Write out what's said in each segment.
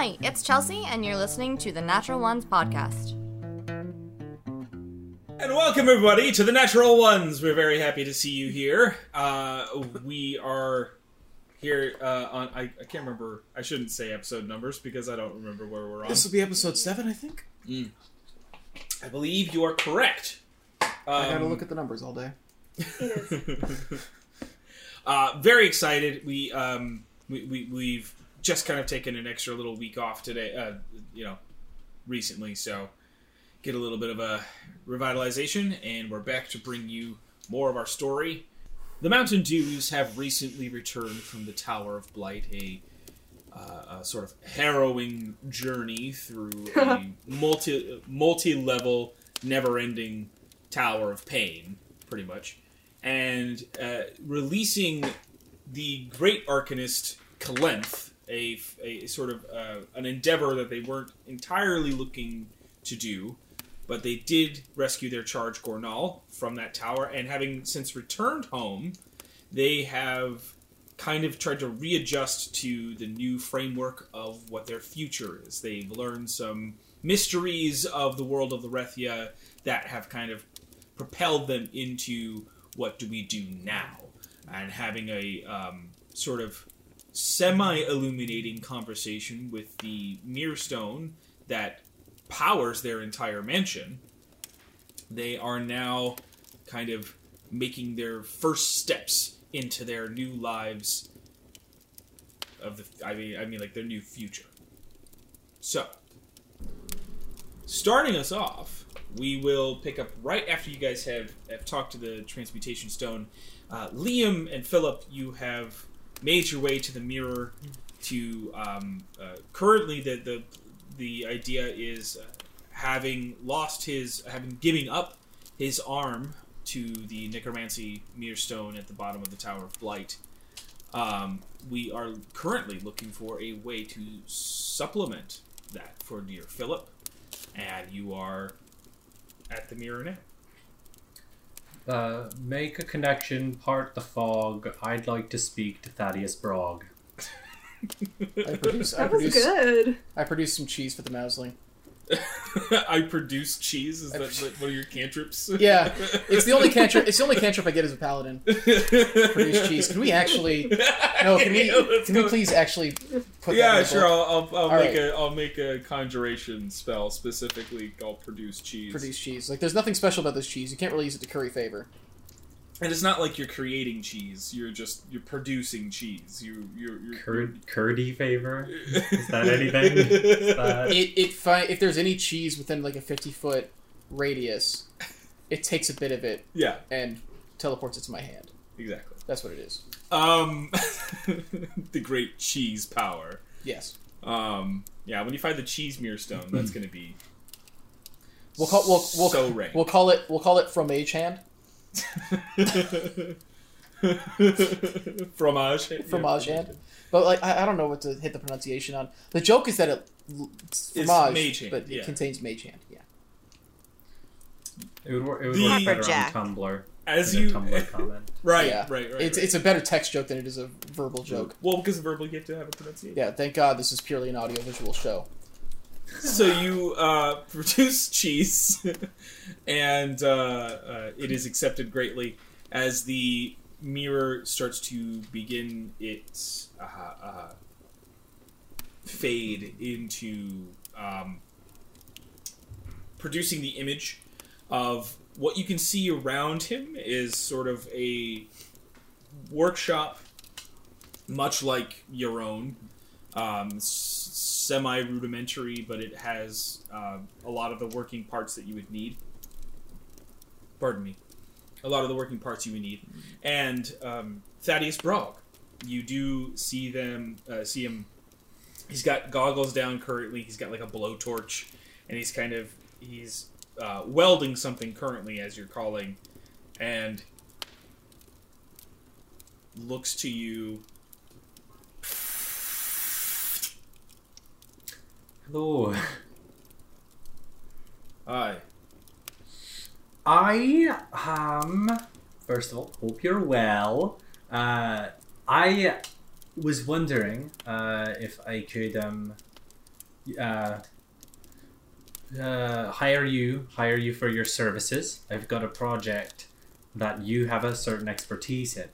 Hi, it's Chelsea, and you're listening to the Natural Ones podcast. And welcome everybody to the Natural Ones. We're very happy to see you here. Uh, we are here uh, on. I, I can't remember. I shouldn't say episode numbers because I don't remember where we're on. This will be episode seven, I think. I believe you are correct. I gotta Um, look at the numbers all day. uh, very excited. We um we, we we've just kind of taken an extra little week off today. Uh, you know, recently, so get a little bit of a revitalization, and we're back to bring you more of our story. The Mountain Dews have recently returned from the Tower of Blight, a, uh, a sort of harrowing journey through a multi multi level, never ending tower of pain, pretty much, and uh, releasing the great arcanist Kalenth, a, a sort of uh, an endeavor that they weren't entirely looking to do, but they did rescue their charge Gornal from that tower, and having since returned home, they have kind of tried to readjust to the new framework of what their future is. They've learned some mysteries of the world of the Rethia that have kind of propelled them into what do we do now, and having a um, sort of semi-illuminating conversation with the Mirror Stone that powers their entire mansion. They are now kind of making their first steps into their new lives of the I mean I mean like their new future. So, starting us off, we will pick up right after you guys have, have talked to the transmutation stone. Uh, Liam and Philip, you have made your way to the mirror. To um, uh, currently, the the the idea is uh, having lost his, having giving up his arm to the necromancy mirror stone at the bottom of the Tower of Blight. Um, we are currently looking for a way to supplement that for dear Philip, and you are at the mirror now. Uh, make a connection, part the fog. I'd like to speak to Thaddeus Brog. I produce. I That was produce. good. I produce some cheese for the Mousling. I produce cheese. Is that like one of your cantrips? Yeah, it's the only cantrip. It's the only cantrip I get as a paladin. Produce cheese. Can we actually? No. Can we? Yeah, Can we please actually put? that in Yeah, sure. I'll, I'll, I'll make right. a I'll make a conjuration spell specifically called produce cheese. Produce cheese. Like, there's nothing special about this cheese. You can't really use it to curry favor. And it's not like you're creating cheese. You're just you're producing cheese. You you're, you're Curd, curdy favor? Is that anything? Is that- It it fi- if there's any cheese within like a 50 foot radius, it takes a bit of it yeah, and teleports it to my hand. exactly. That's what it is. Um, the great cheese power. Yes. Um, yeah, when you find the cheese mirror stone, that's going to be We'll call we'll we'll, so rank. we'll call it we'll call it from mage hand. Fromage. Fromage hand. But like I, I don't know what to hit the pronunciation on. The joke is that it it's It's fromage, mage hand, but it yeah. contains mage hand. Yeah. It would work, it would The- work better Lumberjack. on Tumblr. As you Tumblr comment. right, yeah. right, right. It's right. it's a better text joke than it is a verbal joke. well because verbally you have to have a pronunciation. Yeah. Thank God this is purely an audio visual show. So you uh, produce cheese, and uh, uh, it is accepted greatly as the mirror starts to begin its uh, uh, fade into um, producing the image of what you can see around him is sort of a workshop, much like your own um, semi rudimentary, but it has uh, a lot of the working parts that you would need. Pardon me. A lot of the working parts you would need. And um, Thaddeus Brog, you do see them, uh, see him. He's got goggles down currently. He's got like a blowtorch, and he's kind of he's uh, welding something currently as you're calling, and looks to you Hello. Hi. I um first of all, hope you're well. Uh I was wondering uh if I could um uh, uh, hire you, hire you for your services. I've got a project that you have a certain expertise in,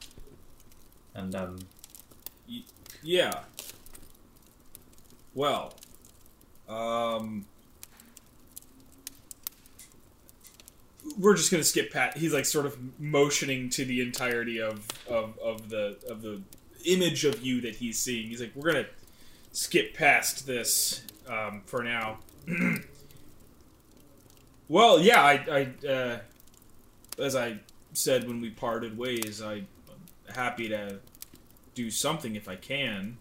and um, Yeah. Well, um, we're just gonna skip Pat. He's like sort of motioning to the entirety of of, of the of the image of you that he's seeing. He's like, we're gonna skip past this um, for now. well, yeah, I, I uh, as I said when we parted ways, I, I'm happy to do something if I can.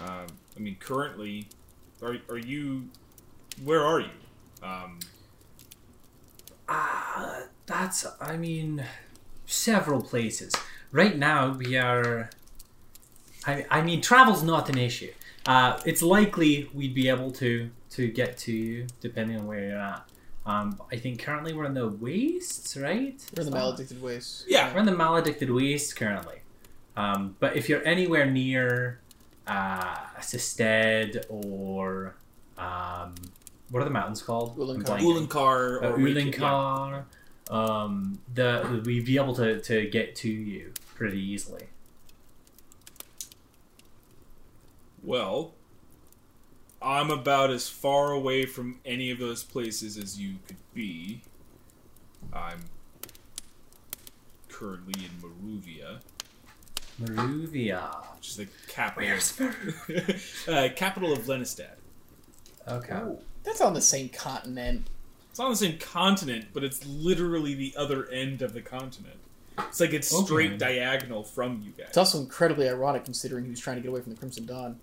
Um, I mean, currently, are are you? Where are you? Um, Uh, that's, I mean, several places. Right now, we are. I, I mean, travel's not an issue. Uh, it's likely we'd be able to to get to you depending on where you're at. Um, I think currently we're in the wastes, right? We're in the Is that- maledicted waste. yeah, We're in the maledicted wastes currently. Um, but if you're anywhere near uh, Sisted or um, what are the mountains called? Ulankar. Ulankar Uh, or Reykjavik, yeah. Um, the we'd be able to, to get to you pretty easily. Well, I'm about as far away from any of those places as you could be. I'm currently in Maruvia, Maruvia. which is the capital. Where's of, uh, capital of Lenistad. Okay. Ooh, that's on the same continent. It's on the same continent, but it's literally the other end of the continent. It's like it's Okay. straight diagonal from you guys. It's also incredibly ironic considering he was trying to get away from the Crimson Dawn.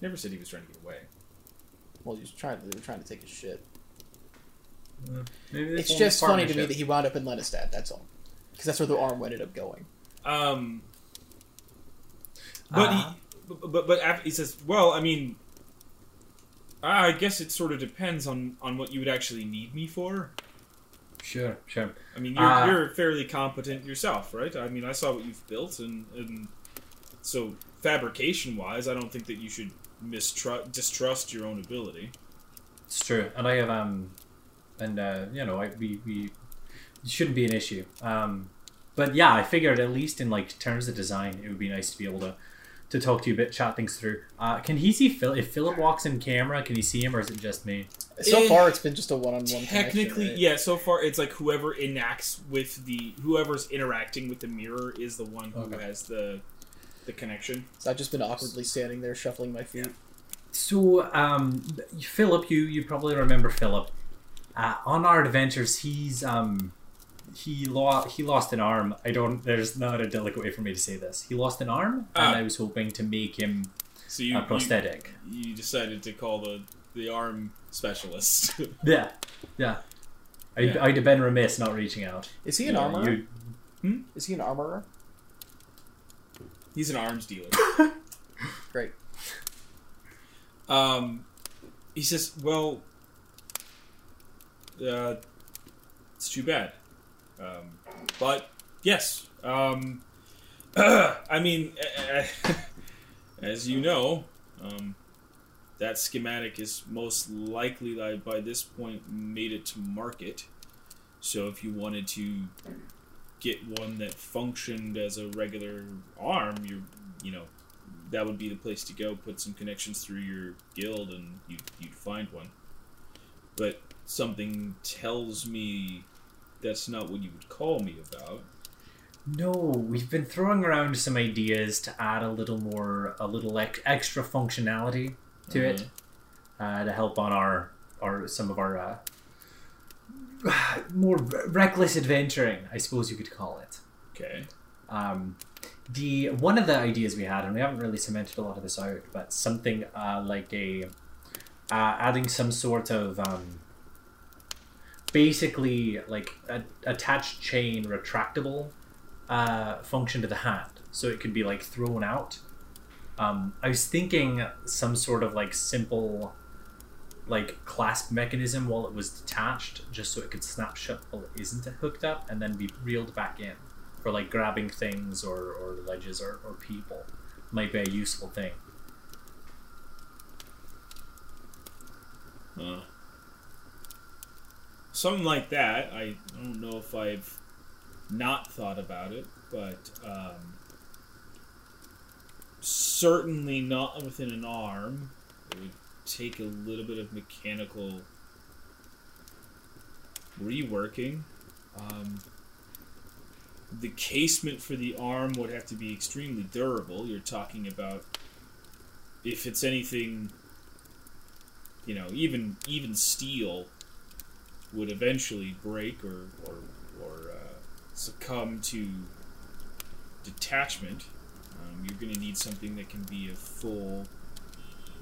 Never said he was trying to get away. Well, he was trying. To, They were trying to take his shit. Maybe It's just funny to me that he wound up in Lenistad. That's all, because that's where the arm ended up going. Um, but Uh-huh. he, but but, after, he says, "Well, I mean, I guess it sort of depends on on what you would actually need me for. Sure, sure. I mean, you're Uh, you're fairly competent yourself, right? I mean, I saw what you've built, and and so fabrication wise, I don't think that you should mistrust distrust your own ability. It's true, and I have um, and uh, you know, I we we shouldn't be an issue. Um, but yeah, I figured at least in like terms of design, it would be nice to be able to to talk to you a bit, chat things through. Uh, can he see Phil? If Philip walks in camera, can he see him, or is it just me? So Eh, far, it's been just a one-on-one. Technically, right? yeah. So far, it's like whoever enacts with the whoever's interacting with the mirror is the one who Okay. has the the connection. So I've just been awkwardly standing there, shuffling my feet. So, um, Philip, you you probably remember Philip. Uh, on our adventures, he's um, he lost he lost an arm. I don't. There's not a delicate way for me to say this. He lost an arm, Ah. and I was hoping to make him So you a prosthetic. You, you decided to call the the arm specialist. Yeah, yeah. I'd, Yeah. I'd have been remiss not reaching out. Is he an Yeah, armorer? you- Is he an armorer? He's an arms dealer. Great. Um, he says, "Well, uh, it's too bad, um, but yes, um, I mean, as you know, um, that schematic is most likely like by this point made it to market. So if you wanted to get one that functioned as a regular arm, you you know that would be the place to go. Put some connections through your guild, and you'd, you'd find one. But something tells me that's not what you would call me about. No, we've been throwing around some ideas to add a little more, a little ex- extra functionality to it, uh, to help on our, our some of our uh, more reckless adventuring, I suppose you could call it. Okay. um, the one of the ideas we had, and we haven't really cemented a lot of this out, but something uh, like a uh, adding some sort of um, basically like a attached chain retractable uh, function to the hand, so it could be like thrown out. Um, I was thinking some sort of like simple like clasp mechanism while it was detached, just so it could snap shut while it isn't hooked up, and then be reeled back in for like grabbing things or, or ledges or, or people might be a useful thing. Uh, something like that. I don't know if I've not thought about it, but um, certainly not within an arm. It would take a little bit of mechanical reworking. Um, the casement for the arm would have to be extremely durable. You're talking about if it's anything, you know, even even steel would eventually break or or or uh, succumb to detachment. Um, you're going to need something that can be a full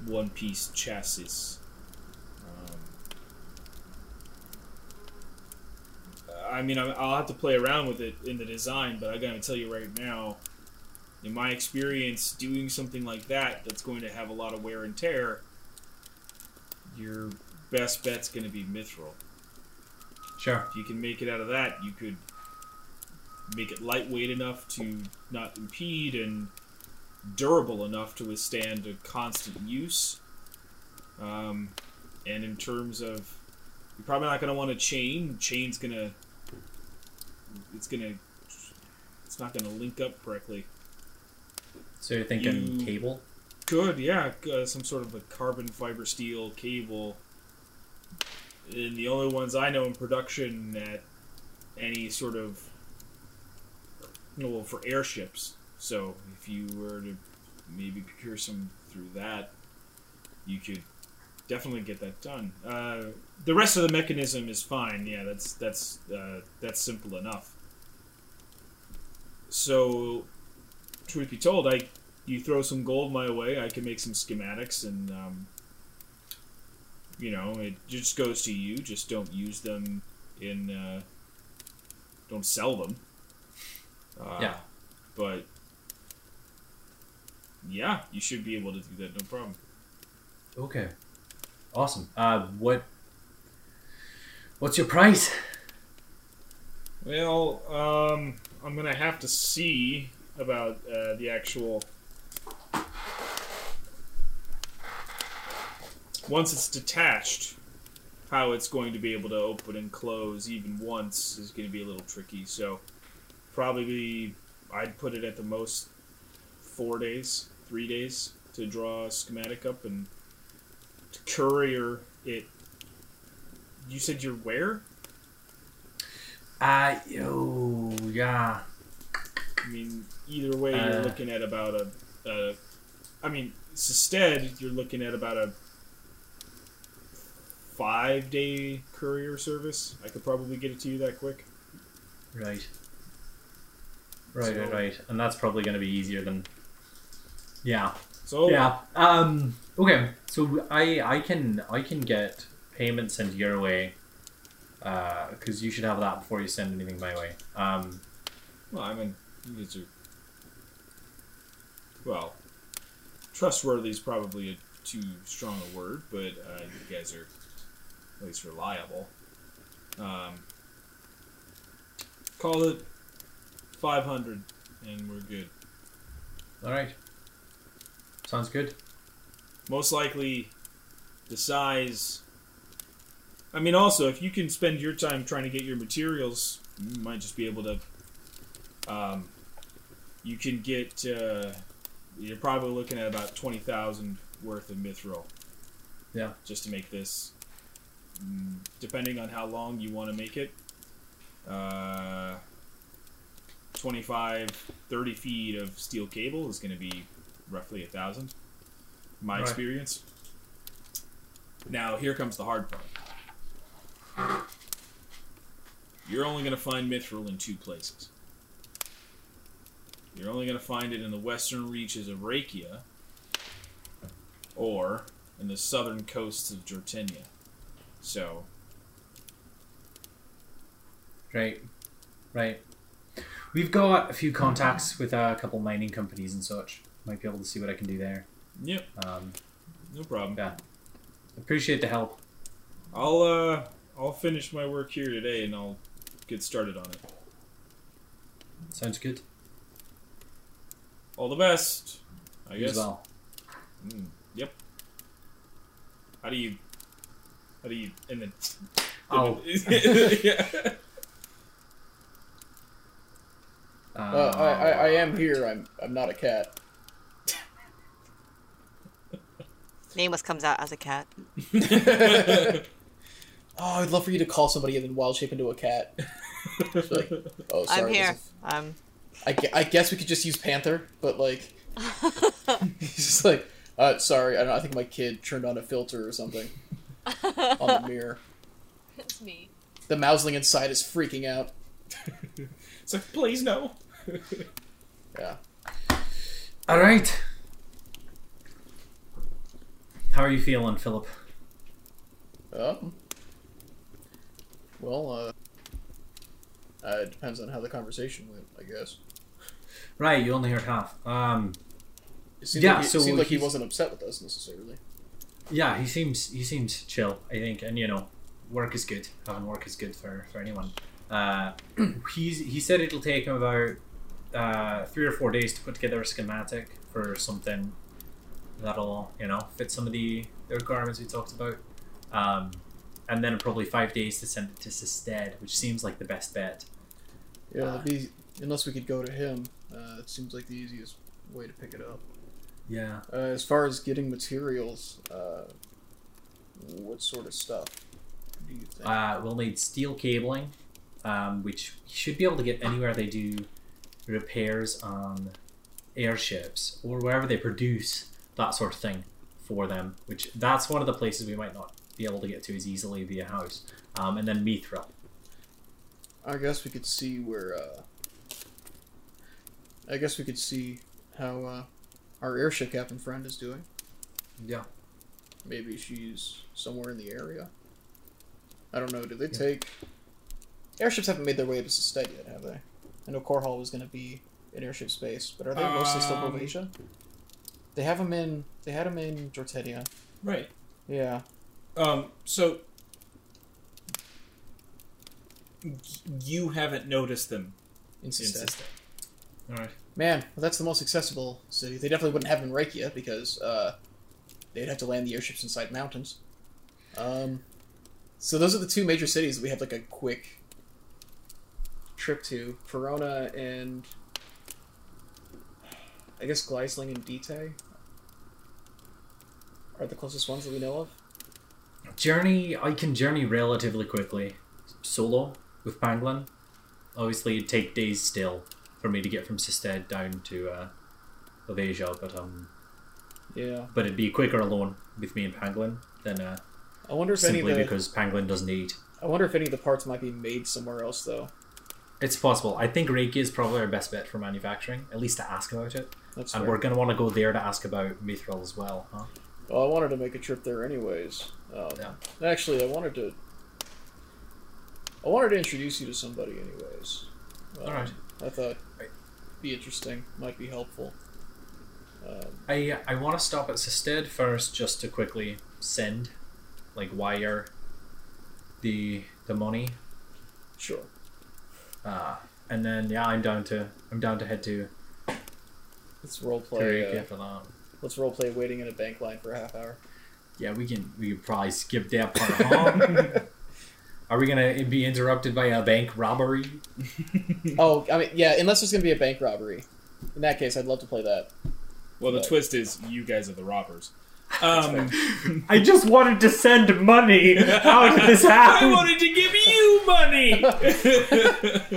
one-piece chassis. Um, I mean, I'll have to play around with it in the design, but I gotta tell you right now, in my experience, doing something like that that's going to have a lot of wear and tear, your best bet's going to be mithril. Sure. If you can make it out of that, you could make it lightweight enough to not impede and durable enough to withstand a constant use. Um, and in terms of, you're probably not going to want a chain. Chain's going to, it's going to, it's not going to link up correctly. So you're thinking You- cable? Good, yeah, uh, some sort of a carbon fiber steel cable. And the only ones I know in production at any sort of, well, for airships. So if you were to maybe procure some through that, you could definitely get that done. Uh, the rest of the mechanism is fine. Yeah, that's that's uh, that's simple enough. So, truth be told, I you throw some gold my way, I can make some schematics, and um, you know, it just goes to you. Just don't use them in, uh, don't sell them. Uh, Yeah. But yeah, you should be able to do that, no problem. Okay. Awesome. Uh, what? What's your price? Well, um, I'm gonna have to see about uh, the actual. Once it's detached, how it's going to be able to open and close even once is going to be a little tricky. So, probably I'd put it at the most four days, three days to draw a schematic up and to courier it. You said you're where? Uh, yo, yeah. I mean, either way, you're Uh. looking at about a, a. I mean, instead, you're looking at about a five day courier service. I could probably get it to you that quick. Right. Right, So- right, right. And that's probably going to be easier than. Yeah. So Yeah. Um. Okay. So I I can I can get payment sent your way. Uh, Because you should have that before you send anything my way. Um. well, I mean, you guys are. Well, trustworthy is probably a too strong a word, but uh, you guys are at least reliable. Um, call it five hundred, and we're good. All right. Sounds good. most likely the size i mean also if you can spend your time trying to get your materials you might just be able to um, you can get uh, you're probably looking at about 20000 worth of mithril Yeah. just to make this depending on how long you want to make it uh, 25 30 feet of steel cable is going to be roughly a thousand my Right. experience now here comes the hard part you're only going to find mithril in two places you're only going to find it in the western reaches of Rakia or in the southern coasts of Jortenia. So, Right. Right. We've got a few contacts with a couple mining companies and such. Might be able to see what I can do there. yep, Um, no problem. yeah. Appreciate the help. I'll uh I'll finish my work here today and I'll get started on it. Sounds good. All the best. I You as guess. well. Mm, yep. How do you How do you and then? Oh, yeah. Uh, I, I, I am here. I'm I'm not a cat. Nameless comes out as a cat. Oh, I'd love for you to call somebody and then wild shape into a cat. Like, oh, sorry. I'm this here. is- Um, I, gue- I guess we could just use Panther, but like, he's just like, uh, sorry. I don't. know, I think my kid turned on a filter or something on the mirror. It's me. The mouseling inside is freaking out. It's like, please no. Yeah. all right. How are you feeling, Philip? Um. Well, uh, uh, it depends on how the conversation went, I guess. Right, you only heard half. Um, It seemed Yeah, like he, so it seemed like he wasn't upset with us necessarily. Yeah, he seems he seems chill. I think, and you know, work is good. Having work is good for for anyone. Uh, he's he said it'll take him about uh, three or four days to put together a schematic for something that'll you know fit some of the the requirements we talked about. Um, and then probably five days to send it to Sisted, which seems like the best bet. Yeah, Uh, be, unless we could go to him, uh, it seems like the easiest way to pick it up. Yeah. Uh, as far as getting materials, uh, what sort of stuff do you think? Uh, we'll need steel cabling, um, which you should be able to get anywhere they do repairs on airships or wherever they produce that sort of thing for them. Which that's one of the places we might not be able to get to as easily via house. Um, and then Mithril. I guess we could see where. Uh, I guess we could see how uh, our airship captain friend is doing. Yeah. Maybe she's somewhere in the area. I don't know. Do they take airships? Haven't made their way to Sestet yet, have they? I know Korhal was going to be in airship space, but are they mostly still Um, Provasia? They have them in. They had them in Jortedia. Right. Yeah. Um. So you haven't noticed them In. All right. Man, well, that's the most accessible city. They definitely wouldn't have them in Rekia because uh, they'd have to land the airships inside mountains. Um, so those are the two major cities that we have like a quick trip to: Verona and I guess Gleisling and Dite are the closest ones that we know of. Journey. I can journey relatively quickly, solo with Pangolin. Obviously, it'd take days still for me to get from Sisted down to uh, Ovasia, but um, Yeah, but it'd be quicker alone with me and Pangolin than uh, I wonder if any of simply the because Pangolin doesn't eat. I wonder if any of the parts might be made somewhere else though. It's possible. I think Reiki is probably our best bet for manufacturing, at least to ask about it. That's And fair. we're going to want to go there to ask about Mithril as well, huh? Well, I wanted to make a trip there anyways. Um, Yeah. Actually, I wanted to. I wanted to introduce you to somebody, anyways. Um, Alright. I thought be interesting, might be helpful. Um, I I want to stop at Sisted first just to quickly send, like, wire the the money. sure. Uh, and then, yeah, I'm down to I'm down to head to, Let's role play. Reiki Uh, after that. let's role play waiting in a bank line for a half hour. Yeah, we can we could probably skip that part. Huh? Are we gonna be interrupted by a bank robbery? oh, I mean, yeah. Unless there's gonna be a bank robbery. In that case, I'd love to play that. Well, the Right. twist is you guys are the robbers. Um, I just wanted to send money. How did this happen? I wanted to give you money.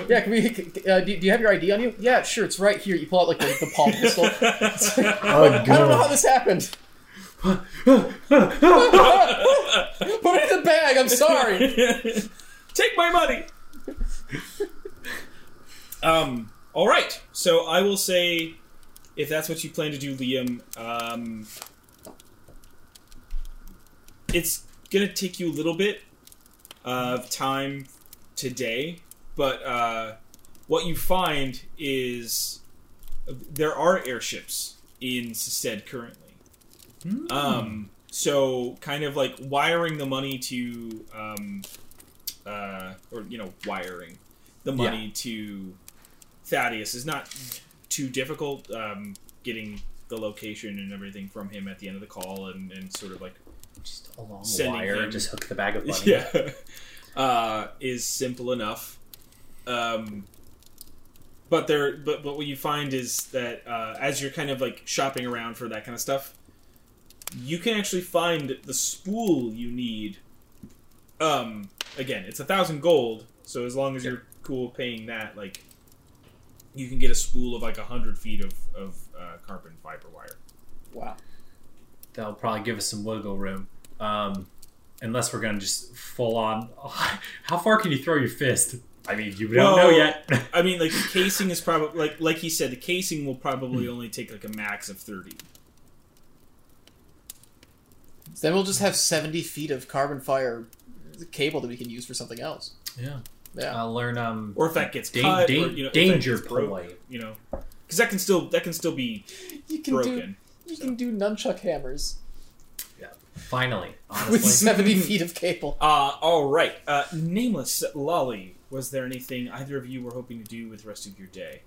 Yeah, can we? Uh, do, do you have your ID on you? Yeah, sure. It's right here. You pull out like the, the palm pistol. Oh, I don't know how this happened. Put it in the bag. I'm sorry. Take my money. um. All right. So I will say, if that's what you plan to do, Liam, um, it's gonna take you a little bit of time today, but uh, what you find is there are airships in Sested currently. Um, so kind of like wiring the money to, um, uh, or you know, wiring the money to Thaddeus is not too difficult. Um, getting the location and everything from him at the end of the call, and, and sort of like Just a long Sending wire, him- just hook the bag of money. yeah, uh, is simple enough. Um, but there, but but what you find is that uh, as you're kind of like shopping around for that kind of stuff, you can actually find the spool you need. Um, again, it's a thousand gold, so as long as you're cool paying that, like, you can get a spool of like a hundred feet of of uh, carbon fiber wire. Wow. That'll probably give us some wiggle room. Um, unless we're gonna just full on. How far can you throw your fist? I mean, you don't know yet. I mean, like the casing is probably like like he said, the casing will probably only take like a max of thirty. So then we'll just have 70 feet of carbon fiber cable that we can use for something else. yeah, Yeah. I'll learn. Um, Or if that gets Dan- cut, dan- or, you know, danger gets broke, you know, because that can still that can still be you can do broken. you can do nunchuck hammers yeah, finally, honestly, with 70 feet of cable. Uh, all right, uh, nameless Lolly. Was there anything either of you were hoping to do with the rest of your day?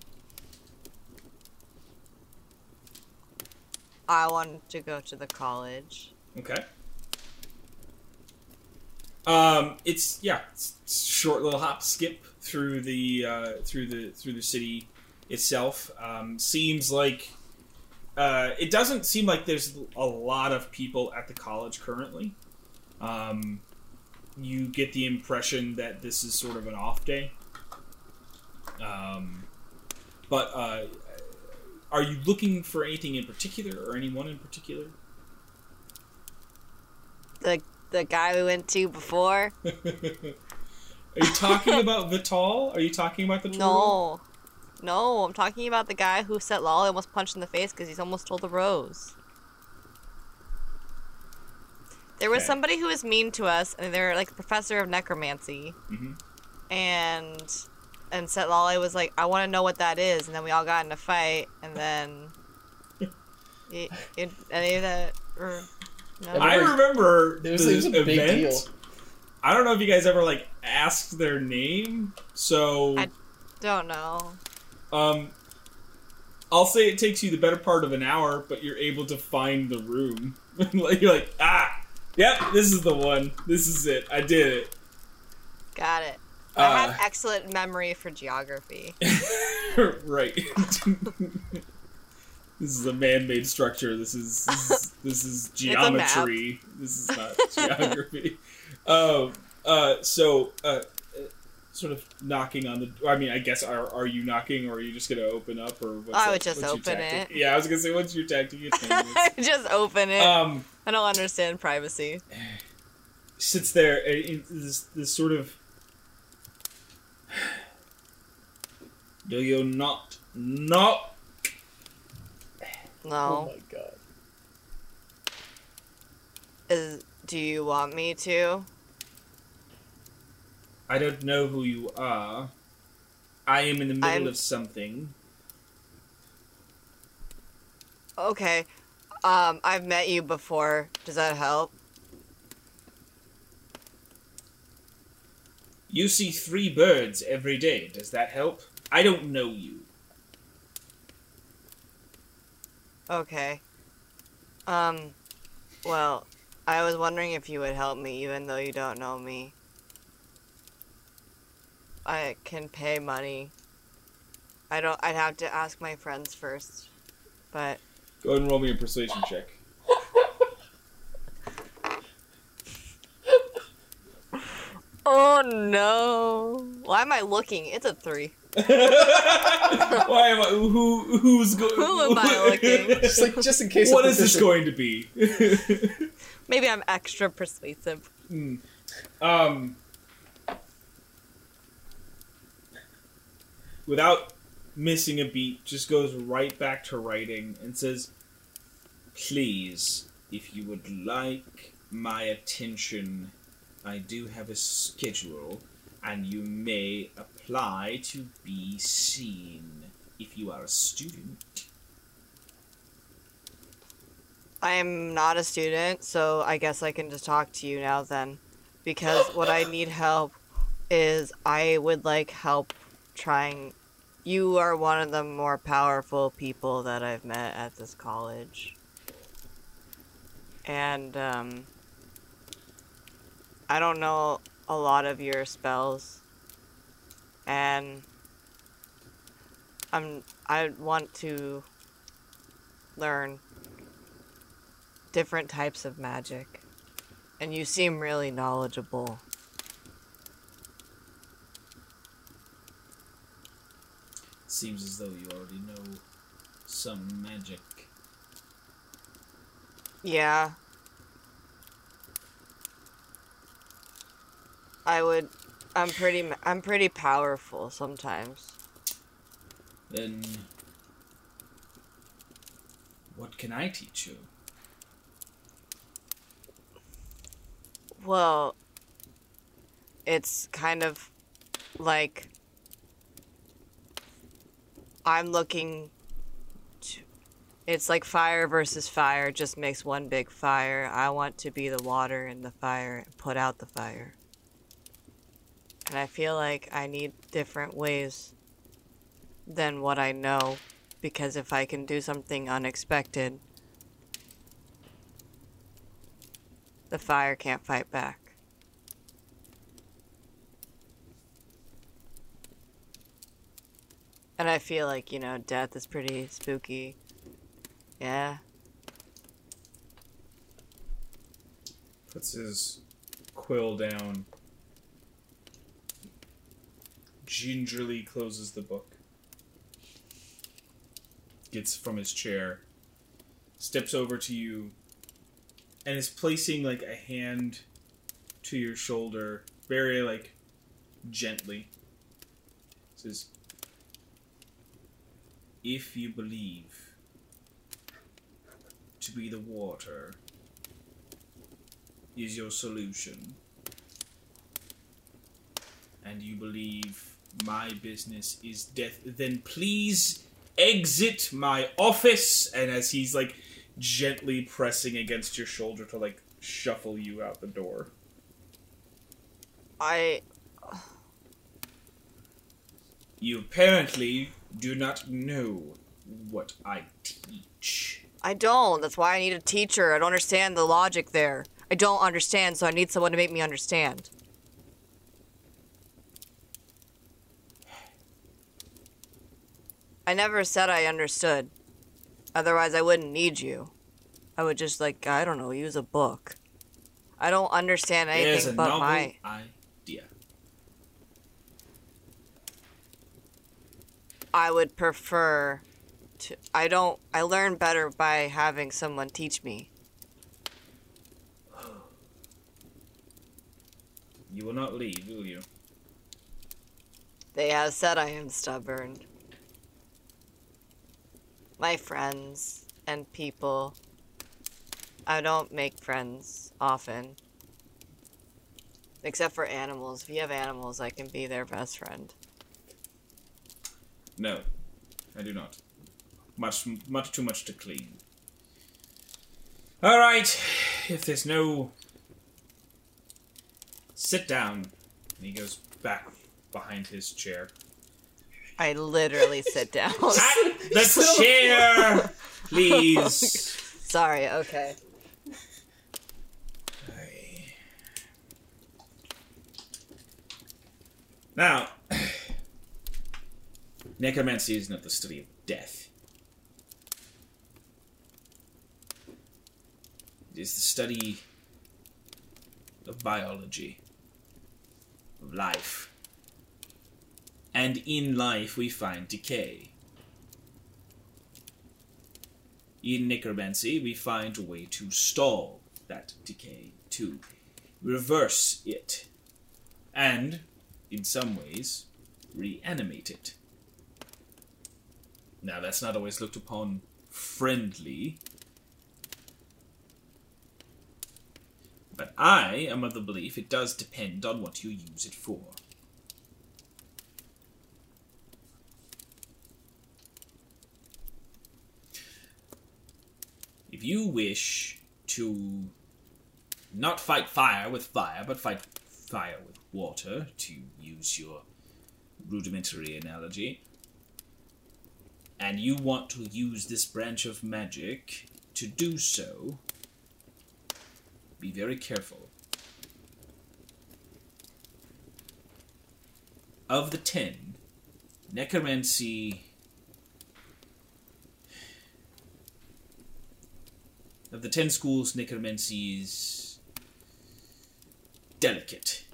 I wanted to go to the college. Okay. Um, it's yeah, it's, it's short little hop skip through the uh, through the through the city itself. Um, seems like uh, it doesn't seem like there's a lot of people at the college currently. Um, you get the impression that this is sort of an off day. Um, but uh, are you looking for anything in particular or anyone in particular? The the guy we went to before. Are you talking about Vital? Are you talking about the troll? No, no, I'm talking about the guy who set Lolly almost punched in the face because he's almost told the rose. There was Okay. somebody who was mean to us, and they're like professor of necromancy, Mhm. and and Set Lolly was like, "I want to know what that is," and then we all got in a fight, and then any of that. Or? I remember There was- this it was big event. deal. I don't know if you guys ever like asked their name, so I- don't know. um, I'll say it takes you the better part of an hour, but you're able to find the room. like you're like, ah, yep, this is the one. This is it. I did it. Got it. Uh, I have excellent memory for geography. right. this is a man-made structure. This is this is, this is geometry. This is not geography. Um. Uh. So. Uh. uh, Sort of knocking on the. I mean, I guess are are you knocking, or are you just gonna open up, or what's I would just what's open it. Yeah, I was gonna say, what's your tactic? Just open it. um, I don't understand privacy. sits there. uh, in This this sort of. Do you not not Oh No. my god. Is do you want me to? I don't know who you are. I am in the middle I'm- of something. Okay. Um, I've met you before. Does that help? You see three birds every day. Does that help? I don't know you. Okay. Um, well, I was wondering if you would help me, even though you don't know me. I can pay money. I don't. I'd have to ask my friends first, but Go ahead and roll me a persuasion check. oh no! Why am I looking? It's a three. Why am I? Who? Who's going? Who am I looking? Just like just in case. What is this going to be? Maybe I'm extra persuasive. um. Without missing a beat, just goes right back to writing and says, "Please, if you would like my attention, I do have a schedule, and you may apply to be seen if you are a student." I am not a student, so I guess I can just talk to you now then. Because what I need help is I would like help trying you are one of the more powerful people that I've met at this college. And um I don't know a lot of your spells. And I'm I want to learn different types of magic. And you seem really knowledgeable. Seems as though you already know some magic. Yeah. I would I'm pretty I'm pretty powerful sometimes. Then what can I teach you? Well, it's kind of like I'm looking to it's like fire versus fire just makes one big fire. I want to be the water in the fire and put out the fire. And I feel like I need different ways than what I know because if I can do something unexpected, the fire can't fight back. And I feel like, you know, death is pretty spooky. Yeah. Puts his quill down. Gingerly closes the book. Gets from his chair. Steps over to you. And is placing like a hand to your shoulder. Very like gently. Says If you believe to be the water is your solution, and you believe my business is death, then please exit my office. And as he's like gently pressing against your shoulder to like shuffle you out the door. I You apparently do not know what I teach. I don't. That's why I need a teacher. I don't understand the logic there. I don't understand, so I need someone to make me understand. I never said I understood. Otherwise, I wouldn't need you. I would just, like, I don't know, use a book. I don't understand anything but novel my. idea. I would prefer to. I don't. I learn better by having someone teach me. You will not leave, will you? They have said I am stubborn. My friends and people. I don't make friends often. Except for animals. If you have animals, I can be their best friend. No, I do not. Much, much too much to clean. All right, if there's no, sit down. And he goes back behind his chair. I literally sit down. At the chair, oh, please. Sorry, okay. Now, necromancy is not the study of death. It is the study of biology, of life. And in life we find decay. In necromancy, we find a way to stall that decay, to reverse it, and in some ways, reanimate it. Now, that's not always looked upon friendly, but I am of the belief it does depend on what you use it for. If you wish to not fight fire with fire, but fight fire with water, to use your rudimentary analogy, and you want to use this branch of magic to do so, be very careful. Of the ten, necromancy. Of the ten schools, necromancy is delicate.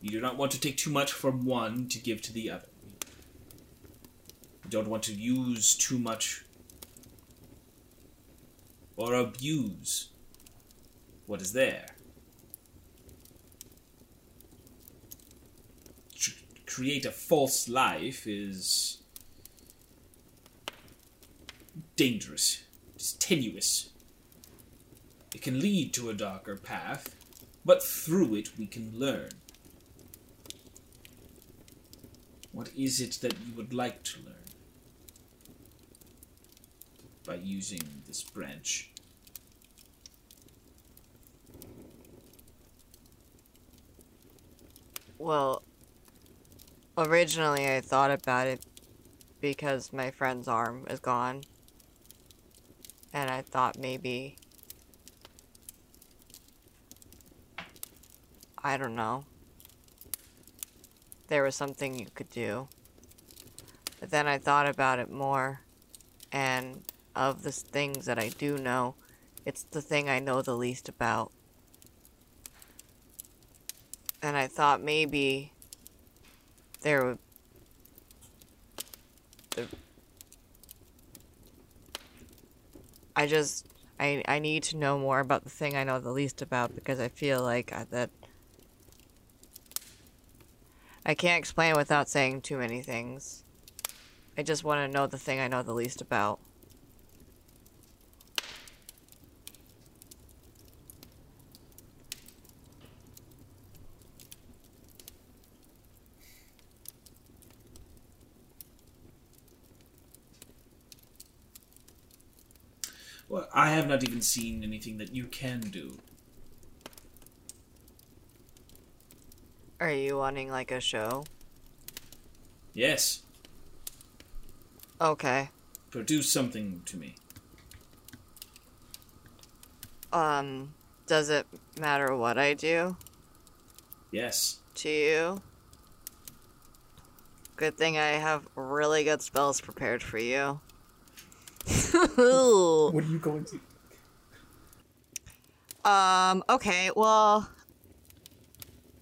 You do not want to take too much from one to give to the other. You don't want to use too much or abuse what is there. To create a false life is dangerous, it's tenuous. It can lead to a darker path, but through it we can learn. What is it that you would like to learn by using this branch? Well, originally I thought about it because my friend's arm is gone. And I thought maybe. I don't know. There was something you could do. But then I thought about it more. And of the things that I do know, it's the thing I know the least about. And I thought maybe there would. I just. I, I need to know more about the thing I know the least about because I feel like I, that. I can't explain without saying too many things. I just want to know the thing I know the least about. Well, I have not even seen anything that you can do. Are you wanting like a show? Yes, Okay. produce something to me. Um, does it matter what I do Yes. to you? Good thing I have really good spells prepared for you. What are you going to? Um, okay, well,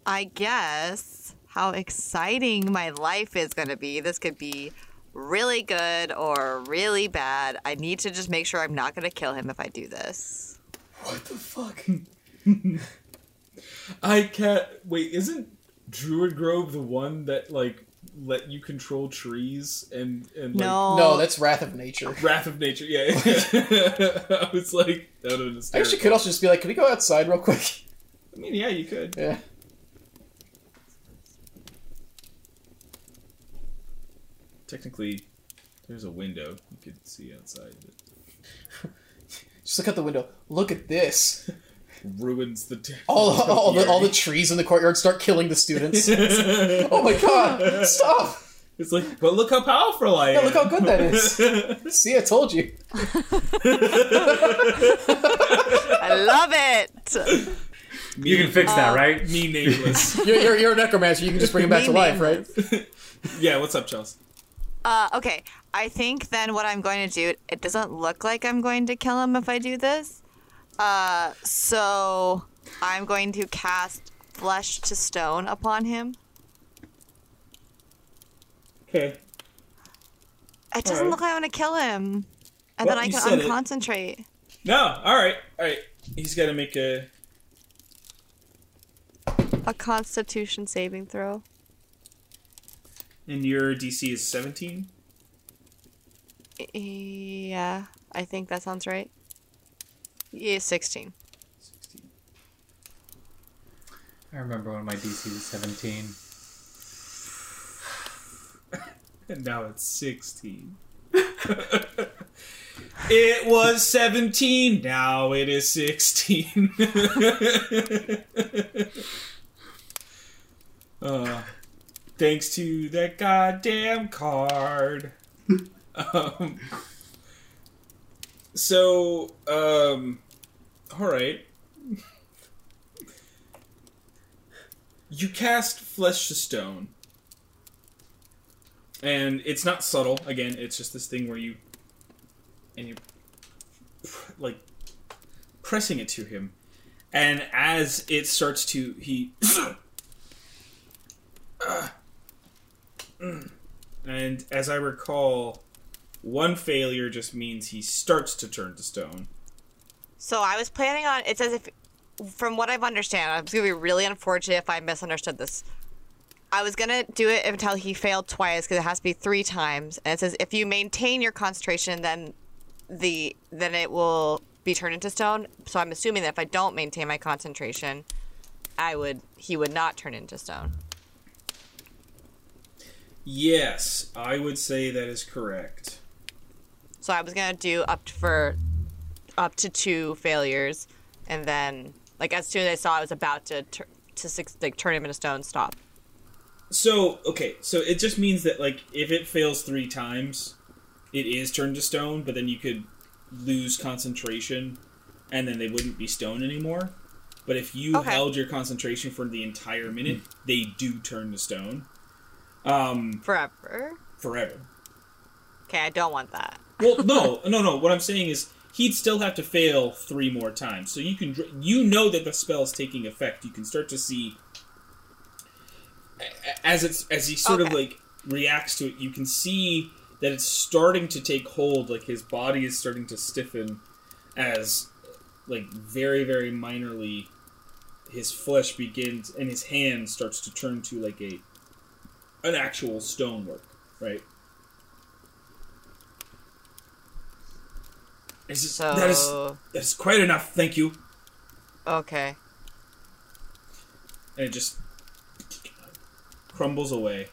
I guess how exciting my life is going to be. This could be really good or really bad. I need to just make sure I'm not going to kill him if I do this. What the fuck? I can't. Wait, isn't Druid Grove the one that, like, let you control trees and, and like, No. No, that's Wrath of Nature. Wrath of Nature? Yeah. I was like, that would have been I actually hysterical. could also just be like, can we go outside real quick? I mean, yeah, you could. Yeah. Technically, there's a window you could see outside. That Just look out the window. Look at this. Ruins the. All, all, the, all the trees in the courtyard start killing the students. oh my god! Stop! It's like, but look how powerful I Yeah, am. look how good that is. See, I told you. I love it! You can fix that, right? Me nameless. You're, you're, you're a necromancer. You can just bring him back to Me life, right? yeah, what's up, Chelsea? Uh, okay. I think then what I'm going to do, it doesn't look like I'm going to kill him if I do this. Uh, so I'm going to cast Flesh to Stone upon him. Okay. It doesn't Alright. look like I want to kill him. And Well, then I can said it. unconcentrate. No, all right, all right. He's got to make a. A constitution saving throw. And your DC is 17. Yeah, I think that sounds right. Yeah, 16. 16. I remember when my DC was 17. And now it's 16. it was 17. Now it is 16. uh, Thanks to that goddamn card. um, so, um, all right. You cast Flesh to Stone. And it's not subtle. Again, it's just this thing where you. And you. Like. Pressing it to him. And as it starts to. He. and as I recall, one failure just means he starts to turn to stone. So I was planning on. It says if, from what I've understand, it's gonna be really unfortunate if I misunderstood this. I was gonna do it until he failed twice because it has to be three times, and it says if you maintain your concentration, then the then it will be turned into stone. So I'm assuming that if I don't maintain my concentration, I would he would not turn into stone. Yes, I would say that is correct. So I was gonna do up to, for up to two failures, and then like as soon as I saw I was about to tur- to six, like turn him into stone, stop. So, okay, so it just means that, like, if it fails three times, it is turned to stone, but then you could lose concentration, and then they wouldn't be stone anymore. But if you Okay. held your concentration for the entire minute, they do turn to stone. Um, Forever. forever. Okay, I don't want that. Well, no, no, no. What I'm saying is he'd still have to fail three more times. So you can, you know that the spell is taking effect. You can start to see as it's as he sort of like reacts to it. You can see that it's starting to take hold. Like his body is starting to stiffen as, like very very minorly, his flesh begins and his hand starts to turn to like a an actual stonework, right? Is So that is that is quite enough. Thank you. okay. And it just crumbles away.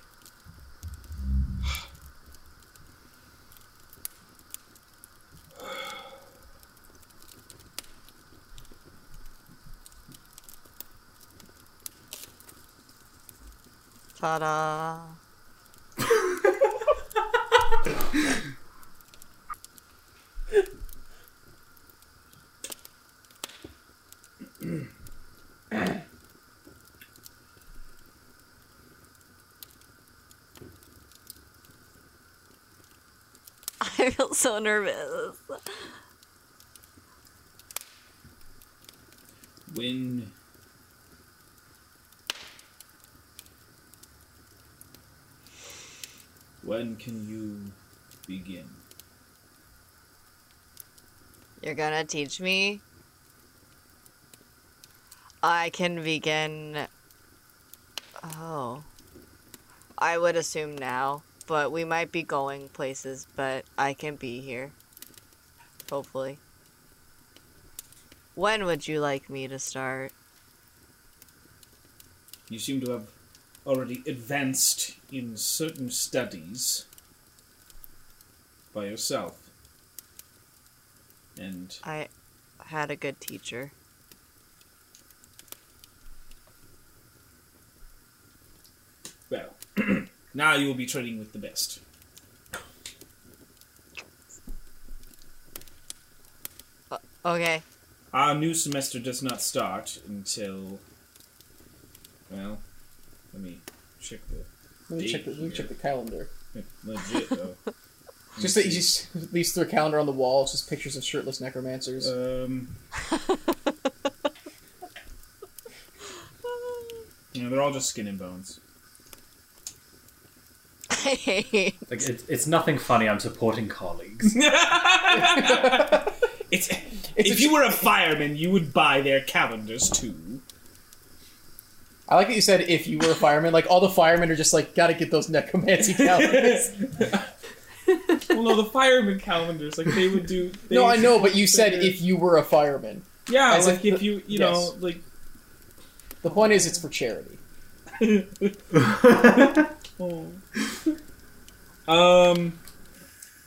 Ta-da! I feel so nervous. When when can you begin? You're gonna teach me? I can begin. Oh. I would assume now, but we might be going places, but I can be here. Hopefully. When would you like me to start? You seem to have already advanced in certain studies by yourself. And I had a good teacher. well, now you will be trading with the best. Okay. Our new semester does not start until. Well, let me check the. Let me check the, let me check the calendar. Legit, though. Just that you just leaves through a calendar on the wall. It's just pictures of shirtless necromancers. Um. you know, they're all just skin and bones. I. Like it's, it's nothing funny. I'm supporting colleagues. It's, It's if a- you were a fireman, you would buy their calendars too. I like that you said if you were a fireman. Like all the firemen are just like, gotta get those necromancy calendars. well, no, the fireman calendars, like they would do. They no, I know, but you said if you were a fireman. yeah, as like if if the- you, you yes. know, like The point is, it's for charity. oh. um,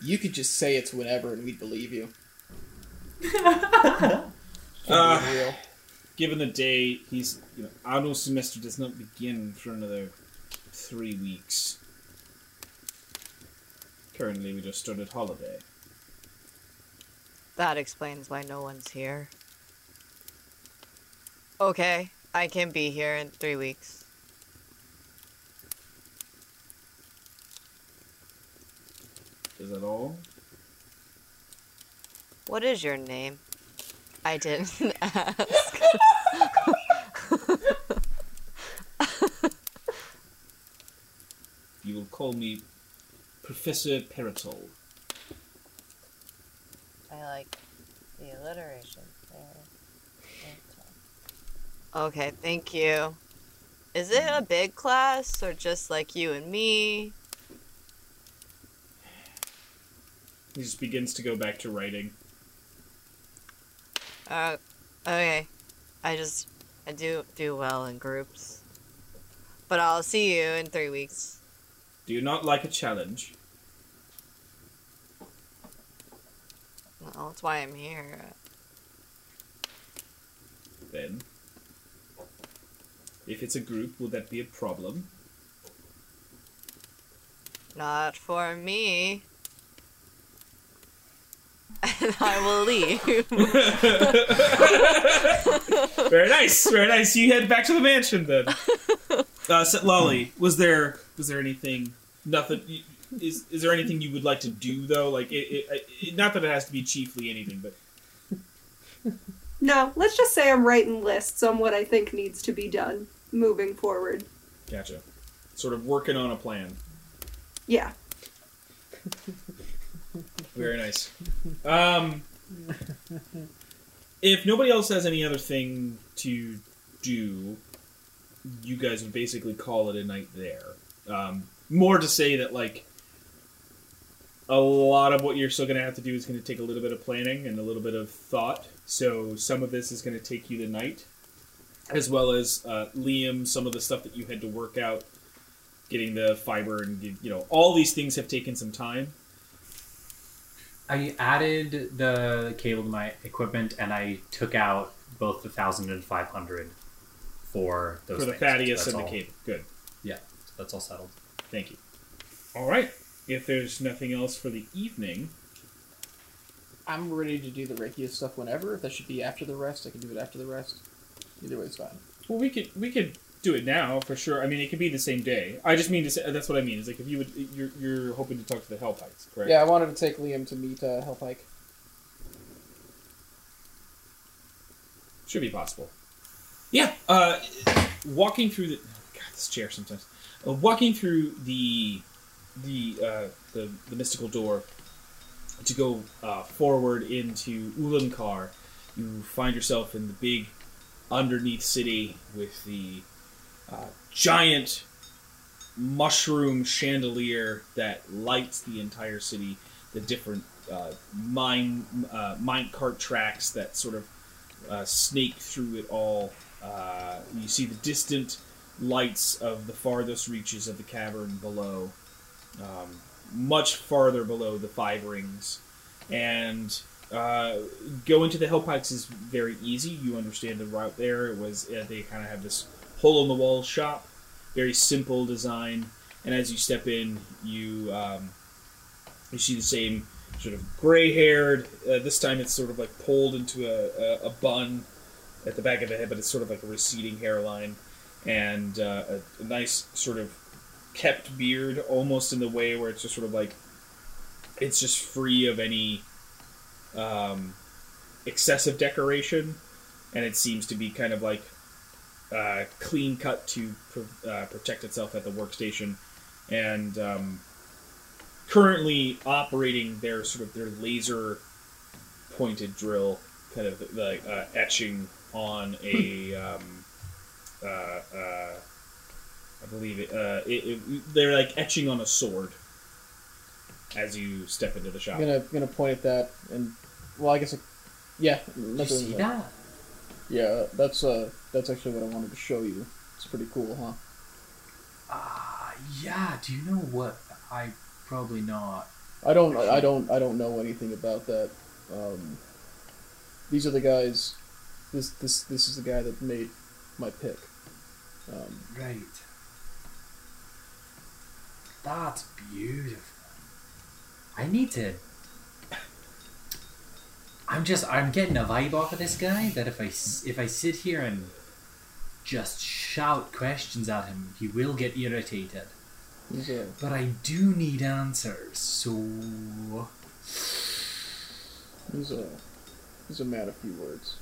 You could just say it's whatever, and we'd believe you. uh, Be real. given the day, he's you know, auto semester does not begin for another three weeks. Currently, we just started holiday. That explains why no one's here. Okay, I can be here in three weeks. Is that all? What is your name? I didn't ask. You will call me Professor Peritol. I like the alliteration. Okay, thank you. Is it a big class or just like you and me? He just begins to go back to writing. Uh, okay. I just I do do well in groups. But I'll see you in three weeks. Do you not like a challenge? Well, that's why I'm here. Then, if it's a group, will that be a problem? Not for me. And I will leave. very nice, very nice. You head back to the mansion then. Uh, so, Lolly, was there was there anything? Nothing. Is is there anything you would like to do though? Like, it, it, it, not that it has to be chiefly anything, but No, let's just say I'm writing lists on what I think needs to be done moving forward. gotcha. Sort of working on a plan. Yeah. Very nice. Um, if nobody else has any other thing to do, you guys would basically call it a night there. Um, more to say that, like, a lot of what you're still going to have to do is going to take a little bit of planning and a little bit of thought. So some of this is going to take you the night, as well as uh, Liam, some of the stuff that you had to work out, getting the fiber and you know all these things have taken some time. I added the cable to my equipment and I took out both the thousand and five hundred for those for the things. Thaddeus So and the cable. Good. Yeah, that's all settled. Thank you. All right. If there's nothing else for the evening, I'm ready to do the Reiki stuff whenever. If that should be after the rest, I can do it after the rest. Either way is fine. well, we could we could do it now for sure. I mean, it could be the same day. I just mean to say that's what I mean. Is like if you would you're you're hoping to talk to the Hellpikes, correct? Yeah, I wanted to take Liam to meet uh, Hellpike. Should be possible. Yeah. Uh, walking through the God, this chair sometimes. Uh, walking through the the uh, the the mystical door to go uh, forward into Ulankar, you find yourself in the big underneath city with the giant mushroom chandelier that lights the entire city. The different uh, mine uh, mine cart tracks that sort of uh, snake through it all. Uh, you see the distant lights of the farthest reaches of the cavern below, um, much farther below the five rings. And uh, going to the Hellpikes is very easy. You understand the route there. It was uh, they kind of have this hole in the wall shop, very simple design. And as you step in, you um, you see the same sort of gray-haired. Uh, this time, it's sort of like pulled into a, a, a bun at the back of the head, but it's sort of like a receding hairline and uh, a, a nice sort of kept beard, almost in the way where it's just sort of like it's just free of any um, excessive decoration, and it seems to be kind of like uh, clean cut to pr- uh, protect itself at the workstation, and um, currently operating their sort of their laser pointed drill, kind of like uh, etching on a. Um, uh, uh, I believe it, uh, it, it. They're like etching on a sword as you step into the shop. I'm gonna gonna point at that and well, I guess it, yeah. You see like- that? Yeah, that's uh that's actually what I wanted to show you. It's pretty cool, huh? Uh, yeah. Do you know what? I probably not. I don't I don't I don't know anything about that. Um, these are the guys. This this this is the guy that made my pick. Um, Right. That's beautiful. I need to. I'm just. I'm getting a vibe off of this guy that if I s- if I sit here and just shout questions at him, he will get irritated. He's a But I do need answers, so he's a he's a man of few words.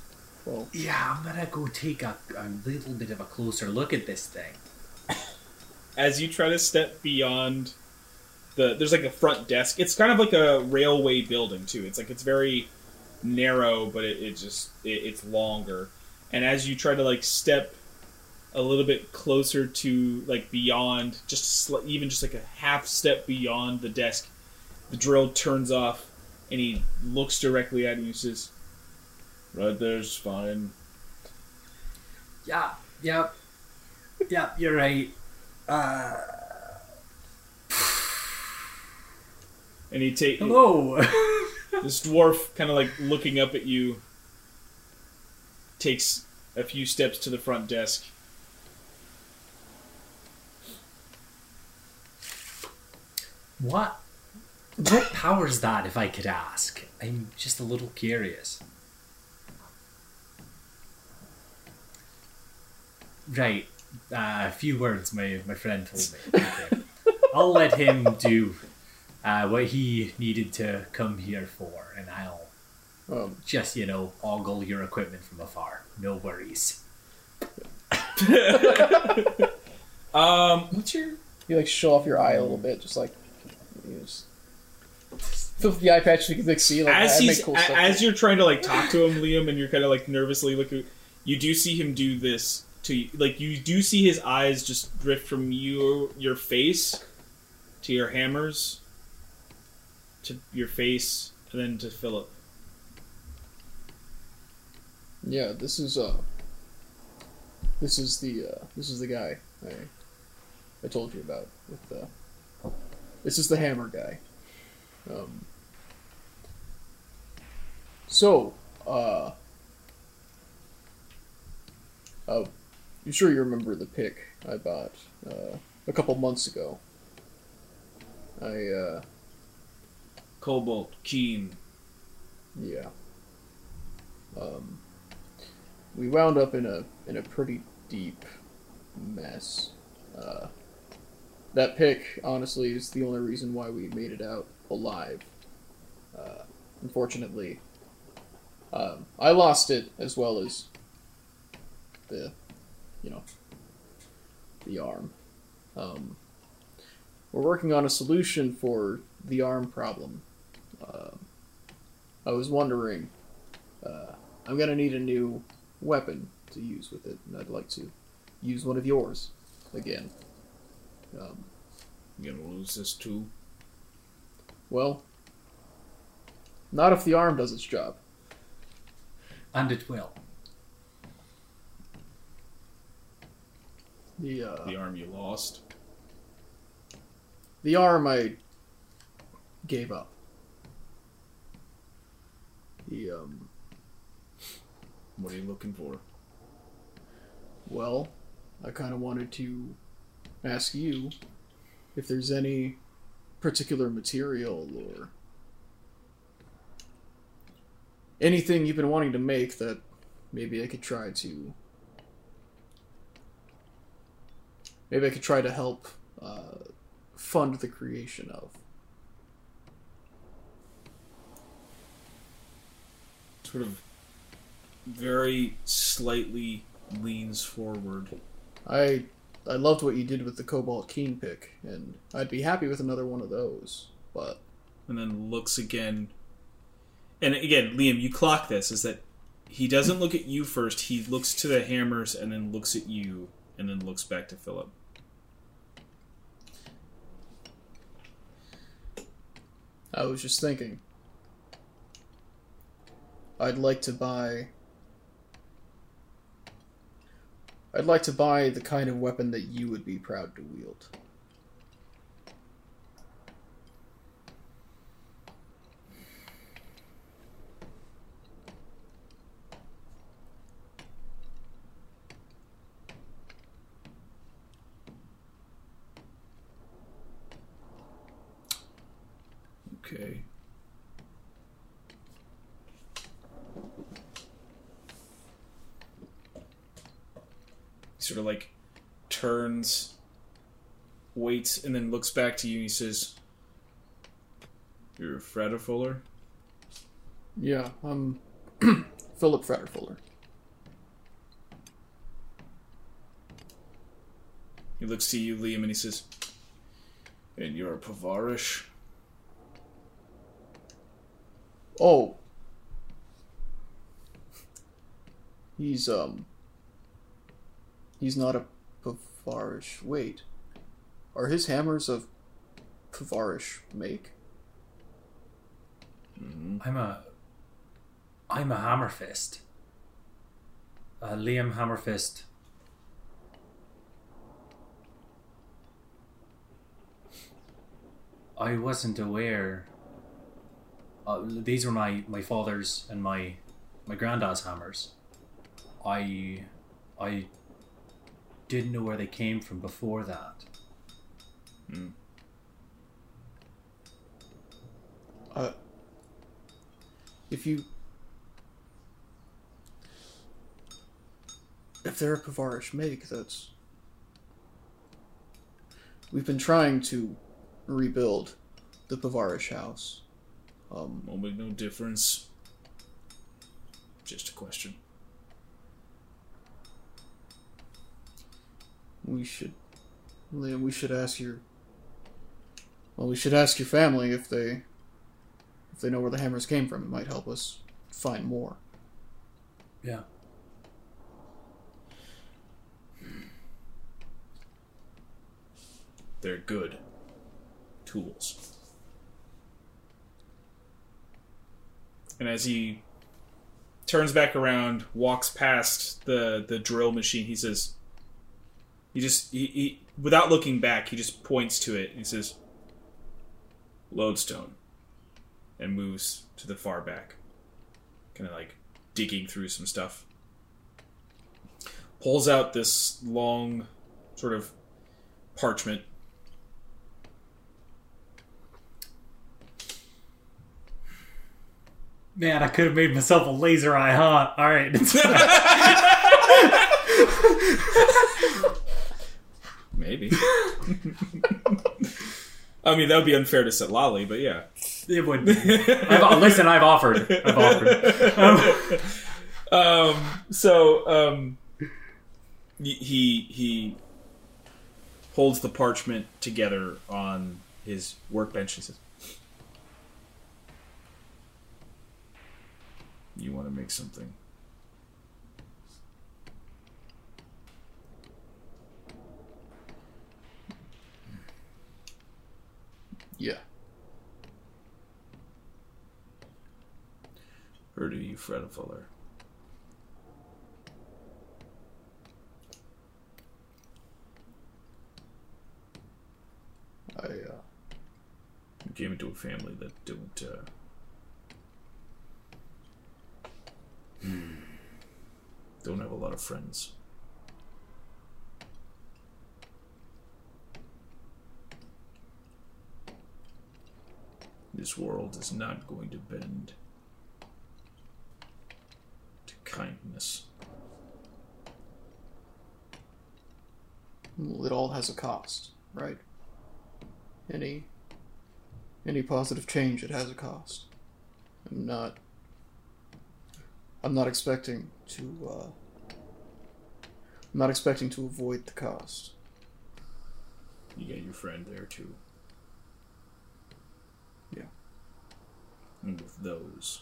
Well, yeah, I'm gonna go take a, a little bit of a closer look at this thing. as you try to step beyond the there's like a front desk it's kind of like a railway building too it's like it's very narrow but it, it just it, it's longer and as you try to like step a little bit closer to like beyond just sli- even just like a half step beyond the desk the drill turns off and he looks directly at you and says right there's fine Yeah, yep, yep. You're right. Uh, and he takes. hello. This dwarf, kind of like looking up at you, takes a few steps to the front desk. what? What powers that? If I could ask, I'm just a little curious. Right. Uh, a few words my, my friend told me. Okay. I'll let him do uh, what he needed to come here for, and I'll um, just, you know, ogle your equipment from afar. No worries. Um, what's your? you like show off your eye a little bit, just like you just flip the eye patch so you can like see like as I he's cool a- stuff. as you're trying to like talk to him, Liam, and you're kind of like nervously looking, you do see him do this to you. Like you do see his eyes just drift from you, your face, to your hammers, to your face, and then to Philip. Yeah, this is uh this is the uh this is the guy I I told you about with the this is the hammer guy. Um So, uh Oh, you sure you remember the pick I bought uh a couple months ago? I uh Cobalt, Keen. Yeah. Um, we wound up in a in a pretty deep mess. Uh, that pick, honestly, is the only reason why we made it out alive. Uh, unfortunately, um, I lost it as well as the, you know, the arm. Um, we're working on a solution for the arm problem. Um I was wondering, uh, I'm gonna need a new weapon to use with it, and I'd like to use one of yours again. Um, You gonna lose this too? well, not if the arm does its job. And it will. The uh, The arm you lost. the arm I gave up. The um, What are you looking for? well, I kind of wanted to ask you if there's any particular material or anything you've been wanting to make that maybe I could try to maybe I could try to help uh, fund the creation of. Sort of very slightly leans forward. I I loved what you did with the Cobalt Keen pick, and I'd be happy with another one of those. But and then looks again. And again, Liam, you clock this is that he doesn't look at you first. He looks to the hammers and then looks at you and then looks back to Philip. I was just thinking. I'd like to buy. I'd like to buy the kind of weapon that you would be proud to wield. Okay. He sort of like turns, waits, and then looks back to you and he says, You're a Frederfuller? Yeah, I'm Philip Fratterfuller. He looks to you, Liam, and he says, And you're a Pavarish? Oh. He's, um. He's not a Pavarish. Wait. Are his hammers of Pavarish make? I'm a. I'm a Hammerfist. Uh, Liam Hammerfist. I wasn't aware. Uh, these were my, my father's and my my granddad's hammers. I I didn't know where they came from before that. Uh. If you. If they're a Pavarish make, that's. We've been trying to rebuild the Pavarish house. Um, Won't make no difference. Just a question. We should. Liam, we should ask your. Well, we should ask your family if they. If they know where the hammers came from. It might help us find more. Yeah. They're good tools. And as he turns back around, walks past the the drill machine, he says, he just he, he without looking back, he just points to it and he says, "Lodestone," and moves to the far back, kind of like digging through some stuff. Pulls out this long, sort of parchment Man, I could have made myself a laser eye, huh? All right. Maybe. I mean, that would be unfair to Sitlali, but yeah. it would. Be. I've, listen, I've offered. I've offered. Um, Um, so um, he he holds the parchment together on his workbench. He says, "You want to make something." Yeah. Heard of you, Fredifuller. I, uh. Came into a family that don't uh, don't have a lot of friends. This world is not going to bend to kindness. Well, it all has a cost, right? Any any positive change it has a cost. I'm not I'm not expecting to uh I'm not expecting to avoid the cost. You got your friend there too. With those,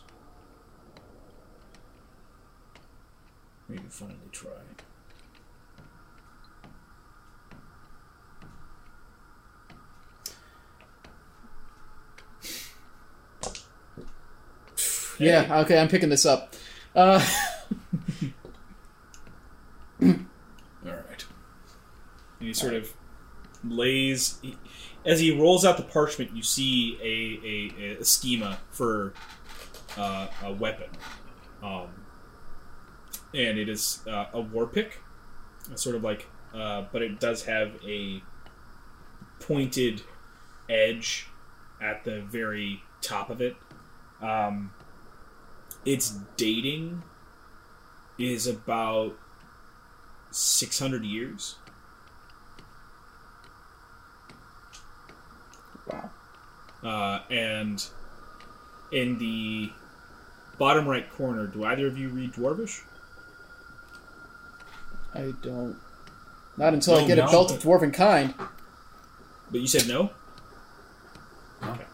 we can finally try. Yeah, okay, I'm picking this up. Uh All right. And he sort of lays he, as he rolls out the parchment. You see a a, a schema for uh, a weapon, um, and it is uh, a war pick, sort of like, uh, but it does have a pointed edge at the very top of it. Um, its dating is about 600 years. Wow. Uh, and in the bottom right corner, do either of you read Dwarvish? I don't. Not until I No, get a no. belt of dwarven kind. But you said no? No. Okay.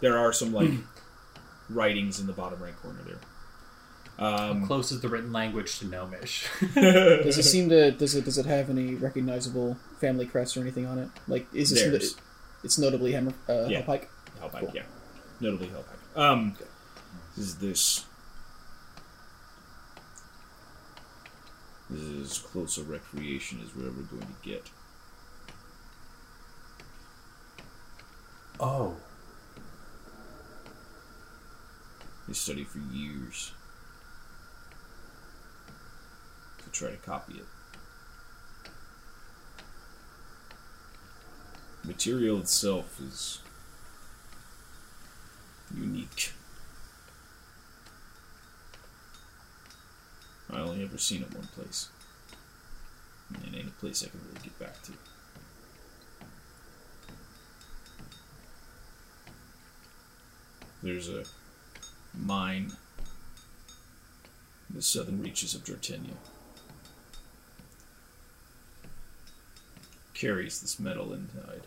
There are some, like, writings in the bottom right corner there. Um, Close is the written language to Gnomish. Does it seem to? Does it? Does it have any recognizable family crests or anything on it? Like, is this? Theirs. It's notably hammer. Uh, Yeah. Hellpike. Hellpike, Cool. yeah. Notably Hellpike. Um, this is this. This is as close a recreation as we're ever going to get. oh. They study for years to try to copy it. Material itself is unique. I only ever seen it one place. And it ain't a place I can really get back to. There's a mine in the southern reaches of Jortenia. Carries this metal inside.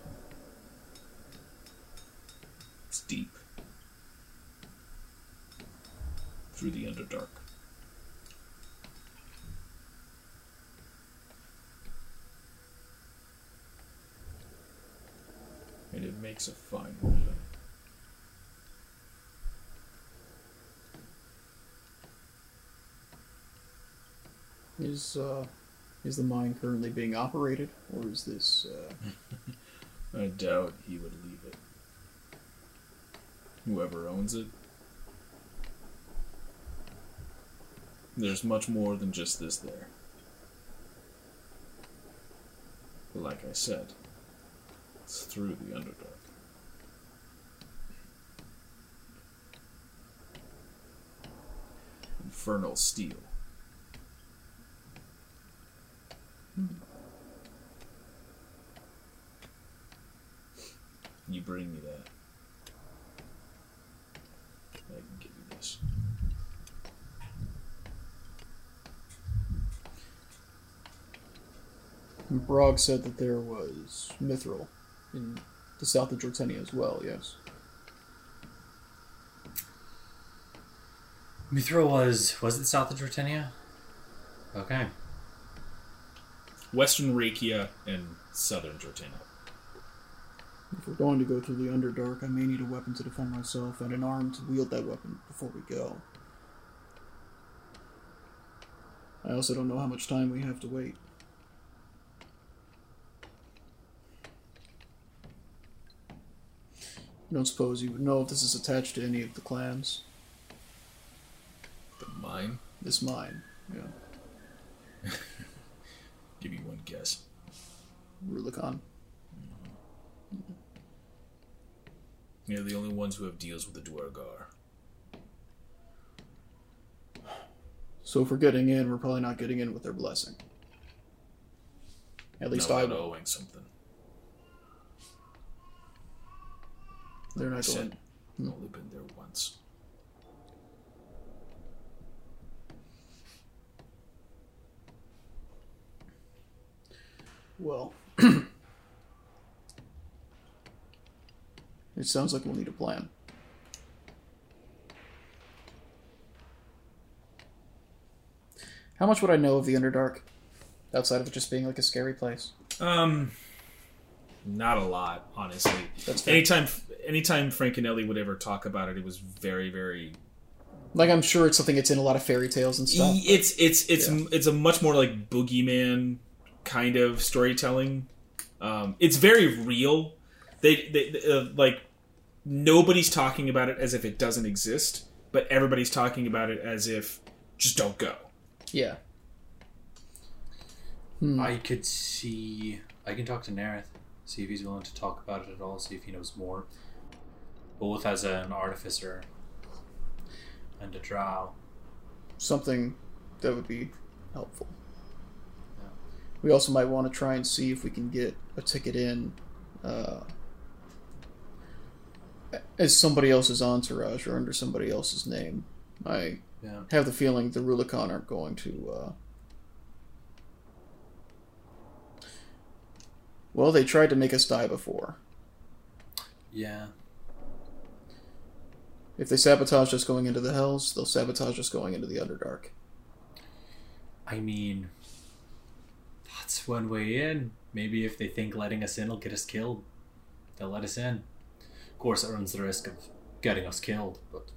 It's deep. Through the Underdark. And it makes a fine weapon. Is uh, is the mine currently being operated, or is this? Uh, I doubt he would leave it. Whoever owns it. There's much more than just this there. Like I said, it's through the Underdark. Infernal steel. Bring me that. I can give you this. Brog said that there was mithril in the south of Jortenia as well. Yes. Mithril was was it south of Jortenia? Okay. Western Rakia and Southern Jortenia. If we're going to go through the Underdark, I may need a weapon to defend myself and an arm to wield that weapon before we go. I also don't know how much time we have to wait. I don't suppose you would know if this is attached to any of the clans. The mine? This mine, yeah. Give me one guess. Rubicon. They're the only ones who have deals with the Duergar. So if we're getting in, we're probably not getting in with their blessing. At least Not I owing something. They're not going. said, I've only been there once. Well, it sounds like we'll need a plan. How much would I know of the Underdark, outside of it just being like a scary place? Um, not a lot, honestly. That's fair. Anytime, anytime Frank and Ellie would ever talk about it, it was very, very. Like I'm sure it's something that's in a lot of fairy tales and stuff. It's it's it's Yeah. it's a much more like boogeyman kind of storytelling. Um, it's very real. They, they uh, like nobody's talking about it as if it doesn't exist, but everybody's talking about it as if just don't go. Yeah. I could see. I can talk to Nareth, see if he's willing to talk about it at all, see if he knows more. both as an artificer and a drow. Something that would be helpful. Yeah. We also might want to try and see if we can get a ticket in uh, as somebody else's entourage or under somebody else's name. I Yeah. have the feeling the Rubicon aren't going to. Uh... Well, they tried to make us die before. Yeah. If they sabotage us going into the Hells, they'll sabotage us going into the Underdark. I mean, that's one way in. Maybe if they think letting us in will get us killed, they'll let us in. Of course, it runs the risk of getting us killed, but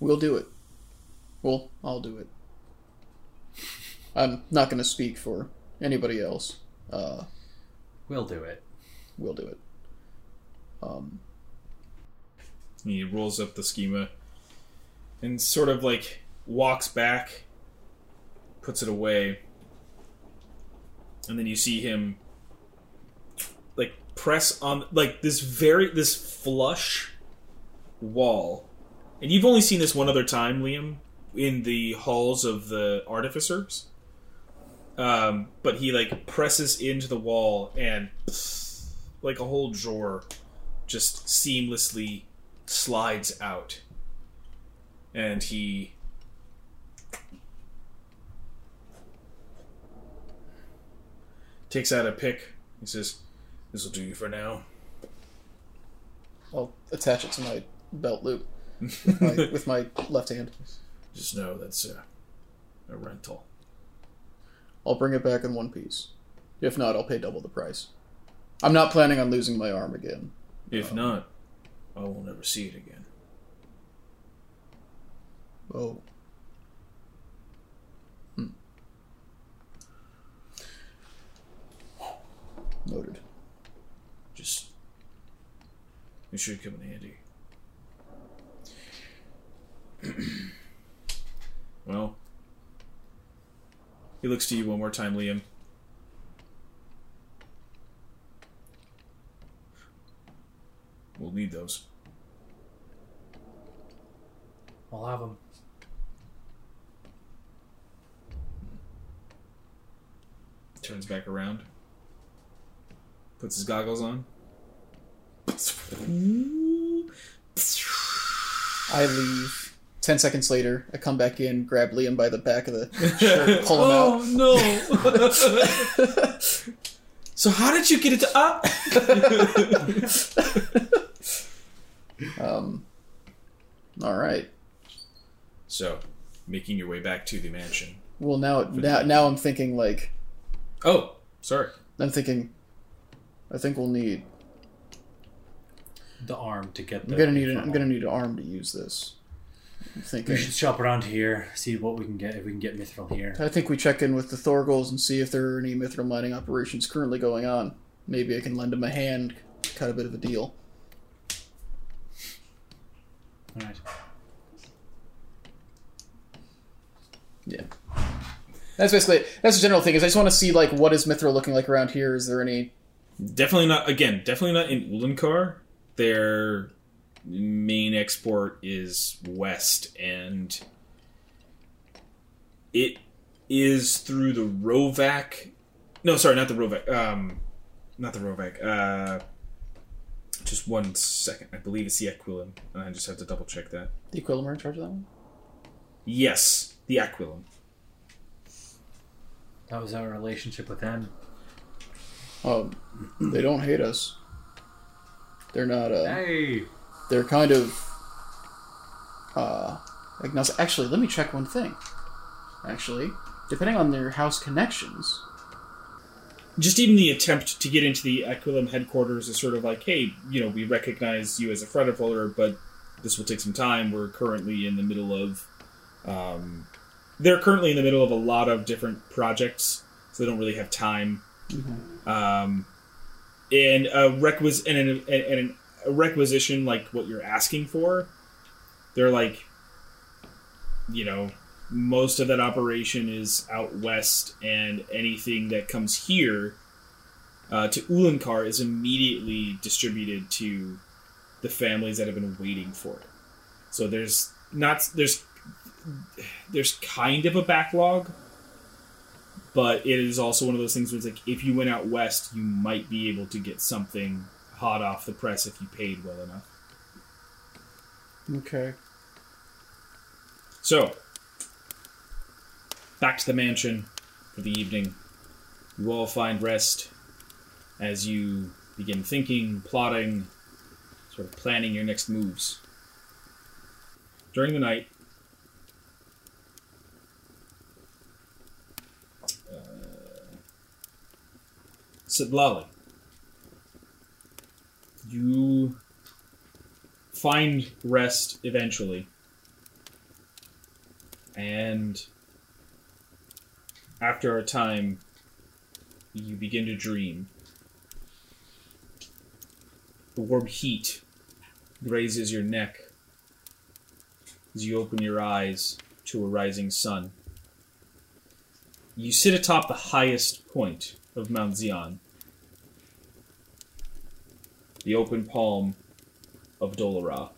We'll do it. Well, I'll do it. I'm not going to speak for anybody else. Uh, we'll do it. we'll do it. Um, He rolls up the schema and sort of like walks back, puts it away, and then you see him like press on like this very this flush wall. And you've only seen this one other time, Liam, in the halls of the artificers. Um, but he like presses into the wall and like a whole drawer just seamlessly slides out. And he takes out a pick. He says, This will do you for now. I'll attach it to my belt loop with my, with my left hand. Just know that's a, a rental. I'll bring it back in one piece. If not, I'll pay double the price. I'm not planning on losing my arm again. If not, I will never see it again. Oh. Hmm. Noted. Just. It should come in handy. well. He looks to you one more time, Liam. We'll need those. We'll have them. Turns back around. Puts his goggles on. I leave. Ten seconds later, I come back in, grab Liam by the back of the shirt, pull him out. Oh no! so how did you get it to up? Um, all right. so, making your way back to the mansion. Well, now, now, now I'm thinking like Oh, sorry. I'm thinking. I think we'll need. The arm to get the. I'm gonna need. An, I'm gonna need an arm to use this. I'm. We should shop around here, see what we can get. If we can get mithril here. I think we check in with the Thorgals and see if there are any mithril mining operations currently going on. Maybe I can lend them a hand, cut a bit of a deal. All right. Yeah. That's basically that's the general thing. Is I just want to see like what is mithril looking like around here. Is there any? Definitely not, again, definitely not in Ulankar. Their main export is west, and it is through the Rovak. No, sorry, not the Rovak. Um, not the Rovak. Uh, just one second. I believe it's the Aquilum. I just have to double check that. The Aquilum are in charge of that one. Yes, the Aquilum. That was our relationship with them. Um, they don't hate us. They're not. Uh, Hey. they're kind of uh agnostic. Actually, let me check one thing. Actually, depending on their house connections, just even the attempt to get into the Aquilum headquarters is sort of like, hey, you know, we recognize you as a Freda folder, but this will take some time. We're currently in the middle of, um, they're currently in the middle of a lot of different projects, so they don't really have time. Um, and a requis and, an, and an, a requisition like what you're asking for, they're like, you know, most of that operation is out west, and anything that comes here uh, to Ulankar is immediately distributed to the families that have been waiting for it. So there's not there's there's kind of a backlog, but it is also one of those things where it's like if you went out west, you might be able to get something hot off the press if you paid well enough. Okay. So, back to the mansion for the evening. You all find rest as you begin thinking, plotting, sort of planning your next moves. During the night, Setlali, you find rest eventually. And after a time you begin to dream. The warm heat grazes your neck as you open your eyes to a rising sun. You sit atop the highest point of mount zion the open palm of Dolorah.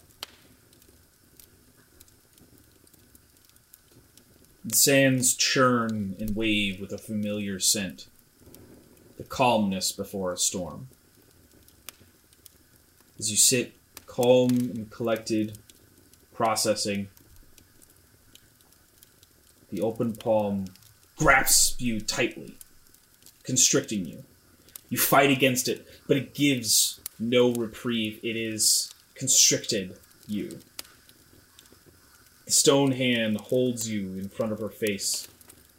The sands churn and wave with a familiar scent, the calmness before a storm. As you sit calm and collected, processing, the open palm grasps you tightly, constricting you. You fight against it, but it gives no reprieve. It is constricted you. The stone hand holds you in front of her face,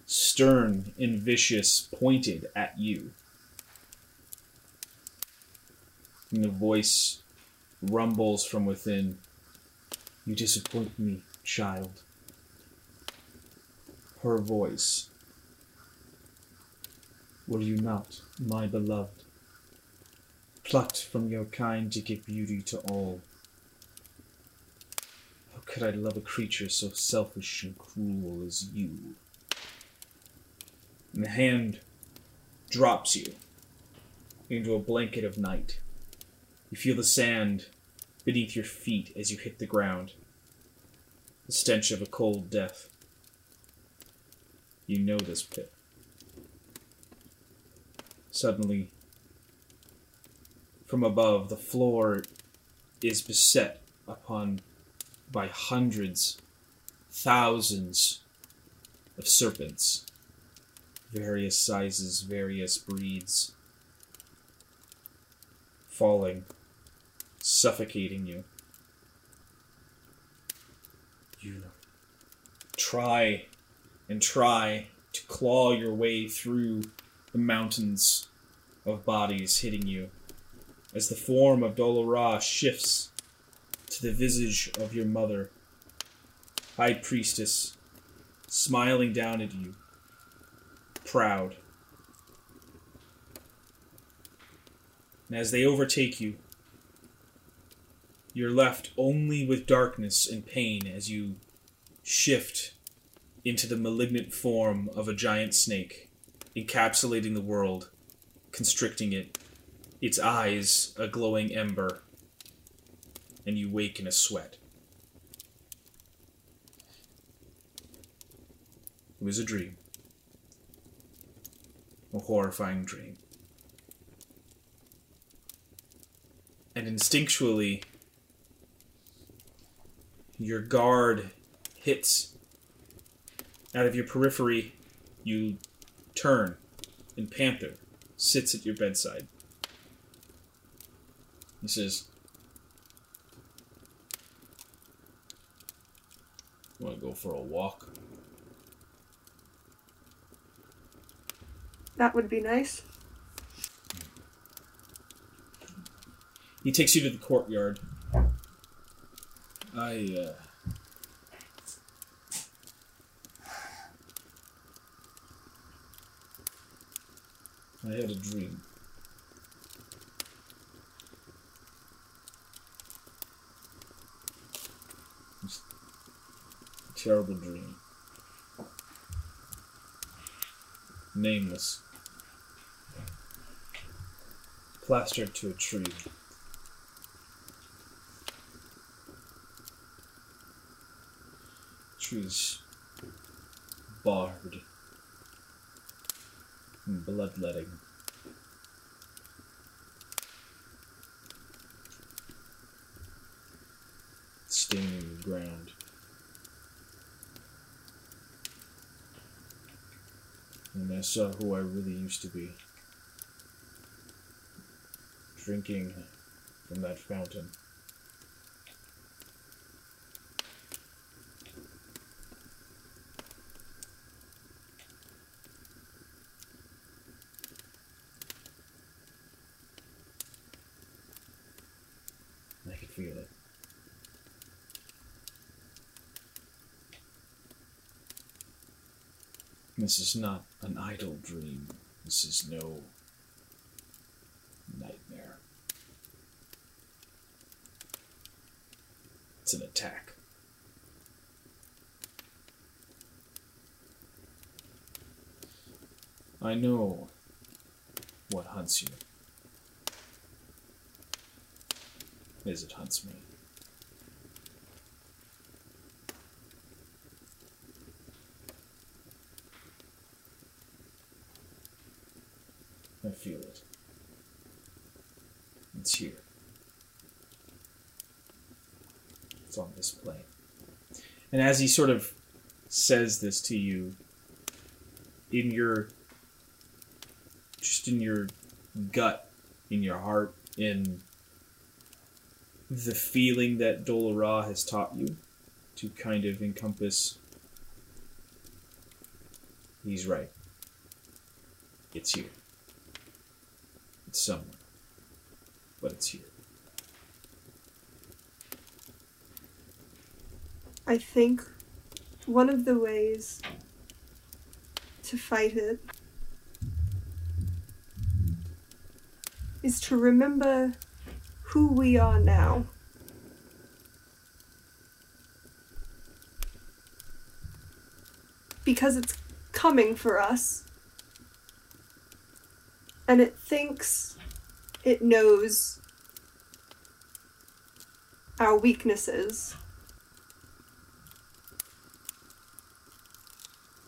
stern and vicious, pointed at you. And the voice rumbles from within You disappoint me, child. Her voice. Were you not my beloved? Plucked from your kind to give beauty to all. How could I love a creature so selfish and cruel as you? And the hand drops you into a blanket of night. You feel the sand beneath your feet as you hit the ground. The stench of a cold death. You know this pit. Suddenly, from above, the floor is beset upon by hundreds, thousands of serpents, various sizes, various breeds, falling, suffocating you. You try and try to claw your way through the mountains of bodies hitting you as the form of Dolorah shifts to the visage of your mother, High Priestess, smiling down at you, proud. And as they overtake you, you're left only with darkness and pain as you shift into the malignant form of a giant snake, encapsulating the world, constricting it, its eyes a glowing ember, and you wake in a sweat. It was a dream. A horrifying dream. And instinctually, your guard hits out of your periphery. You turn, and Panther sits at your bedside. He says, Want to go for a walk? That would be nice. He takes you to the courtyard. I, uh. I had a dream. Terrible dream. Nameless. plastered to a tree. Trees barred bloodletting. Staining the ground. And I saw who I really used to be. Drinking from that fountain. I could feel it. This is not an idle dream. This is no nightmare. It's an attack. I know what hunts you. As it hunts me. I feel it. It's here. Plane. And as he sort of says this to you, in your just in your gut, in your heart, in the feeling that Dolara has taught you to kind of encompass he's right. It's here. It's somewhere. But it's here. I think one of the ways to fight it is to remember who we are now. Because it's coming for us. And it thinks it knows our weaknesses.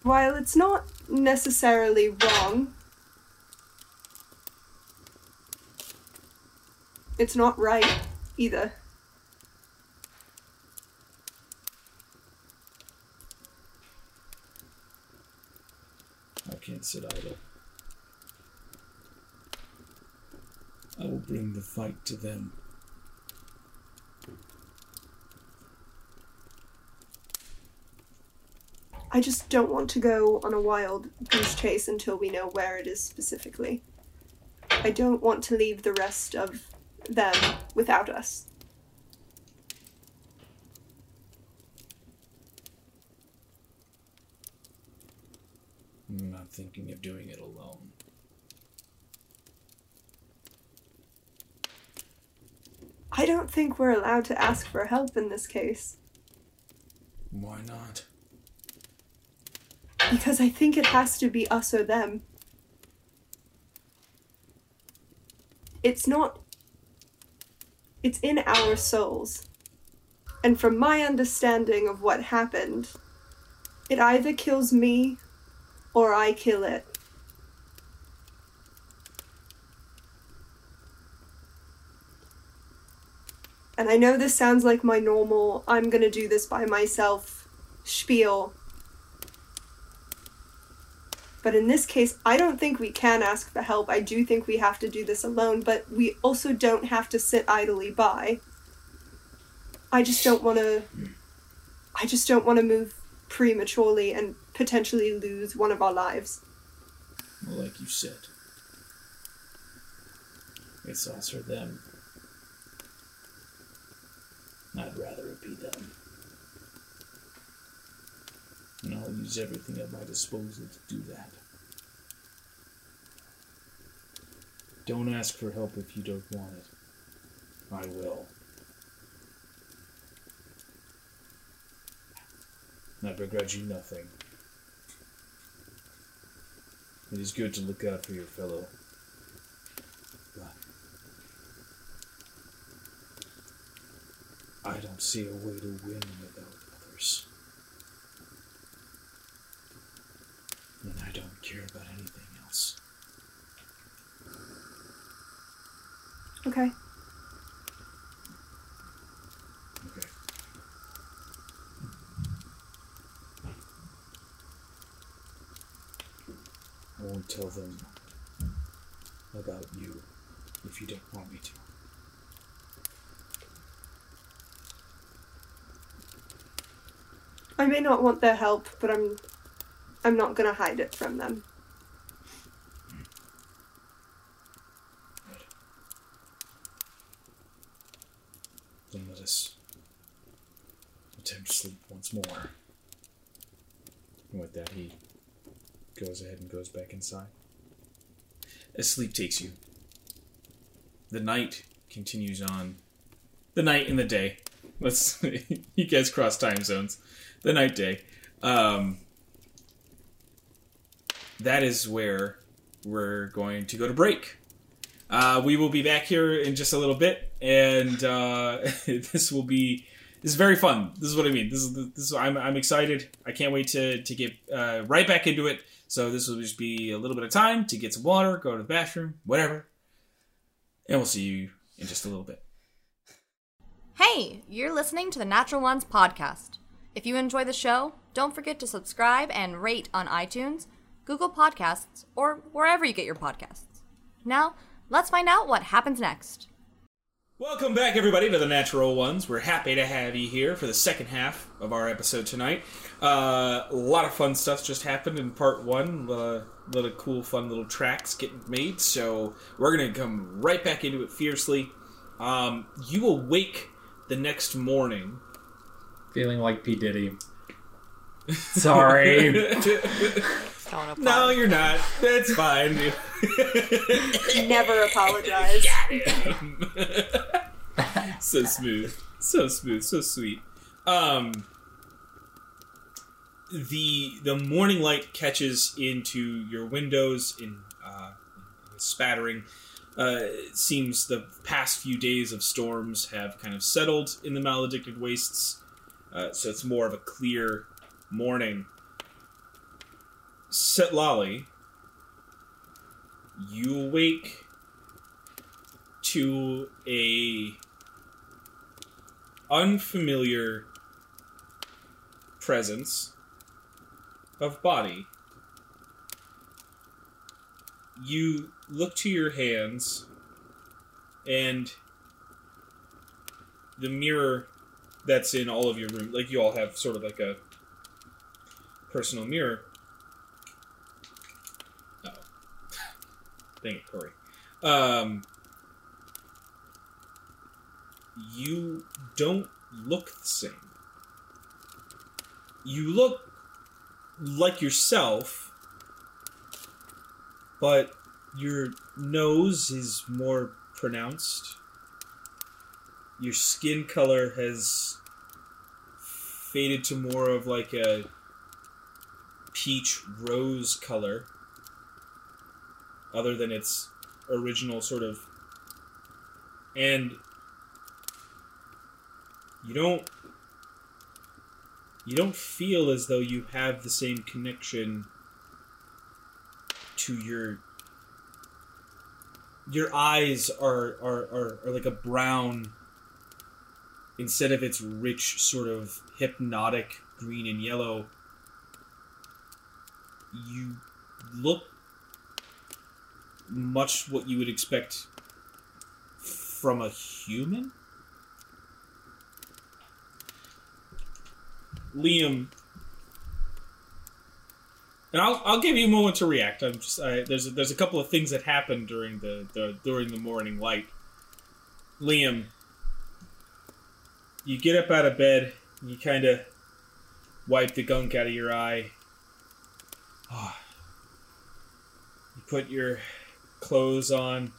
While it's not necessarily wrong, it's not right either. I can't sit idle. I will bring the fight to them. I just don't want to go on a wild goose chase until we know where it is specifically. I don't want to leave the rest of them without us. I'm not thinking of doing it alone. I don't think we're allowed to ask for help in this case Why not? Because I think it has to be us or them. It's not. It's in our souls. And from my understanding of what happened, it either kills me or I kill it. And I know this sounds like my normal, I'm gonna do this by myself spiel. But in this case, I don't think we can ask for help. I do think we have to do this alone, but we also don't have to sit idly by. I just don't want to. I just don't want to move prematurely and potentially lose one of our lives. Well, like you said, it's us or them. I'd rather it be them and I'll use everything at my disposal to do that. Don't ask for help if you don't want it. I will. I begrudge you nothing. It is good to look out for your fellow. But I don't see a way to win without others. And I don't care about anything else. Okay. Okay. I won't tell them about you if you don't want me to. I may not want their help, but I'm I'm not gonna hide it from them. Then let us attempt sleep once more. And with that, he goes ahead and goes back inside. As sleep takes you, the night continues on. The night and the day. Let's you guys cross time zones. The night day. Um, that is where we're going to go to break. Uh, we will be back here in just a little bit, and uh, this will be this is very fun. This is what I mean. This is this is I'm I'm excited. I can't wait to to get uh, right back into it. So this will just be a little bit of time to get some water, go to the bathroom, whatever, and we'll see you in just a little bit. Hey, you're listening to the Natural Ones podcast. If you enjoy the show, don't forget to subscribe and rate on iTunes, Google Podcasts, or wherever you get your podcasts. Now, let's find out what happens next. Welcome back, everybody, to the Natural Ones. We're happy to have you here for the second half of our episode tonight. Uh, a lot of fun stuff just happened in part one. A lot of, lot of cool, fun little tracks getting made. So we're going to come right back into it fiercely. Um, you awake the next morning. Feeling like P Diddy. Sorry. Don't no, you're not. That's fine. Never apologize. so smooth, so smooth, so sweet. Um, the the morning light catches into your windows in, uh, spattering. Uh, it seems the past few days of storms have kind of settled in the maledicted wastes, uh, so it's more of a clear morning. Setlali, you awake to a unfamiliar presence of body. You look to your hands, and the mirror that's in all of your room, like you all have sort of like a personal mirror. It, Corey. Um, you don't look the same. You look like yourself, but your nose is more pronounced. Your skin color has faded to more of like a peach rose color, other than its original sort of. And you don't you don't feel as though you have the same connection to your your eyes are are, are, are like a brown instead of its rich sort of hypnotic green and yellow you look much what you would expect from a human Liam, and I'll, I'll give you a moment to react. I'm just I, there's a, there's a couple of things that happened during the, the during the morning light. Liam, you get up out of bed. You kind of wipe the gunk out of your eye. Oh. You put your clothes on,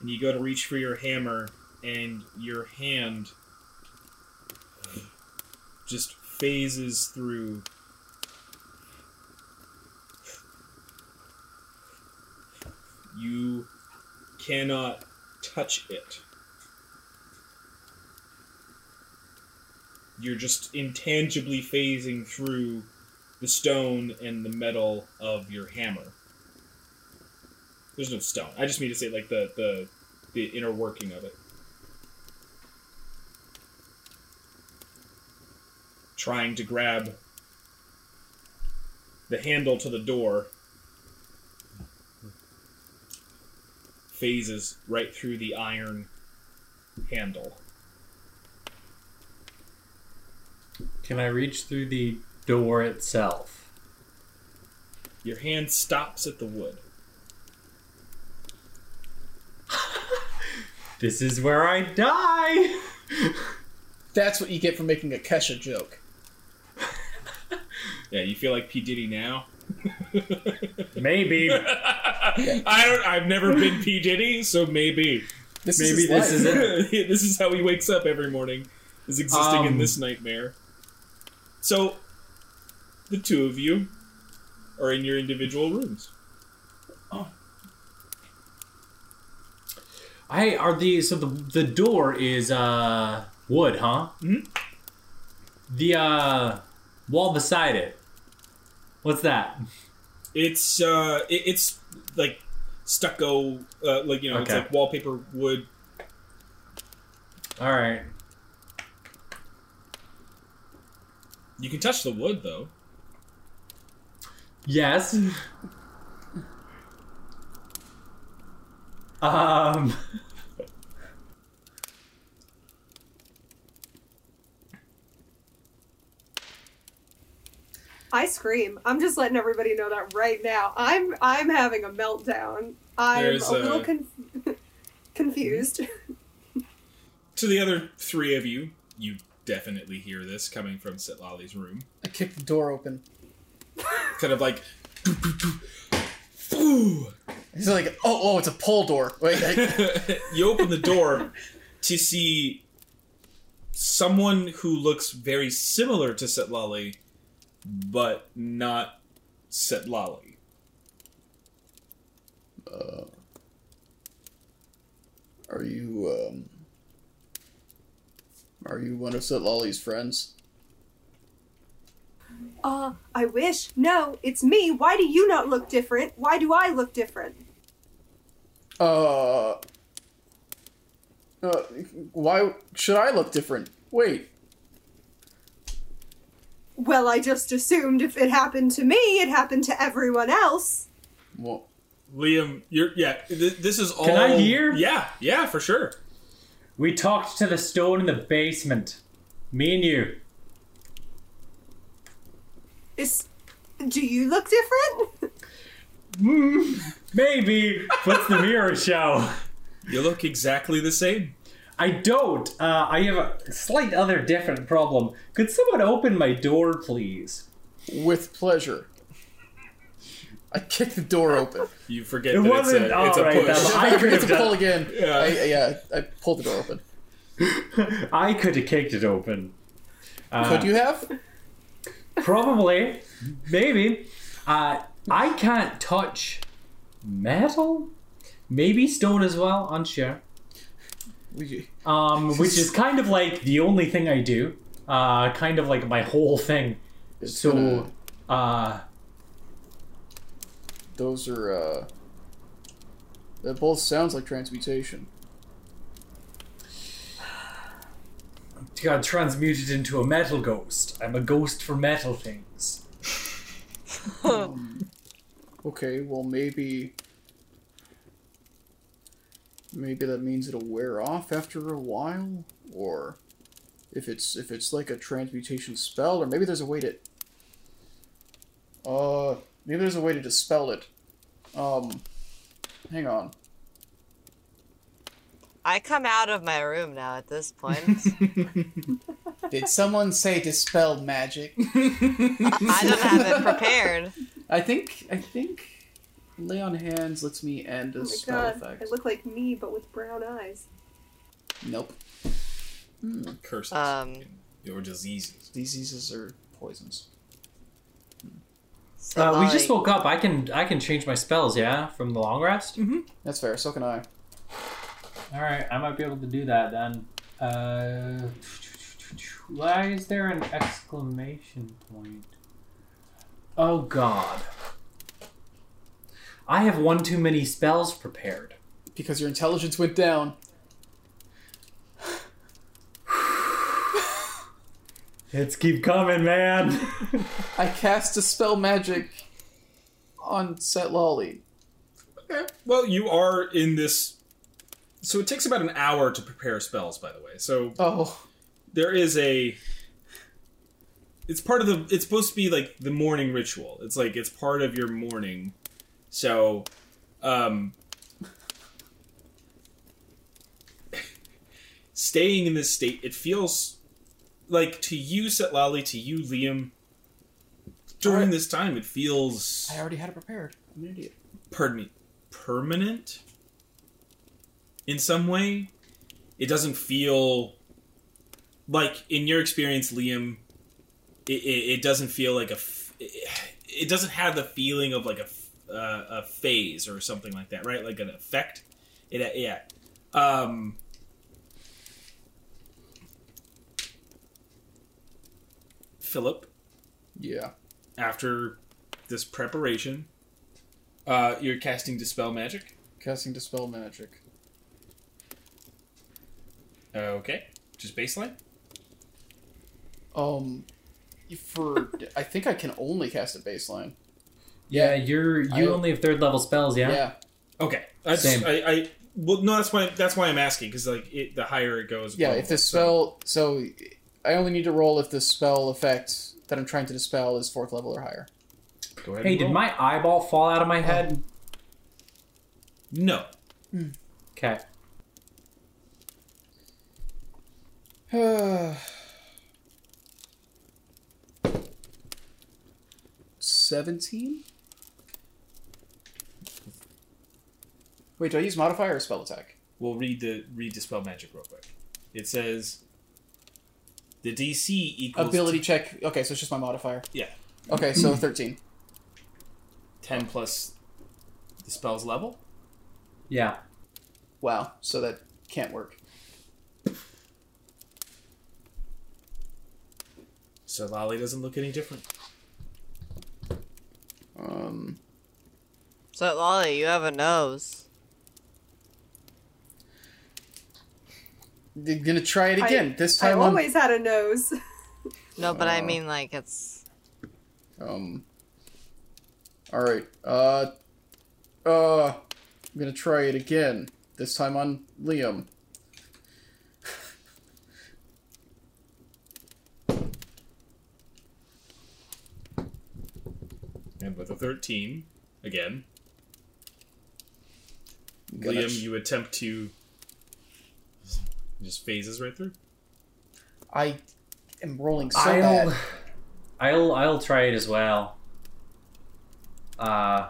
and you go to reach for your hammer, and your hand just phases through you cannot touch it you're just intangibly phasing through the stone and the metal of your hammer. There's no stone. I just mean to say like the the the inner working of it. Trying to grab the handle to the door phases right through the iron handle. Can I reach through the door itself? Your hand stops at the wood. This is where I die. That's what you get for making a Kesha joke. Yeah, you feel like P Diddy now. Maybe. I don't. I've never been P Diddy, so maybe. This Maybe is his this life. is it. this is how he wakes up every morning, is existing in Um, this nightmare. So, the two of you are in your individual rooms. I are the so the the door is uh wood, huh? Mhm. The uh wall beside it. What's that? It's uh, it, it's like stucco, uh, like you know, it's Okay. like wallpaper wood. All right. You can touch the wood though. Yes. um. I scream. I'm just letting everybody know that right now. I'm I'm having a meltdown. I'm There's a little a- conf- confused. To the other three of you, you definitely hear this coming from Sitlali's room. I kick the door open. Kind of like. Ooh. He's like, oh, oh, it's a pull door. Wait, I, you open the door to see someone who looks very similar to Setlali, but not Setlali. uh, are you um, are you one of Setlali's friends? Uh, I wish. No, it's me. Why do you not look different? Why do I look different? Uh, uh, why should I look different? Wait, Well, I just assumed if it happened to me, it happened to everyone else. well, Liam, you're yeah. Th- this is all. Can I hear? Yeah, yeah, for sure. We talked to the stone in the basement. Me and you. Is do you look different? Maybe. What's the mirror show? You look exactly the same. I don't. Uh, I have a slight other different problem. Could someone open my door, please? with pleasure. I kicked the door open. You forget It that wasn't- it's a, it's a alright, push. then. I I could forget have to pull again. Yeah. I, I- yeah, I pulled the door open. I could have kicked it open. Uh, Could you have? Probably. Maybe. Uh, I can't touch metal? Maybe stone as well, unsure. Um, which is kind of like the only thing I do. Uh, kind of like my whole thing. it's So, gonna- uh, those are uh, that both sounds like transmutation. Got transmuted into a metal ghost. I'm a ghost for metal things. Um, okay, well maybe maybe that means it'll wear off after a while, or if it's if it's like a transmutation spell, or maybe there's a way to uh maybe there's a way to dispel it. Um, hang on. I come out of my room now at this point. Did someone say dispel magic? I don't have it prepared. I think I think lay on hands lets me end a Oh my spell god, effect. I look like me but with brown eyes. Nope. Curses. Um, or diseases. Diseases are poisons. so Uh, we just woke up. I can I can change my spells, yeah, from the long rest. That's fair. So can I. All right, I might be able to do that then. Uh, Why is there an exclamation point? Oh god. I have one too many spells prepared. Because your intelligence went down. Let's keep coming, man. I cast a spell magic on Setlali. Okay. Well, you are in this. So it takes about an hour to prepare spells, by the way. So Oh, there is a. It's part of the. It's supposed to be like the morning ritual. It's like it's part of your morning. So, um, staying in this state, it feels like to you, Setlali, to you, Liam. During Alright. this time, it feels. I already had it prepared. I'm an idiot. pardon me, permanent in some way. It doesn't feel like, in your experience, Liam. It, it, it doesn't feel like a. f- It, doesn't have the feeling of like a, uh, a phase or something like that, right? Like an effect. It yeah. Um, Philip, Yeah. after this preparation, uh, you're casting dispel magic. Casting Dispel Magic. Okay, just baseline. Um, for I think I can only cast a baseline. yeah, you're you I- only have third level spells, yeah? Yeah. Okay, that's Same. I, I well no that's why that's why I'm asking because like it, the higher it goes. Yeah. well, If the so- spell, so I only need to roll if the spell effect that I'm trying to dispel is fourth level or higher. Go ahead Hey, did my eyeball fall out of my head? no? Okay. Seventeen. Wait, do I use modifier or spell attack? We'll read the read dispel magic real quick. It says the DC equals Ability t- check. Okay, so it's just my modifier. yeah Okay, so thirteen. ten plus the spell's level. Yeah. Wow. So that can't work. So Lolly doesn't look any different. Um. So, Lolly, you have a nose. They're gonna try it again. this I time, I'm- always had a nose. No, but I Uh. mean, like, it's. Um. All right. Uh. Uh. I'm gonna try it again. This time on Liam. And with a thirteen again, I'm Liam, you attempt to just phases right through. I am rolling so I'll bad. I'll I'll try it as well. Uh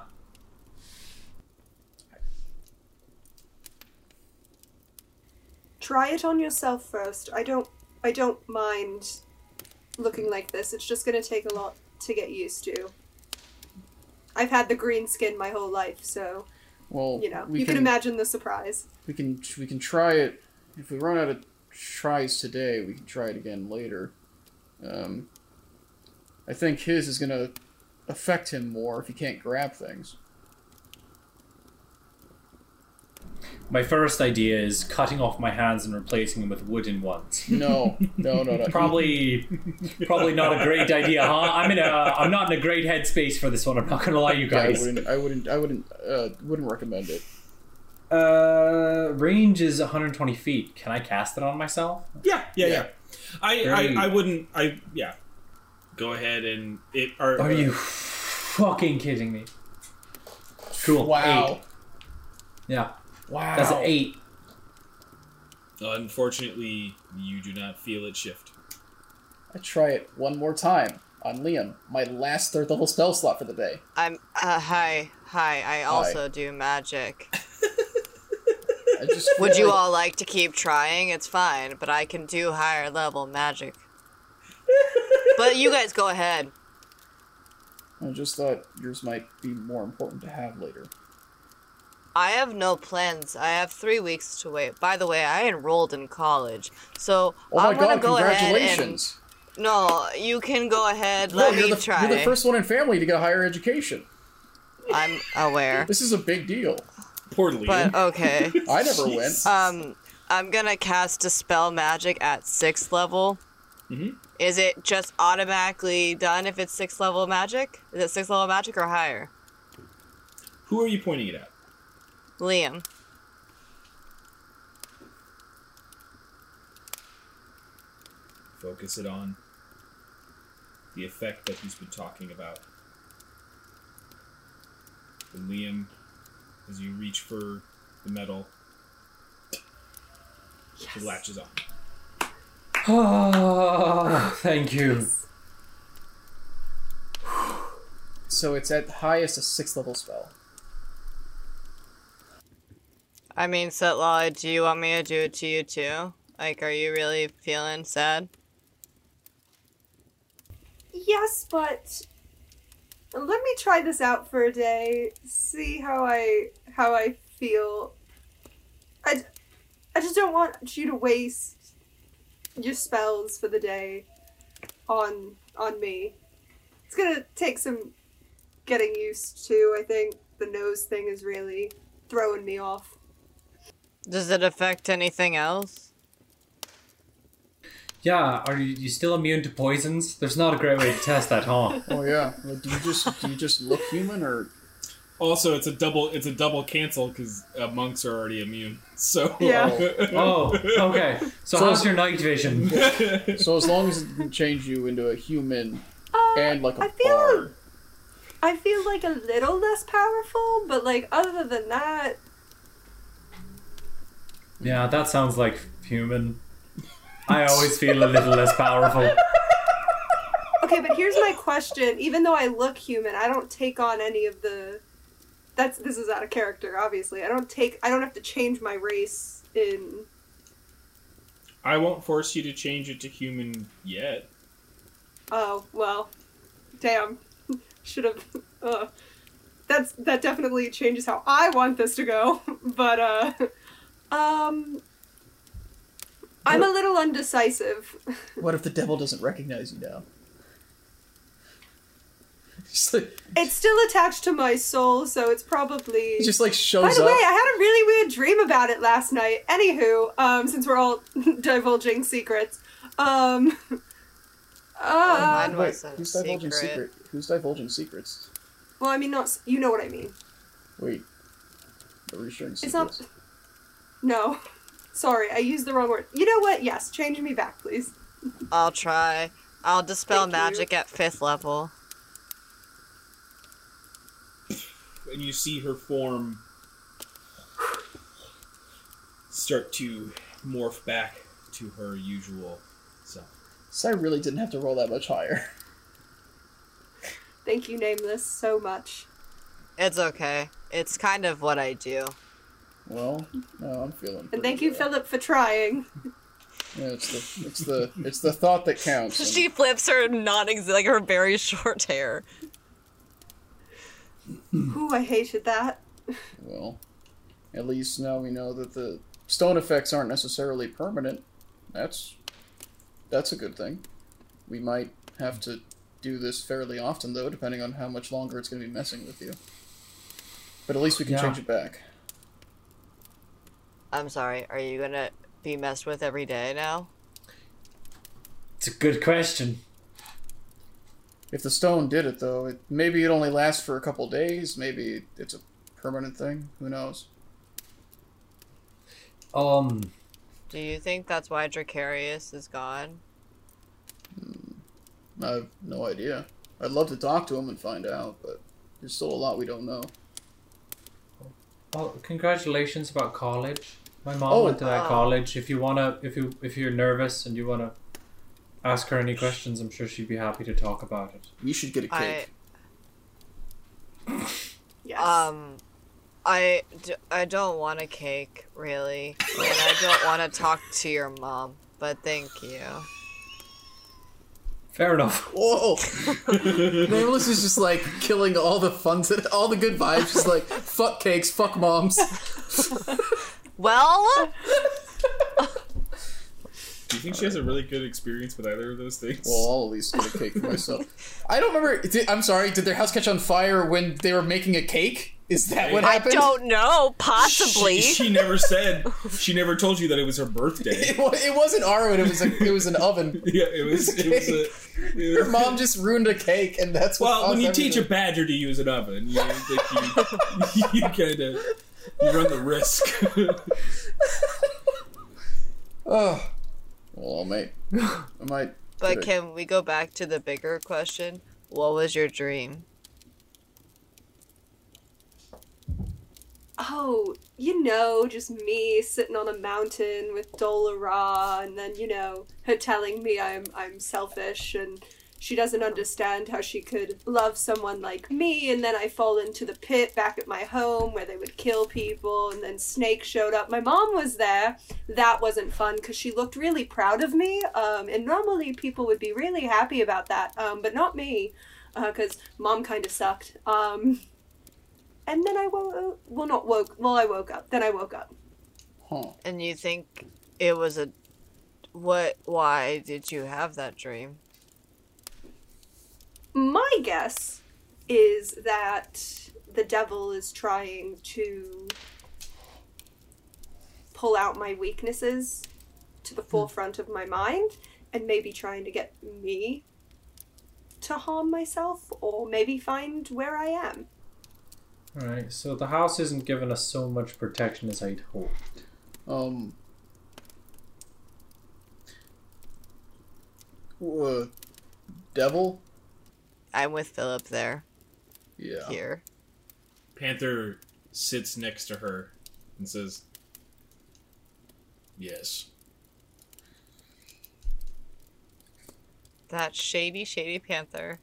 Try it on yourself first. I don't. I don't mind looking like this. It's just gonna take a lot to get used to. I've had the green skin my whole life, so Well, you know we you can, imagine the surprise. we can we can try it. If we run out of tries today, we can try it again later. Um, I think his is gonna affect him more if he can't grab things. My first idea is cutting off my hands and replacing them with wooden ones. No, no, no, no. Probably probably not a great idea, huh? I'm in a I'm not in a great headspace for this one, I'm not gonna lie you Yeah, I guys. wouldn't. I wouldn't. I wouldn't. Uh, wouldn't recommend it. Uh range is 120 feet. Can I cast it on myself? Yeah, yeah, Yeah. yeah. I, Very- I, I wouldn't. I yeah. Go ahead and it. Are, Are you fucking kidding me? Cool. Wow. Eight. Yeah. Wow. That's an eight. Unfortunately, you do not feel it shift. I try it one more time on Liam. My last third level spell slot for the day. I'm. Uh, hi. Hi. I also do magic. I just Would feel you like- all like to keep trying? It's fine, but I can do higher level magic. But you guys go ahead. I just thought yours might be more important to have later. I have no plans. I have three weeks to wait. By the way, I enrolled in college, so Oh I'm gonna god, go ahead and. congratulations! No, you can go ahead. No, Let you're me the, try. you're the first one in family to get a higher education. I'm aware, This is a big deal. Poor Liam. but okay. I never went. Um, I'm gonna cast Dispel Magic at sixth level. Mhm. Is it just automatically done if it's sixth level magic? Is it sixth level magic or higher? Who are you pointing it at? Liam. Focus it on the effect that he's been talking about. And Liam, as you reach for the metal, it latches on. Oh, thank you. So it's at highest a sixth level spell. I mean, Setlali, do you want me to do it to you too? Like, are you really feeling sad? Yes, but let me try this out for a day. See how I how I feel. I, I just don't want you to waste your spells for the day on on me. It's gonna take some getting used to. I think the nose thing is really throwing me off. Does it affect anything else? Yeah, are you, you still immune to poisons? There's not a great way to test that, huh? Oh yeah. Like, do you just do you just look human or Also, it's a double. It's a double cancel because uh, monks are already immune. So Yeah. Oh, okay. So, So how's your night vision? so as long as it can change you into a human Uh, and like a I feel bard. I feel like a little less powerful, but like other than that, Yeah, that sounds like human. I always feel a little less powerful. Okay, but here's my question. Even though I look human, I don't take on any of the That's this is out of character, obviously. I don't take I don't have to change my race in I won't force you to change it to human yet. Oh, well. Damn. Should have uh that's that definitely changes how I want this to go. But uh um I'm a little undecisive. What if the devil doesn't recognize you now? Like, It's still attached to my soul, so it's probably he just like shows. By the up. way, I had a really weird dream about it last night. Anywho, um, since we're all divulging secrets, um, uh, mine Wait, was a who's divulging secret. secret? Who's divulging secrets? well, I mean, not you know what I mean. Wait, are we sharing It's secrets? not. No, sorry, I used the wrong word. You know what? Yes, change me back, please. I'll try. I'll dispel Thank you. magic at fifth level. and you see her form start to morph back to her usual self. So I really didn't have to roll that much higher. Thank you, Nameless, so much. It's okay. It's kind of what I do. Well, no, I'm feeling. And thank you, pretty, uh, Philip, for trying. Yeah, it's the it's the it's the thought that counts. and- She flips her non like her very short hair. Ooh, I hated that. Well, at least now we know that the stone effects aren't necessarily permanent. That's that's a good thing. We might have to do this fairly often, though, depending on how much longer it's going to be messing with you. But at least we can Yeah. change it back. I'm sorry. Are you gonna be messed with every day now? It's a good question. If the stone did it, though, it, maybe it only lasts for a couple days. Maybe it's a permanent thing. Who knows? Um, Do you think that's why Dracarius is gone? I have no idea. I'd love to talk to him and find out, but there's still a lot we don't know. well, congratulations about college. My mom Oh. went to that Oh. college. If you wanna, if you if you're nervous and you wanna ask her any questions, I'm sure she'd be happy to talk about it. We should get a cake. Yes. um, I d- I don't want a cake really, and I don't want to talk to your mom. But thank you. Fair enough. Whoa! Nameless is just like killing all the fun, all the good vibes. Just like fuck cakes, fuck moms. Well, Do you think she has a really good experience with either of those things? Well, I'll at least get a cake for myself. I don't remember. Did, I'm sorry. Did their house catch on fire when they were making a cake? Is that what I happened? I don't know. Possibly. She, she never said. She never told you that it was her birthday. It, it wasn't Arwen. It was a, it was an oven. Yeah, it was. It was a. it Her was- mom just ruined a cake, and that's what. Well, when caused you teach a badger to use an oven, you, like you, you kind of you run the risk. Oh, well, mate. I might. But Good. can we go back to the bigger question? What was your dream? Oh, you know, just me sitting on a mountain with Dolara, and then you know her telling me I'm I'm selfish and she doesn't understand how she could love someone like me, and then I fall into the pit back at my home where they would kill people, and then Snake showed up. My mom was there. That wasn't fun because she looked really proud of me, um, and normally people would be really happy about that, um, but not me, because mom kind of sucked. Um, and then I woke. Well, not woke. Well, I woke up. Then I woke up. And you think it was a what why did you have that dream? My guess is that the devil is trying to pull out my weaknesses to the forefront of my mind and maybe trying to get me to harm myself or maybe find where I am. Alright, so the house isn't giving us so much protection as I'd hoped. Um. Uh, devil. I'm with Philip there. Yeah. Here. Panther sits next to her and says, "Yes." That shady, shady panther.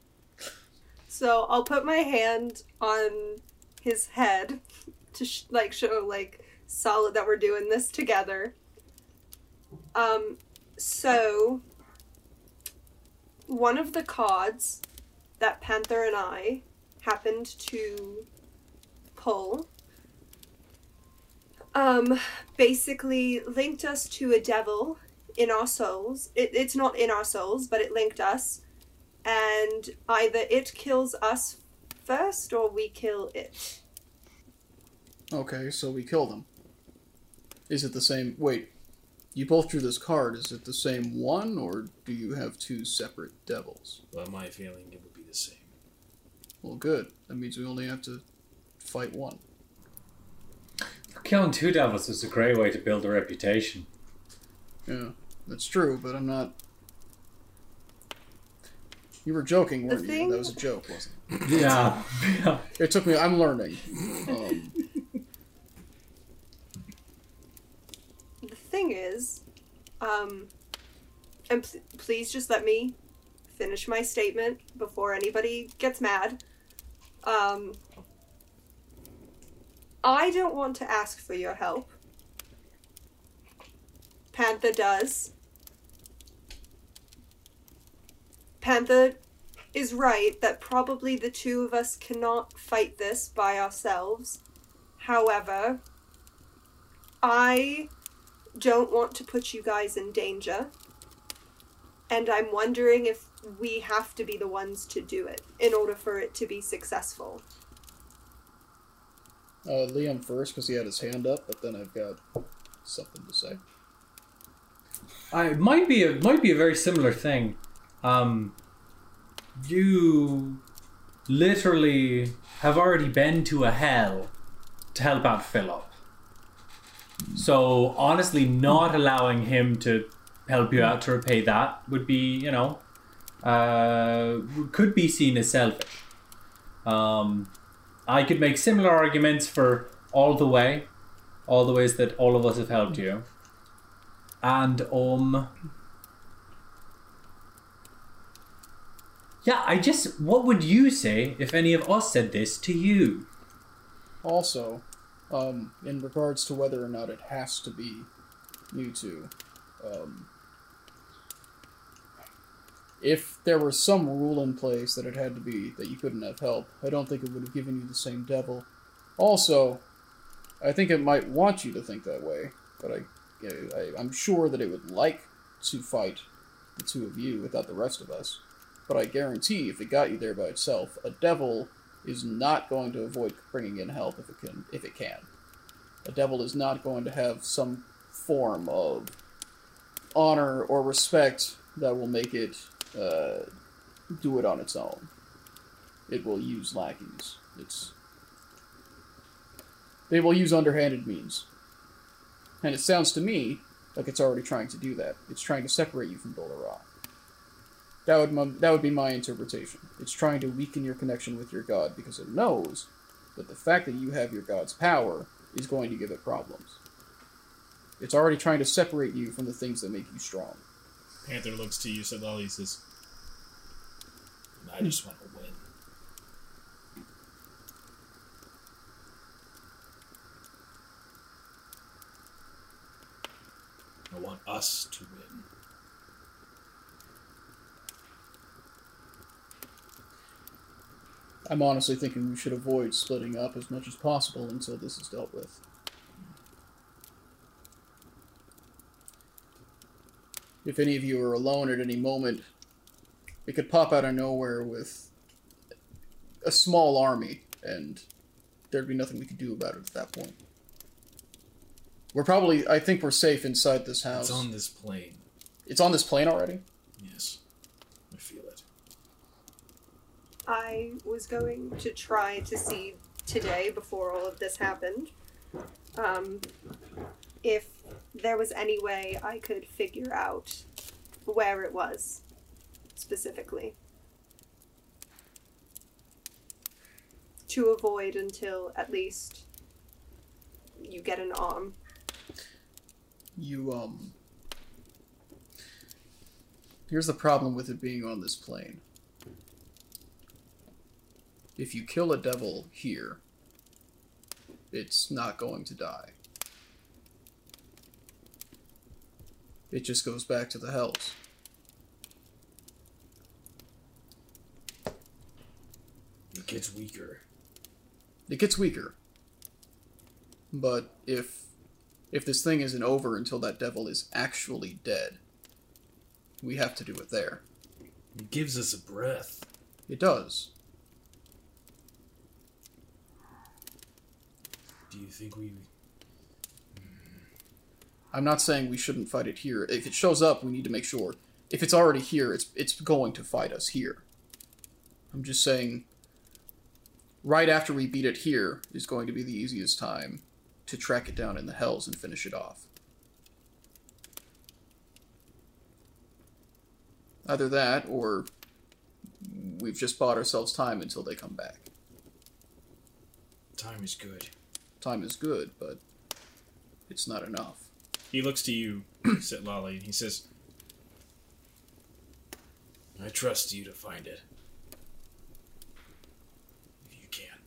So I'll put my hand on his head to sh- like show like solid that we're doing this together. Um, so one of the cards that Panther and I happened to pull um basically linked us to a devil in our souls. It, it's not in our souls, but it linked us and either it kills us first or we kill it. Okay, so we kill them. Is it the same? Wait, you both drew this card. Is it the same one, or do you have two separate devils? Well, my feeling it would be the same. Well, good. That means we only have to fight one. Killing two devils is a great way to build a reputation. Yeah, that's true, but I'm not. You were joking, weren't you? That was a joke, wasn't Yeah. yeah. it? It took me. I'm learning. Um, The thing is, um, and pl- please just let me finish my statement before anybody gets mad. Um, I don't want to ask for your help. Panther does. Panther is right that probably the two of us cannot fight this by ourselves. However, I don't want to put you guys in danger. And I'm wondering if we have to be the ones to do it in order for it to be successful. uh, Liam first because he had his hand up, but then I've got something to say. I, it might be a might be a very similar thing. Um, you literally have already been to a hell to help out Philip. So honestly, not allowing him to help you out to repay that would be, you know, uh, could be seen as selfish. Um, I could make similar arguments for all the way, all the ways that all of us have helped you. And um Yeah, I just what would you say if any of us said this to you? Also, um, in regards to whether or not it has to be you two, um, if there was some rule in place that it had to be that you couldn't have help, I don't think it would have given you the same devil. Also, I think it might want you to think that way, but I, I I'm sure that it would like to fight the two of you without the rest of us. But I guarantee, if it got you there by itself, a devil is not going to avoid bringing in help if it can. If it can, a devil is not going to have some form of honor or respect that will make it uh, do it on its own. It will use lackeys. It's they will use underhanded means, and it sounds to me like it's already trying to do that. It's trying to separate you from Dolorah. That would that would be my interpretation. It's trying to weaken your connection with your god because it knows that the fact that you have your god's power is going to give it problems. It's already trying to separate you from the things that make you strong. Panther looks to you, Setlali, says, I just want to win. I want us to win. I'm honestly thinking we should avoid splitting up as much as possible until this is dealt with. If any of you are alone at any moment, it could pop out of nowhere with a small army, and there'd be nothing we could do about it at that point. We're probably, I think we're safe inside this house. It's on this plane. It's on this plane already? Yes. I feel it. I was going to try to see today before all of this happened um, if there was any way I could figure out where it was specifically to avoid until at least you get an arm. You, um. Here's the problem with it being on this plane. If you kill a devil here, it's not going to die. It just goes back to the hells. It gets weaker. It gets weaker. But if if this thing isn't over until that devil is actually dead, we have to do it there. It gives us a breath. It does. Do you think we. I'm not saying we shouldn't fight it here. If it shows up, we need to make sure. If it's already here, it's it's going to fight us here. I'm just saying right after we beat it here is going to be the easiest time to track it down in the hells and finish it off. Either that or we've just bought ourselves time until they come back. Time is good. Time is good, but it's not enough. He looks to you, Setlali, and he says, I trust you to find it. If you can.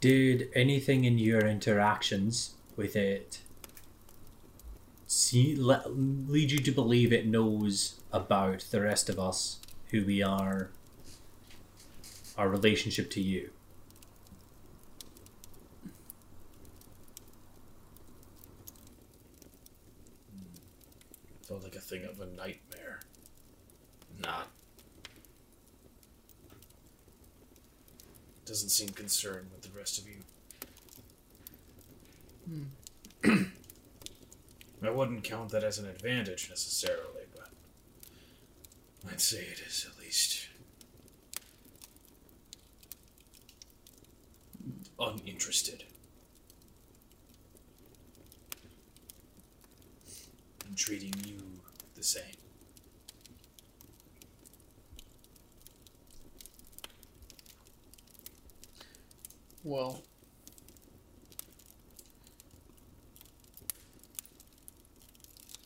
Did anything in your interactions with it see, le- lead you to believe it knows about the rest of us, who we are, our relationship to you? Felt like a thing of a nightmare. Not. Doesn't seem concerned with the rest of you. Hmm. I wouldn't count that as an advantage necessarily, but I'd say it is at least uninterested. in treating you the same. Well,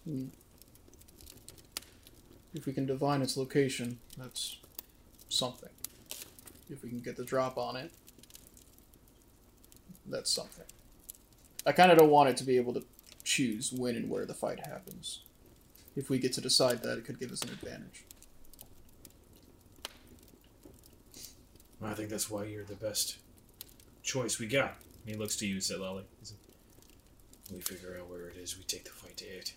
hmm. if we can divine its location, that's something. If we can get the drop on it, that's something. I kind of don't want it to be able to choose when and where the fight happens. If we get to decide that, it could give us an advantage. I think that's why you're the best choice we got. He looks to you, Setlali. He We figure out where it is, we take the fight to it.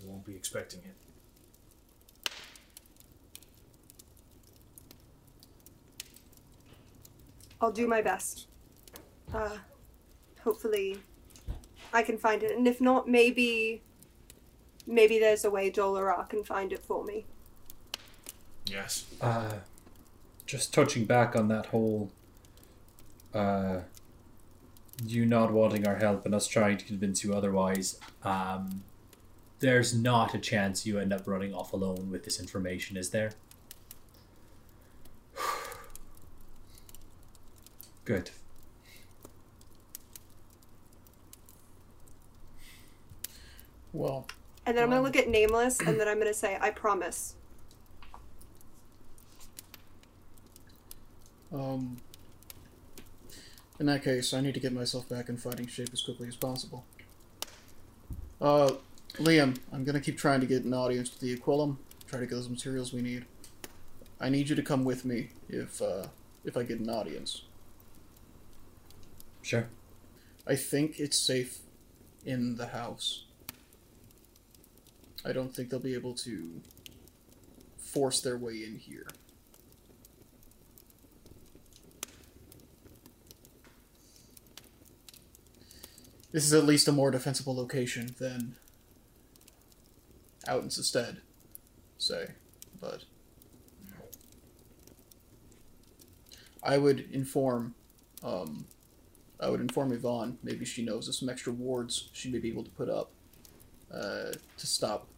We won't be expecting it. I'll do my best. Uh, hopefully, I can find it, and if not, maybe, maybe there's a way Dolorar can find it for me. Yes. Uh, just touching back on that whole, uh, you not wanting our help and us trying to convince you otherwise. Um, there's not a chance you end up running off alone with this information, is there? Good. Well, And then I'm gonna look at Nameless, and then I'm gonna say, I promise. Um, in that case, I need to get myself back in fighting shape as quickly as possible. Uh, Liam, I'm gonna keep trying to get an audience with the Aquilum. Try to get those materials we need. I need you to come with me if uh, if I get an audience. Sure. I think it's safe in the house. I don't think they'll be able to force their way in here. This is at least a more defensible location than out in Sestead, say. But I would inform um, I would inform Yvonne. Maybe she knows of some extra wards she may be able to put up uh, to stop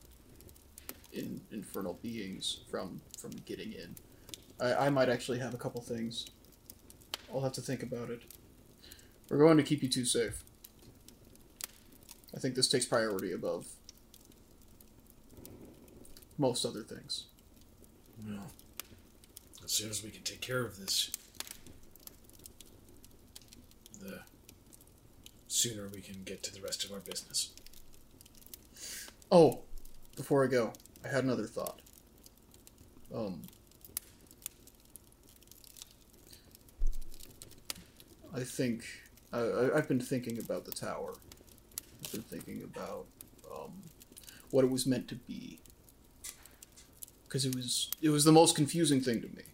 in, infernal beings from from getting in. I, I might actually have a couple things. I'll have to think about it. We're going to keep you two safe. I think this takes priority above most other things. Well, as soon as we can take care of this, the sooner we can get to the rest of our business. Oh, before I go, I had another thought. Um, I think I, I, I've been thinking about the tower. Been thinking about um, what it was meant to be. Because it was it was the most confusing thing to me.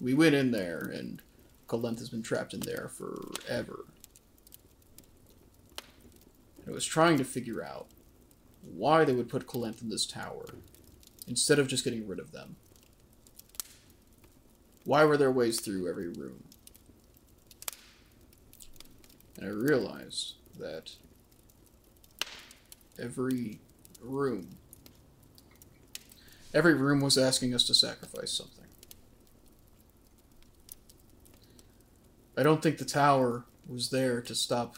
We went in there and Kolenth has been trapped in there forever. I was trying to figure out why they would put Kolenth in this tower instead of just getting rid of them. Why were there ways through every room? And I realized that every room, every room was asking us to sacrifice something. I don't think the tower was there to stop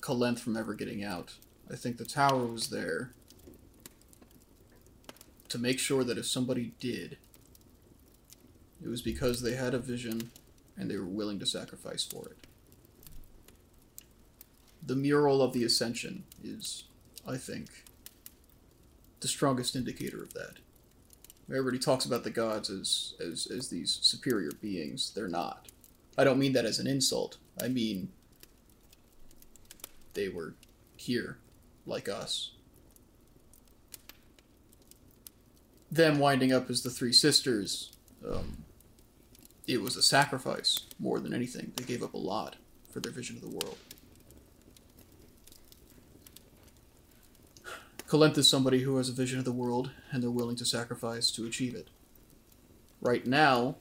Kolenth from ever getting out. I think the tower was there to make sure that if somebody did, it was because they had a vision and they were willing to sacrifice for it. The mural of the Ascension is, I think, the strongest indicator of that. Everybody talks about the gods as, as, as these superior beings. They're not. I don't mean that as an insult. I mean they were here, like us. Them winding up as the three sisters, um, it was a sacrifice more than anything. They gave up a lot for their vision of the world. Kolenth is somebody who has a vision of the world, and they're willing to sacrifice to achieve it. Right now,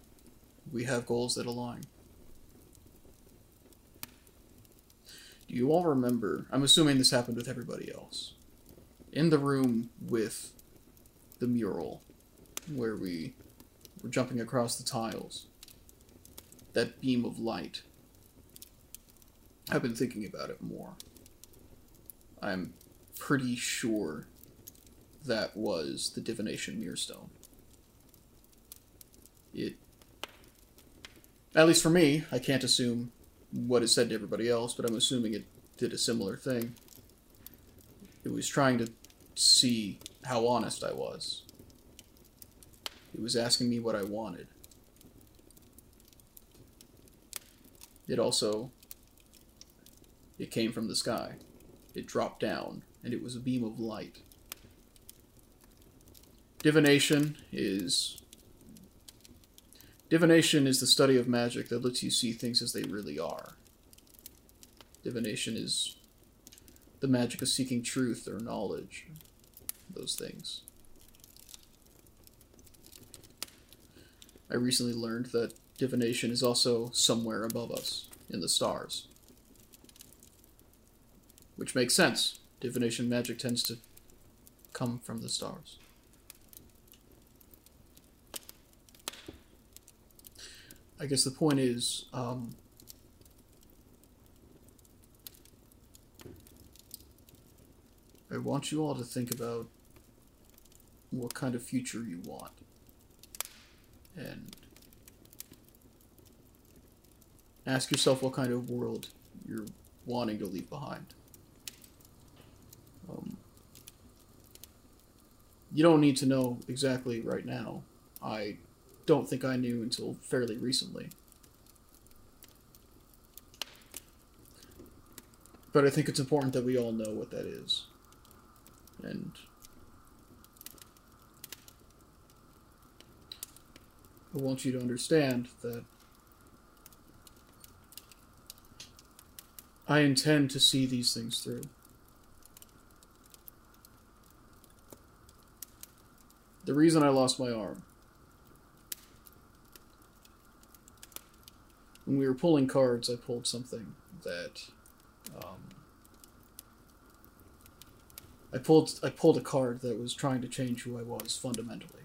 we have goals that align. Do you all remember? I'm assuming this happened with everybody else. In the room with the mural, where we were jumping across the tiles, that beam of light. I've been thinking about it more. I'm pretty sure that was the divination mirrorstone. It. At least for me, I can't assume what it said to everybody else, but I'm assuming it did a similar thing. It was trying to see how honest I was. It was asking me what I wanted. It also it came from the sky. It dropped down, and it was a beam of light. Divination is Divination is the study of magic that lets you see things as they really are. Divination is the magic of seeking truth or knowledge, those things. I recently learned that divination is also somewhere above us, in the stars. Which makes sense. Divination magic tends to come from the stars. I guess the point is, um, I want you all to think about what kind of future you want. And ask yourself what kind of world you're wanting to leave behind. Um, you don't need to know exactly right now. I don't think I knew until fairly recently. But I think it's important that we all know what that is. And I want you to understand that I intend to see these things through. The reason I lost my arm. When we were pulling cards, I pulled something that. Um, I pulled I pulled a card that was trying to change who I was fundamentally.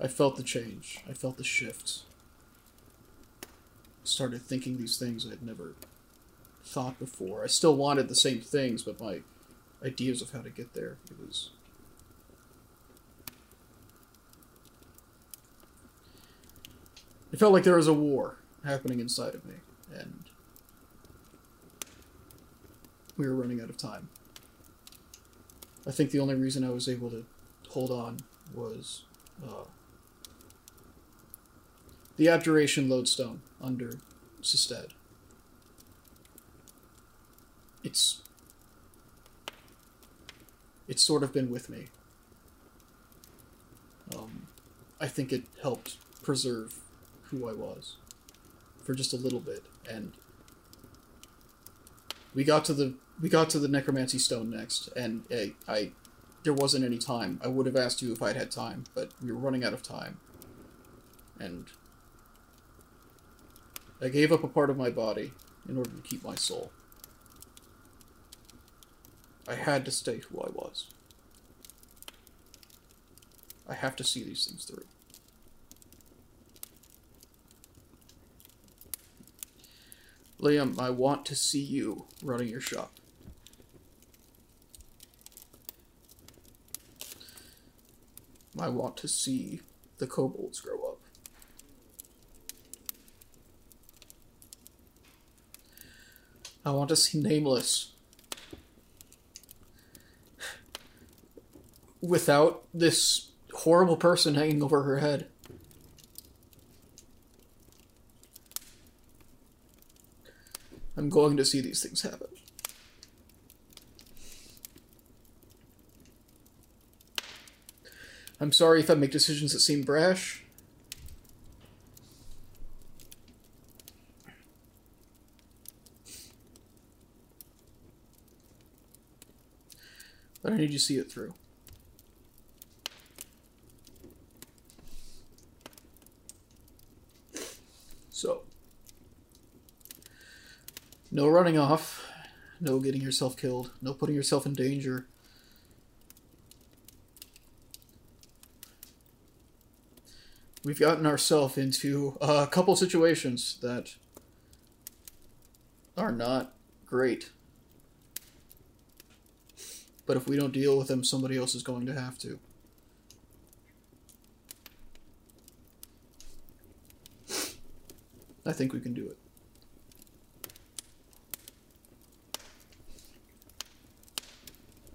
I felt the change. I felt the shift. Started thinking these things I'd never thought before. I still wanted the same things, but my ideas of how to get there, it was It felt like there was a war happening inside of me, and we were running out of time. I think the only reason I was able to hold on was uh, the Abjuration Lodestone under Sisted. It's it's sort of been with me. Um, I think it helped preserve who I was for just a little bit, and we got to the we got to the necromancy stone next, and I, I there wasn't any time. I would have asked you if I'd had time, but we were running out of time, and I gave up a part of my body in order to keep my soul. I had to stay who I was. I have to see these things through. Liam, I want to see you running your shop. I want to see the kobolds grow up. I want to see Nameless without this horrible person hanging over her head. I'm going to see these things happen. I'm sorry if I make decisions that seem brash. But I need you to see it through. So, no running off, no getting yourself killed, no putting yourself in danger. We've gotten ourselves into a couple situations that are not great. But if we don't deal with them, somebody else is going to have to. I think we can do it.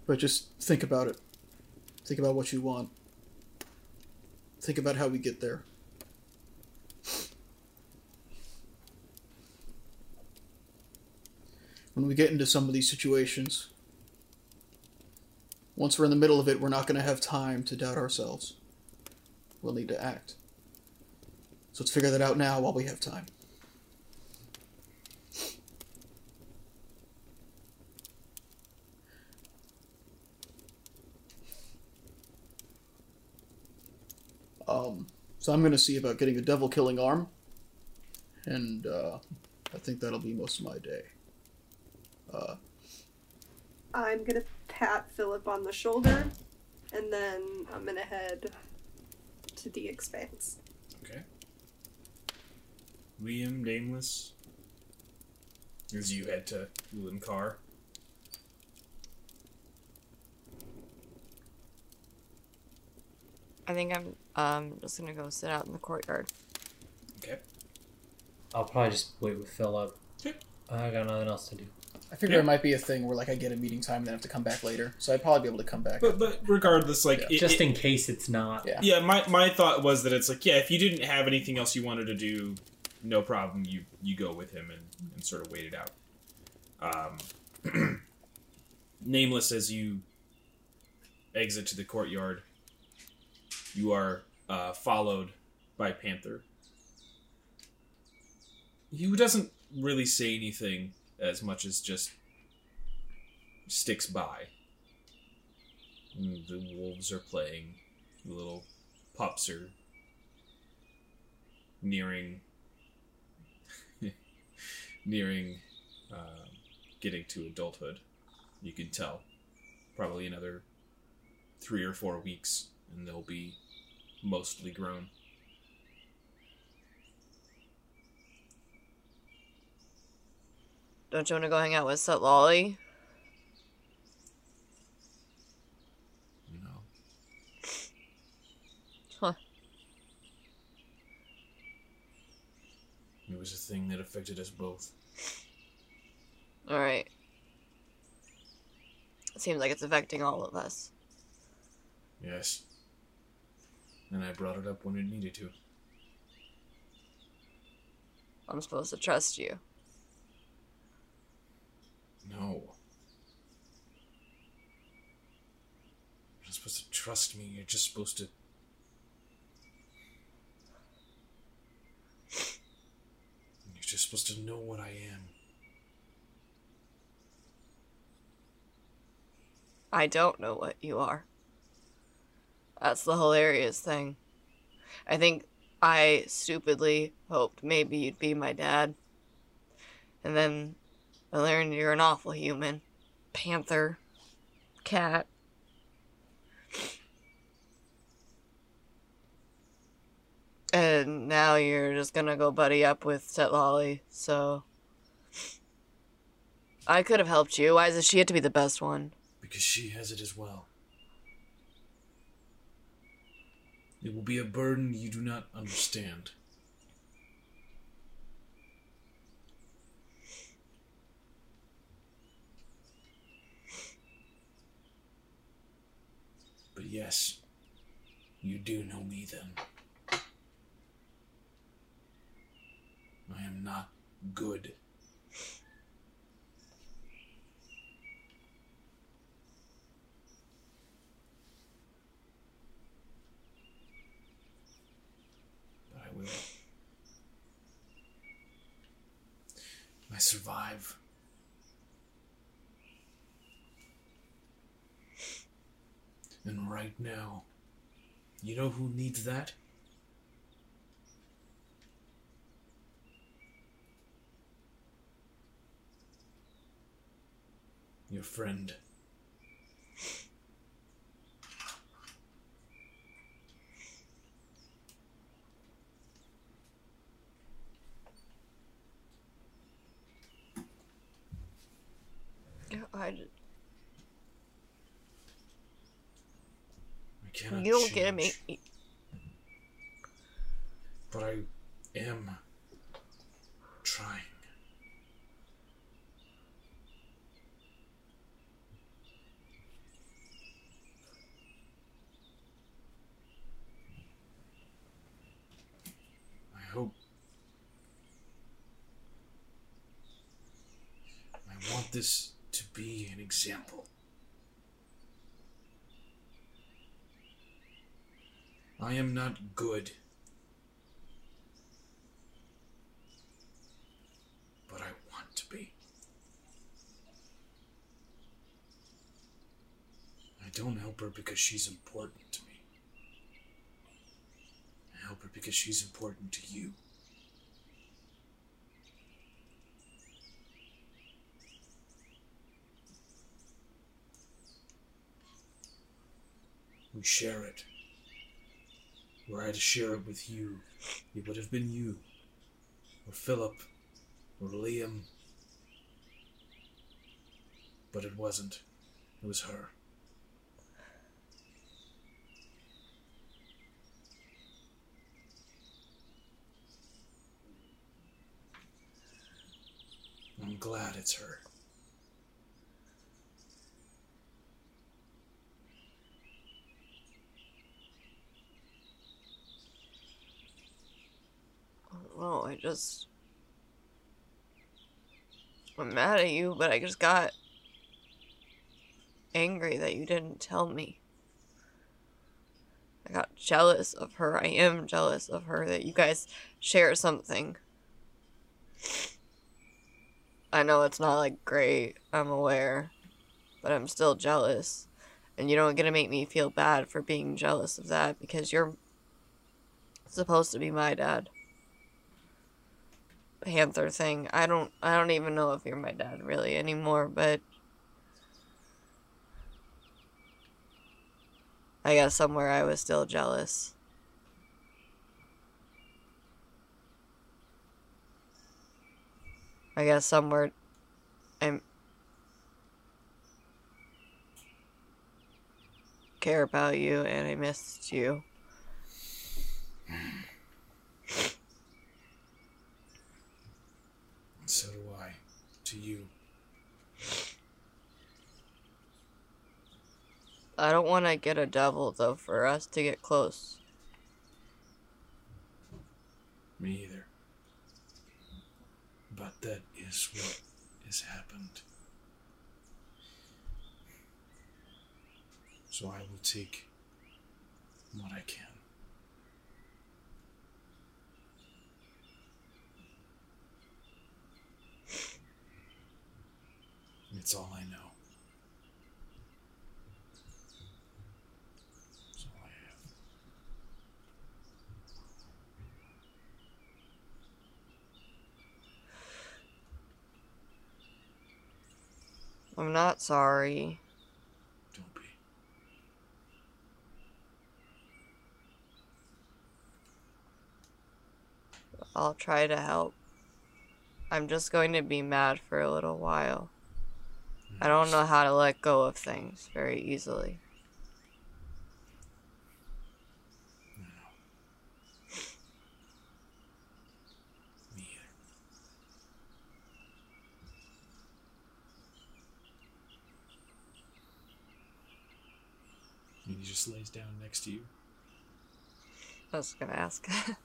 But just think about it. Think about what you want. Think about how we get there. When we get into some of these situations, once we're in the middle of it, we're not going to have time to doubt ourselves. We'll need to act. So let's figure that out now while we have time. Um, so I'm going to see about getting a devil killing arm, and uh, I think that'll be most of my day. Uh, I'm gonna pat Philip on the shoulder, and then I'm gonna head to the expanse. Okay. Liam Nameless. As you head to Ulinkar. I think I'm um just gonna go sit out in the courtyard. Okay. I'll probably just wait with Philip. Okay. I got nothing else to do. I figure Yeah. it might be a thing where like I get a meeting time and then have to come back later, so I'd probably be able to come back. But but regardless, like Yeah. it- Just it- in case it's not. Yeah. yeah, my my thought was that it's like yeah, if you didn't have anything else you wanted to do, no problem. You you go with him and, and sort of wait it out. Um, nameless as you exit to the courtyard, you are uh, followed by Panther. He doesn't really say anything as much as just sticks by. Mm, The wolves are playing. The little pups are nearing nearing um, getting to adulthood. You can tell. Probably another three or four weeks, and they'll be mostly grown. Don't you want to go hang out with Setlali? No. Huh. It was a thing that affected us both. All right. It seems like it's affecting all of us. Yes. And I brought it up when it needed to. I'm supposed to trust you. No. You're not supposed to trust me. You're just supposed to. You're just supposed to know what I am. I don't know what you are. That's the hilarious thing. I think I stupidly hoped maybe you'd be my dad. And then I learned you're an awful human. Panther. Cat. And now you're just gonna go buddy up with Setlali, so. I could have helped you. Why does she have to be the best one? Because she has it as well. It will be a burden you do not understand. But yes, you do know me then. I am not good. Will. I survive. And right now, you know who needs that? Your friend. you'll get me. But I am trying. I hope. I want this to be an example. I am not good. But I want to be. I don't help her because she's important to me. I help her because she's important to you. We share it. Were I to share it with you, it would have been you, or Philip, or Liam. But it wasn't. It was her. I'm glad it's her. No, I just. I'm mad at you, but I just got angry that you didn't tell me. I got jealous of her. I am jealous of her that you guys share something. I know it's not like great, I'm aware, but I'm still jealous. And you don't get to make me feel bad for being jealous of that because you're supposed to be my dad. Panther thing. I don't I don't even know if you're my dad really anymore, but I guess somewhere I was still jealous. I guess somewhere I'm care about you and I missed you. So do I. To you. I don't want to get a devil though for us to get close. Me either. But that is what has happened. So I will take what I can. It's all I know. All I have. I'm not sorry. Don't be. I'll try to help. I'm just going to be mad for a little while. I don't know how to let go of things very easily. Me either. And he just lays down next to you. I was gonna ask.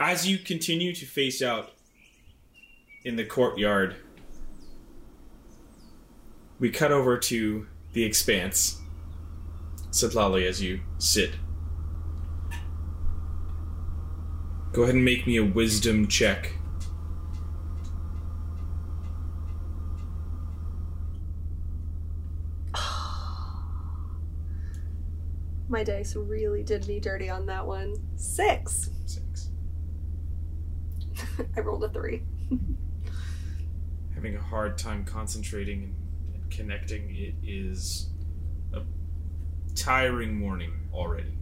As you continue to face out in the courtyard, we cut over to the expanse. Setlali, as you sit. Go ahead and make me a wisdom check. My dice really did me dirty on that one. Six. Six. I rolled a three. Having a hard time concentrating and, and connecting. It is a tiring morning already.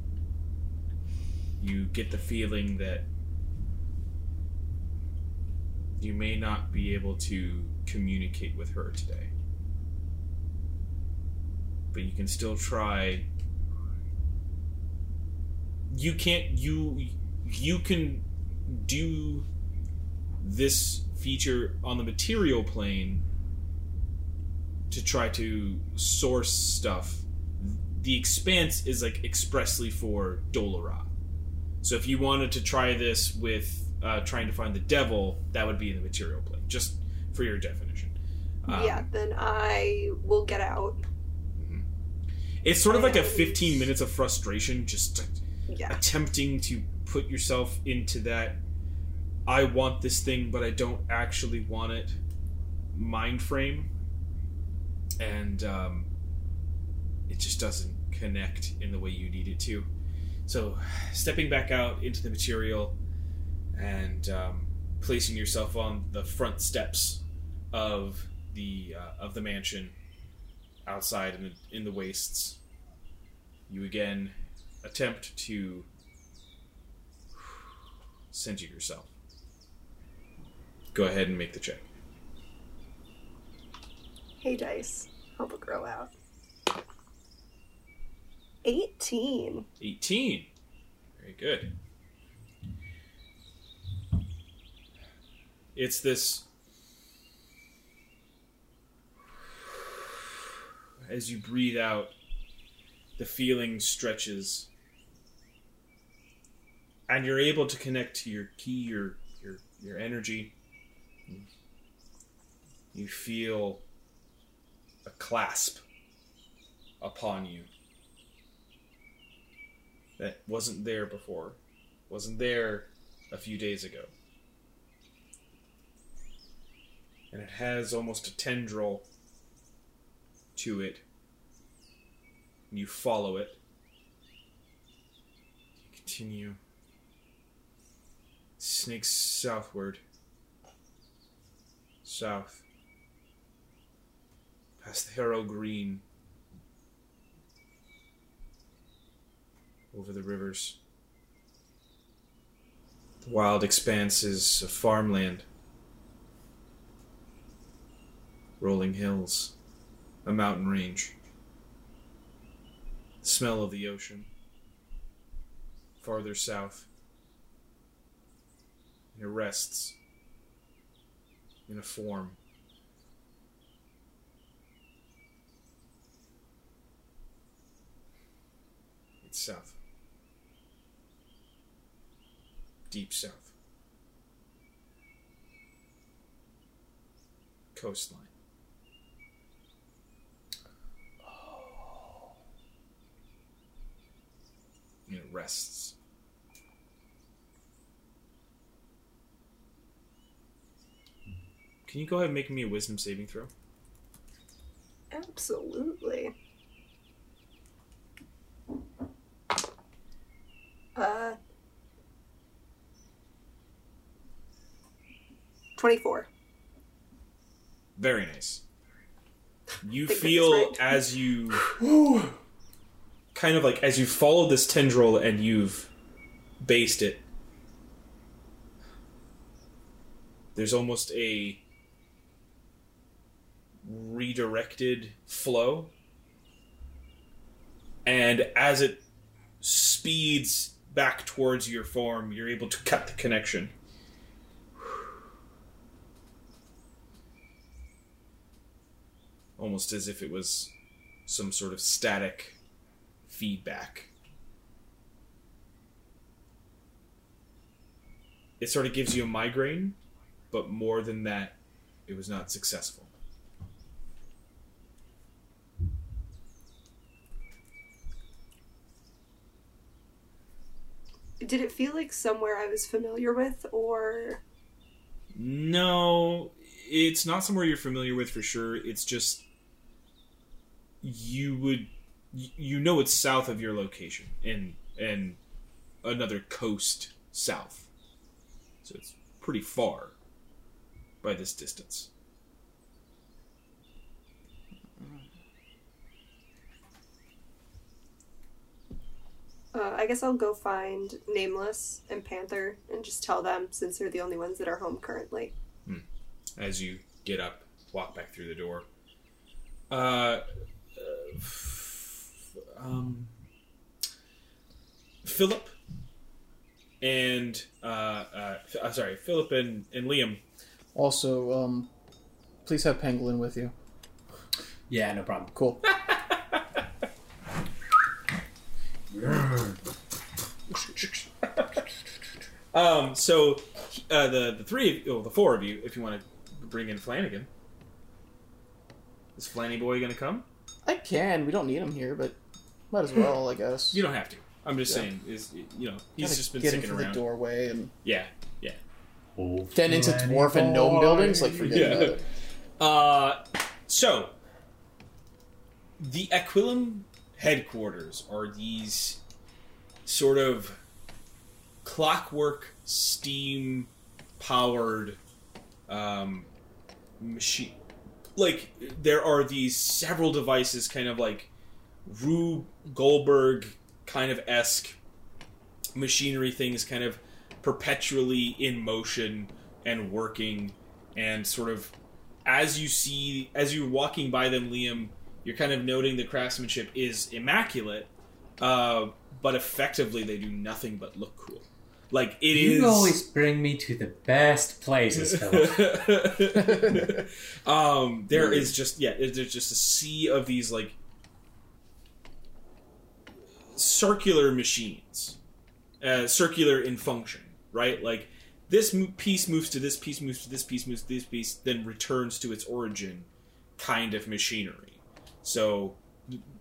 You get the feeling that you may not be able to communicate with her today. But you can still try. You can't you you can do this feature on the material plane to try to source stuff. The expanse is like expressly for Dolara. So if you wanted to try this with uh, trying to find the devil, that would be in the material plane, just for your definition. Um, yeah, then I will get out. It's sort of like a 15 minutes of frustration, just Yeah. attempting to put yourself into that I want this thing, but I don't actually want it mind frame. And um, it just doesn't connect in the way you need it to. So, stepping back out into the material and um, placing yourself on the front steps of the uh, of the mansion outside in the in the wastes, you again attempt to center yourself. Go ahead and make the check. Hey, dice. Help grow out. 18. 18. Very good. It's this. As you breathe out, the feeling stretches. And you're able to connect to your key, your your your energy. You feel a clasp upon you that wasn't there before, wasn't there a few days ago. And it has almost a tendril to it. And you follow it. You continue. Snakes southward. South. Past the Harrow Green. over the rivers. The wild expanses of farmland, rolling hills, a mountain range, the smell of the ocean. Farther south, it rests in a form. South. deep south. Coastline. And it rests. Can you go ahead and make me a wisdom saving throw? Absolutely. Uh. 24. Very nice. You feel right. as you kind of like as you follow this tendril and you've based it. There's almost a redirected flow. And as it speeds back towards your form, you're able to cut the connection. almost as if it was some sort of static feedback. It sort of gives you a migraine, but more than that, it was not successful. Did it feel like somewhere I was familiar with, or. No, it's not somewhere you're familiar with for sure. It's just you would you know it's south of your location and and another coast south. So it's pretty far by this distance. Uh, I guess I'll go find Nameless and Panther and just tell them since they're the only ones that are home currently. as you get up, walk back through the door. Uh, uh, um, Philip and uh, uh, uh, sorry, Philip and, and Liam. Also, um, please have Pangolin with you. Yeah, no problem. Cool. Um, so uh, the the three, of, oh, the four of you, if you want to bring in Flanagan. Is Flanny Boy gonna come? I can. We don't need him here, but might as well, I guess. You don't have to. I'm just Yeah. saying, is you know, he's Gotta just been get sticking through around. the doorway and Yeah, yeah. Oh, then into Flanny dwarf and gnome buildings. Like forget Yeah. about it. Uh, so the Aquilum headquarters are these sort of clockwork, steam powered um, machine. Like there are these several devices, kind of like Rube Goldberg kind of esque machinery things, kind of perpetually in motion and working, and sort of as you see as you're walking by them, Liam, you're kind of noting the craftsmanship is immaculate, uh, but effectively they do nothing but look cool. Like it is. You always bring me to the best places, um, there is just yeah, there's just a sea of these like circular machines, uh, circular in function, right? Like this piece moves to this piece, moves to this piece, moves to this piece, then returns to its origin, kind of machinery. So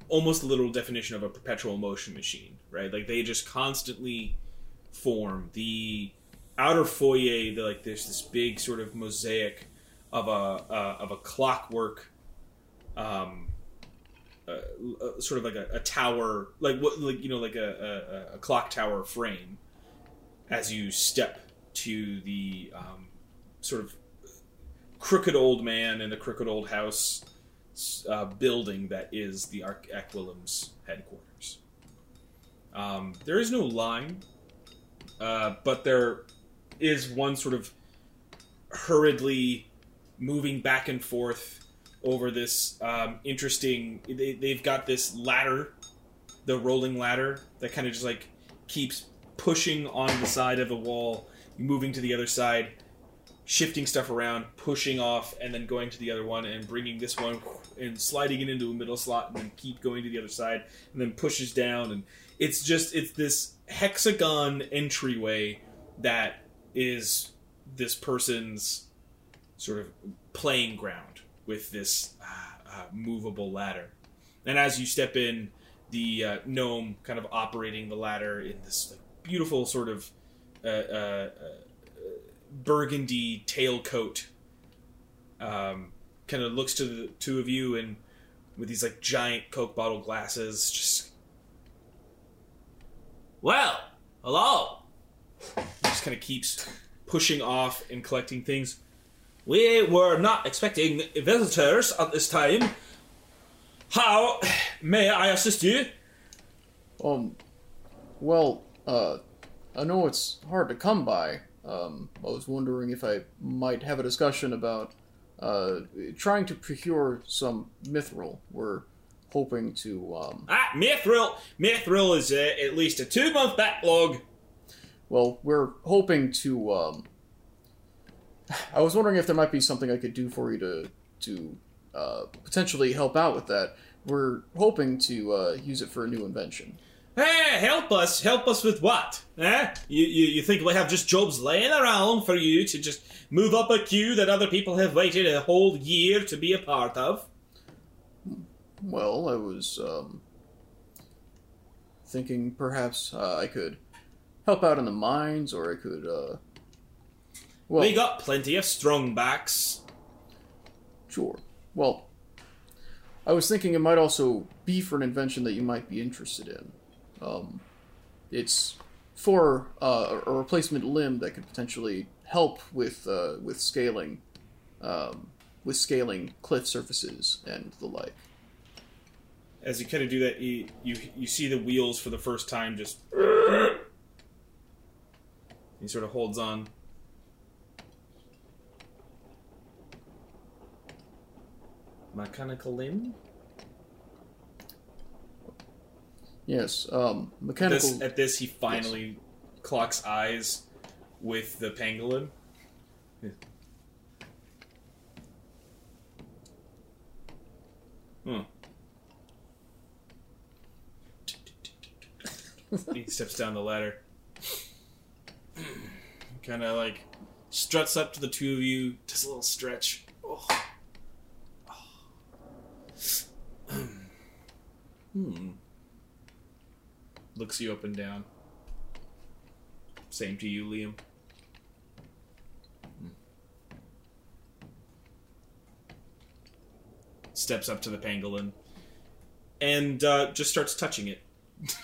almost a literal definition of a perpetual motion machine, right? Like they just constantly form the outer foyer. The, like there's this big sort of mosaic of a uh, of a clockwork, um, uh, uh, sort of like a, a tower, like what, like you know, like a, a, a clock tower frame. As you step to the um, sort of crooked old man in the crooked old house uh, building that is the Arc Aquilum's headquarters. Um, there is no line, uh, but there is one sort of hurriedly moving back and forth over this um, interesting. They, they've got this ladder, the rolling ladder that kind of just like keeps pushing on the side of a wall, moving to the other side, shifting stuff around, pushing off, and then going to the other one and bringing this one and sliding it into a middle slot, and then keep going to the other side, and then pushes down, and it's just it's this hexagon entryway that is this person's sort of playing ground with this uh, uh, movable ladder. And as you step in, the uh, gnome kind of operating the ladder in this like, beautiful sort of uh, uh, uh, burgundy tailcoat, um, kind of looks to the two of you and with these like giant Coke bottle glasses, just well, hello. Just kind of keeps pushing off and collecting things. We were not expecting visitors at this time. How may I assist you? Um, well, uh, I know it's hard to come by. Um, I was wondering if I might have a discussion about uh, trying to procure some mithril. We're hoping to. Um, Ah, Mithril. Mithril is uh, at least a two month backlog. well, we're hoping to. Um, I was wondering if there might be something I could do for you to to uh, potentially help out with that. We're hoping to uh, use it for a new invention. Hey, help us. Help us with what? Eh? You, you, you think we have just jobs laying around for you to just move up a queue that other people have waited a whole year to be a part of? Well, I was um, thinking perhaps uh, I could help out in the mines, or I could. Uh, well, we got plenty of strong backs. sure. Well, I was thinking it might also be for an invention that you might be interested in. Um, it's for uh, a replacement limb that could potentially help with uh, with scaling, um, with scaling cliff surfaces and the like. As you kind of do that, you, you you see the wheels for the first time just. He sort of holds on. Mechanical limb? Yes, um, At mechanical. this, at this, he finally clocks eyes with the pangolin. Hmm. he steps down the ladder. kind of like struts up to the two of you, does a little stretch. Oh. hmm. Looks you up and down. Same to you, Liam. Steps up to the pangolin and uh, just starts touching it.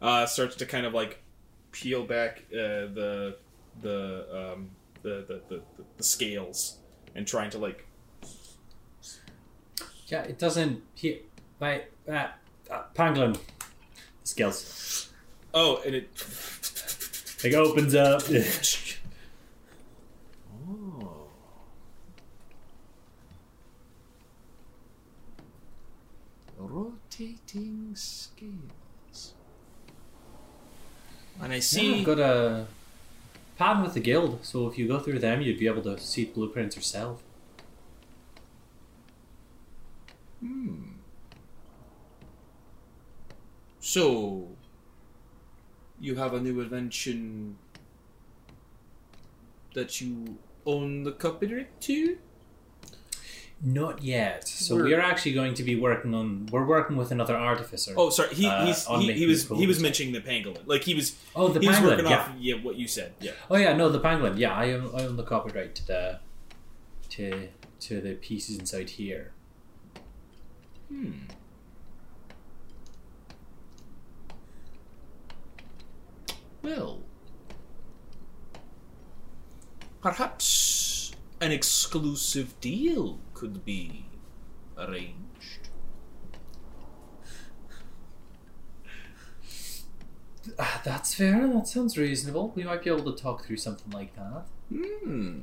uh, starts to kind of like peel back uh, the the, um, the, the the the scales and trying to like Yeah, it doesn't. Here, my uh, uh, pangolin. The scales. oh and it It opens up. oh rotating scales and I see I've got a pattern with the guild, so if you go through them, you'd be able to see the blueprints yourself. Hmm. So, you have a new invention that you own the copyright to? Not yet. So We're- we're, actually going to be working on. We're working with another artificer. Oh, sorry. He Uh, he's, he, he was he was mentioning the pangolin. Like he was Oh, the he was pangolin, working yeah. off yeah what you said. Yeah. Oh yeah, no, the pangolin. Yeah, I own, I own the copyright to the to to the pieces inside here. Hmm. Well, perhaps an exclusive deal could be arranged. Ah, that's fair. That sounds reasonable. We might be able to talk through something like that. Hmm.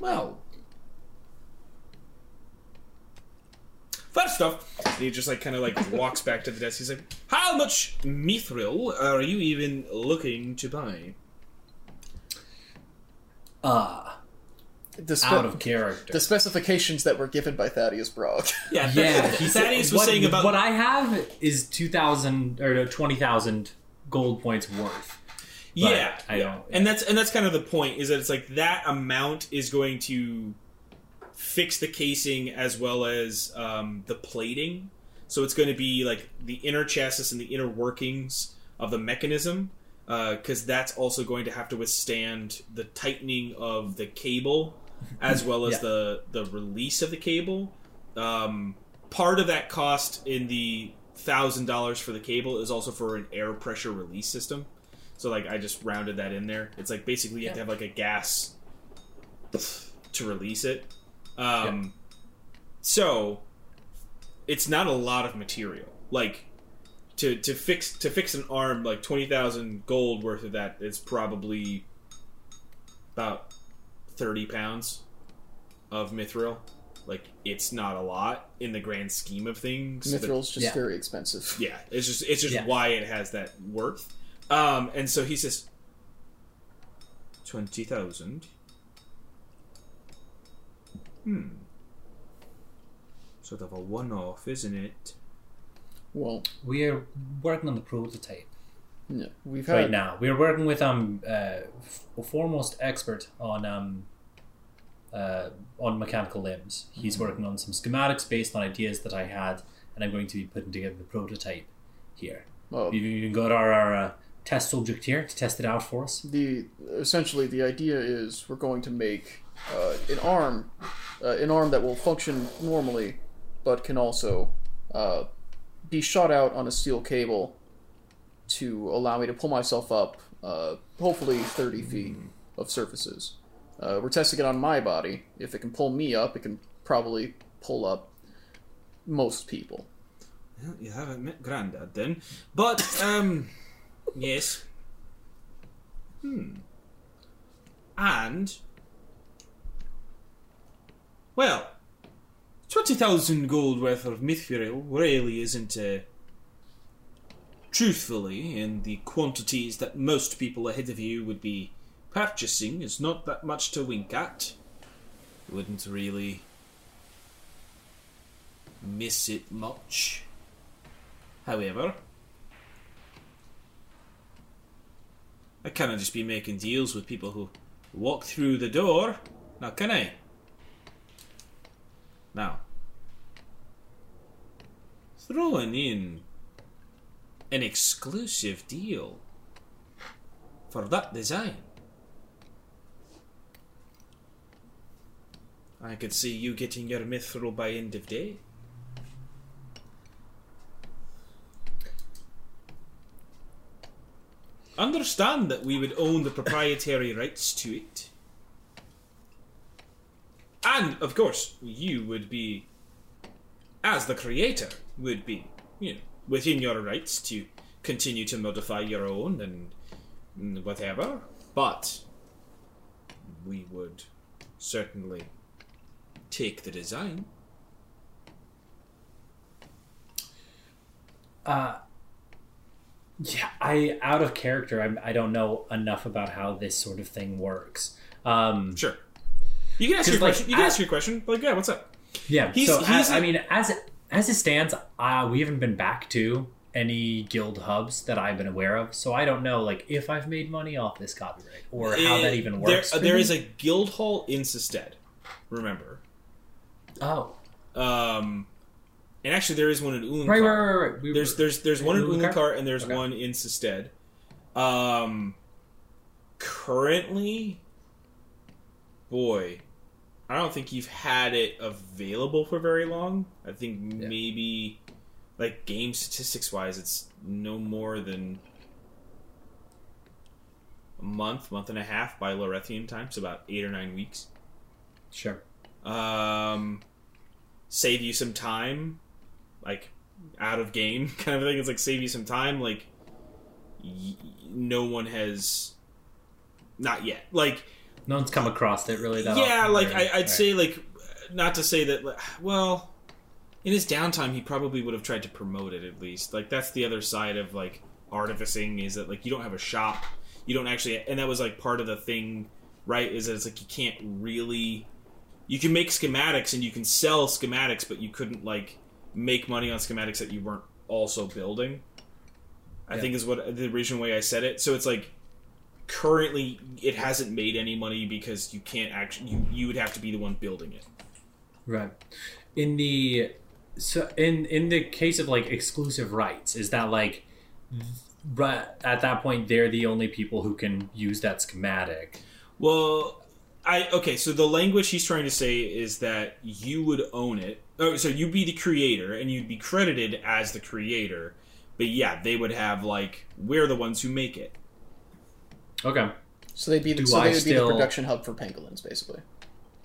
Well. First off, he just like kind of like walks back to the desk. He's like, "How much mithril are you even looking to buy?" Ah, The, spe- out of character. the specifications that were given by Thaddeus Brog. Yeah, yeah, he said Thaddeus was what, saying about what I have is two thousand or twenty thousand gold points worth. yeah, I don't- and that's and that's kind of the point is that it's like that amount is going to fix the casing as well as um, the plating. So it's going to be like the inner chassis and the inner workings of the mechanism, because that's also going to have to withstand the tightening of the cable as well as Yeah. the the release of the cable. Um, part of that cost in the thousand dollars for the cable is also for an air pressure release system. So like I just rounded that in there. It's like basically you have to have like a gas to release it. Um, So it's not a lot of material. Like to to fix to fix an arm like twenty thousand gold worth of that is probably about thirty pounds of mithril. Like it's not a lot in the grand scheme of things. but- Mithril's just Yeah. very expensive. yeah, it's just it's just Yeah. why it has that worth. Um, and so he says twenty thousand. Hmm. Sort of a one-off, isn't it? Well, We are working on the prototype yeah, we've had right now. We're working with um uh, f- a foremost expert on um uh, on mechanical limbs. He's working on some schematics based on ideas that I had, and I'm going to be putting together the prototype here. well, We've even got our, our uh, test subject here to test it out for us. the essentially the idea is we're going to make uh, an arm, uh, an arm that will function normally, but can also uh, be shot out on a steel cable to allow me to pull myself up, uh, hopefully thirty feet of surfaces. Uh, we're testing it on my body. If it can pull me up, it can probably pull up most people. Well, you haven't met Grandad then, but um, yes. Hmm. And well, twenty thousand gold worth of mithril really isn't. Uh, truthfully, in the quantities that most people ahead of you would be purchasing, it's not that much to wink at. You wouldn't really miss it much. However, I cannot just be making deals with people who walk through the door, now can I? Now, throwing in an exclusive deal for that design. I could see you getting your mithril by end of day. Understand that we would own the proprietary rights to it. And, of course, you would be, as the creator, would be, you know, within your rights to continue to modify your own and whatever. But we would certainly take the design. Uh, yeah, I out of character. I'm, I don't know enough about how this sort of thing works. Um, Sure. You can ask your like, question. You can I- ask your question. Like, yeah, what's up? yeah, He's- so he's as, I mean, as as it stands, uh, we haven't been back to any guild hubs that I've been aware of, so I don't know like if I've made money off this copyright or how that Eh, even works. there me. is a guild hall in Sestead. Remember. oh Um, and actually, there is one in Ulinkar. right, right, right, right. We There's were- there's there's one in? Ulinkar and there's Okay. one in Sestead. Um, currently, boy, I don't think you've had it available for very long. I think Yeah. maybe, like game statistics wise, it's no more than a month, month and a half by Lorethian time, so about eight or nine weeks. sure. Um, save you some time, like out of game kind of thing. It's like save you some time. Like y- no one has, not yet. Like No one's come across it really that yeah, often, like right? I, I'd Right. say like not to say that. like, Well, in his downtime, he probably would have tried to promote it at least. Like that's the other side of like artificing is that like you don't have a shop, you don't actually, and that was like part of the thing, right? Is that it's like you can't really. You can make schematics and you can sell schematics, but you couldn't like make money on schematics that you weren't also building. I Yeah. think is what the original way I said it. So it's like currently it hasn't made any money because you can't actually you, you would have to be the one building it. Right. In the so in in the case of like exclusive rights, is that like right at that point they're the only people who can use that schematic? Well, I okay. So the language he's trying to say is that you would own it. Oh, so you'd be the creator and you'd be credited as the creator. But yeah, they would have like we're the ones who make it. Okay. So they'd be the, Do so I they would be the production hub for pangolins, basically.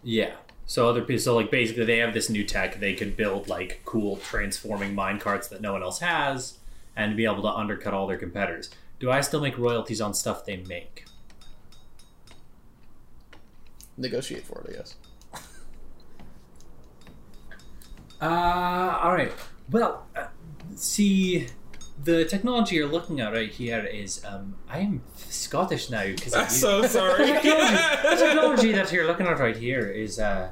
Yeah. So other people, so like basically they have this new tech. They could build like cool transforming mine carts that no one else has, and be able to undercut all their competitors. Do I still make royalties on stuff they make? Negotiate for it, I guess. Uh, all right. Well, uh, see, the technology you're looking at right here is um, I am Scottish now because I'm so sorry. the technology that you're looking at right here is uh,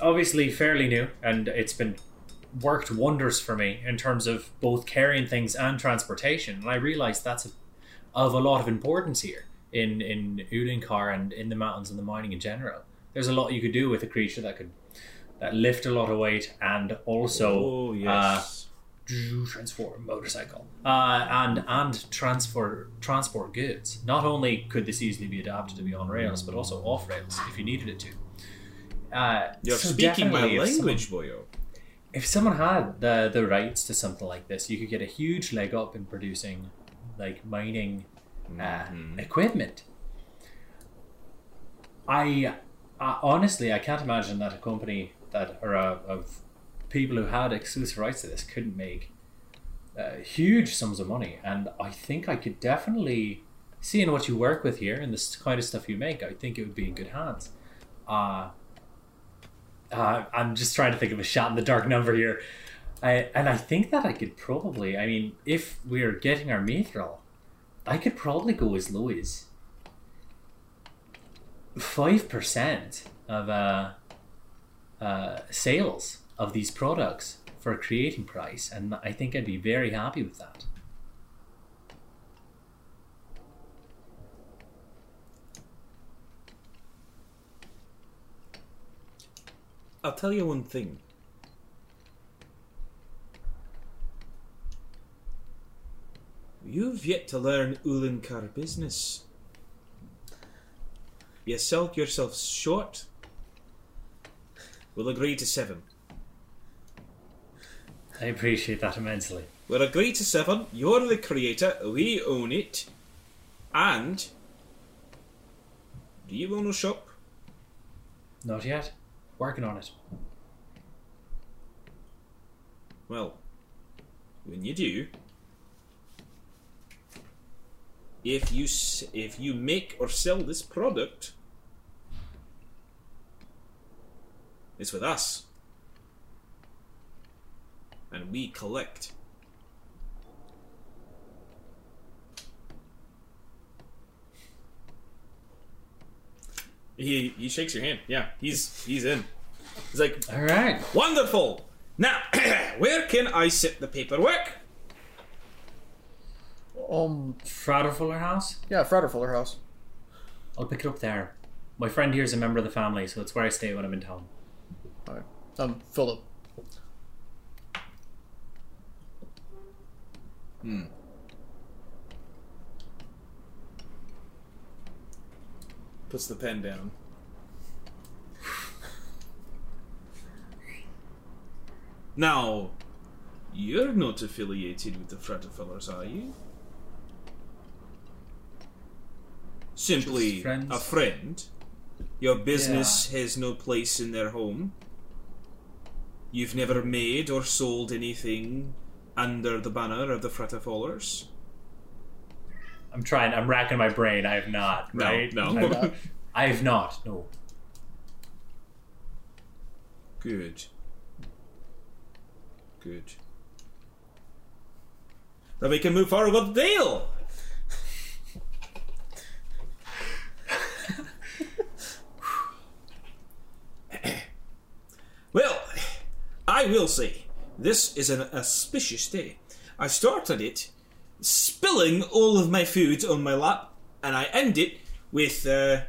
obviously fairly new, and it's been worked wonders for me in terms of both carrying things and transportation. And I realize that's a, of a lot of importance here in in Ulinkar and in the mountains and the mining in general. There's a lot you could do with a creature that could that lift a lot of weight and also oh yes. uh, transform motorcycle uh, and and transfer transport goods. Not only could this easily be adapted to be on rails, but also off rails if you needed it to. Uh, You're so speaking my if someone- language, boyo. if someone had the the rights to something like this, you could get a huge leg up in producing like mining uh, Mhm. equipment. I uh, honestly I can't imagine that a company that or uh, of people who had exclusive rights to this couldn't make uh, huge sums of money, and I think I could definitely seeing what you work with here and this kind of stuff you make. I think it would be in good hands. Uh, uh, I'm just trying to think of a shot in the dark number here. I, and I think that I could probably, I mean, if we're getting our mithril, I could probably go as low as 5% of uh, uh, sales of these products for a creating price. And I think I'd be very happy with that. I'll tell you one thing. You've yet to learn Ulinkar business. You sold yourself short. We'll agree to seven. I appreciate that immensely. We'll agree to seven. You're the creator. We own it. And do you own a shop? Not yet. Working on it. Well, when you do, if you if you make or sell this product, it's with us, and we collect. He he shakes your hand. Yeah, he's he's in. He's like, All right. Wonderful! Now, where can I set the paperwork? Um, Fratterfeller House. yeah, Fratterfeller House. I'll pick it up there. My friend here is a member of the family, so it's where I stay when I'm in town. Alright. Um, Philip. Hmm. Puts the pen down. Now, you're not affiliated with the Fratterfellers, are you? Simply a friend. Your business has no place in their home. You've never made or sold anything under the banner of the Fratterfellers. I'm trying. I'm racking my brain. I have not. Right? No, no. not. I have not. No. Good. Good. Then we can move forward with the deal. well, I will say, this is an auspicious day. I started it spilling all of my food on my lap, and I end it with, uh,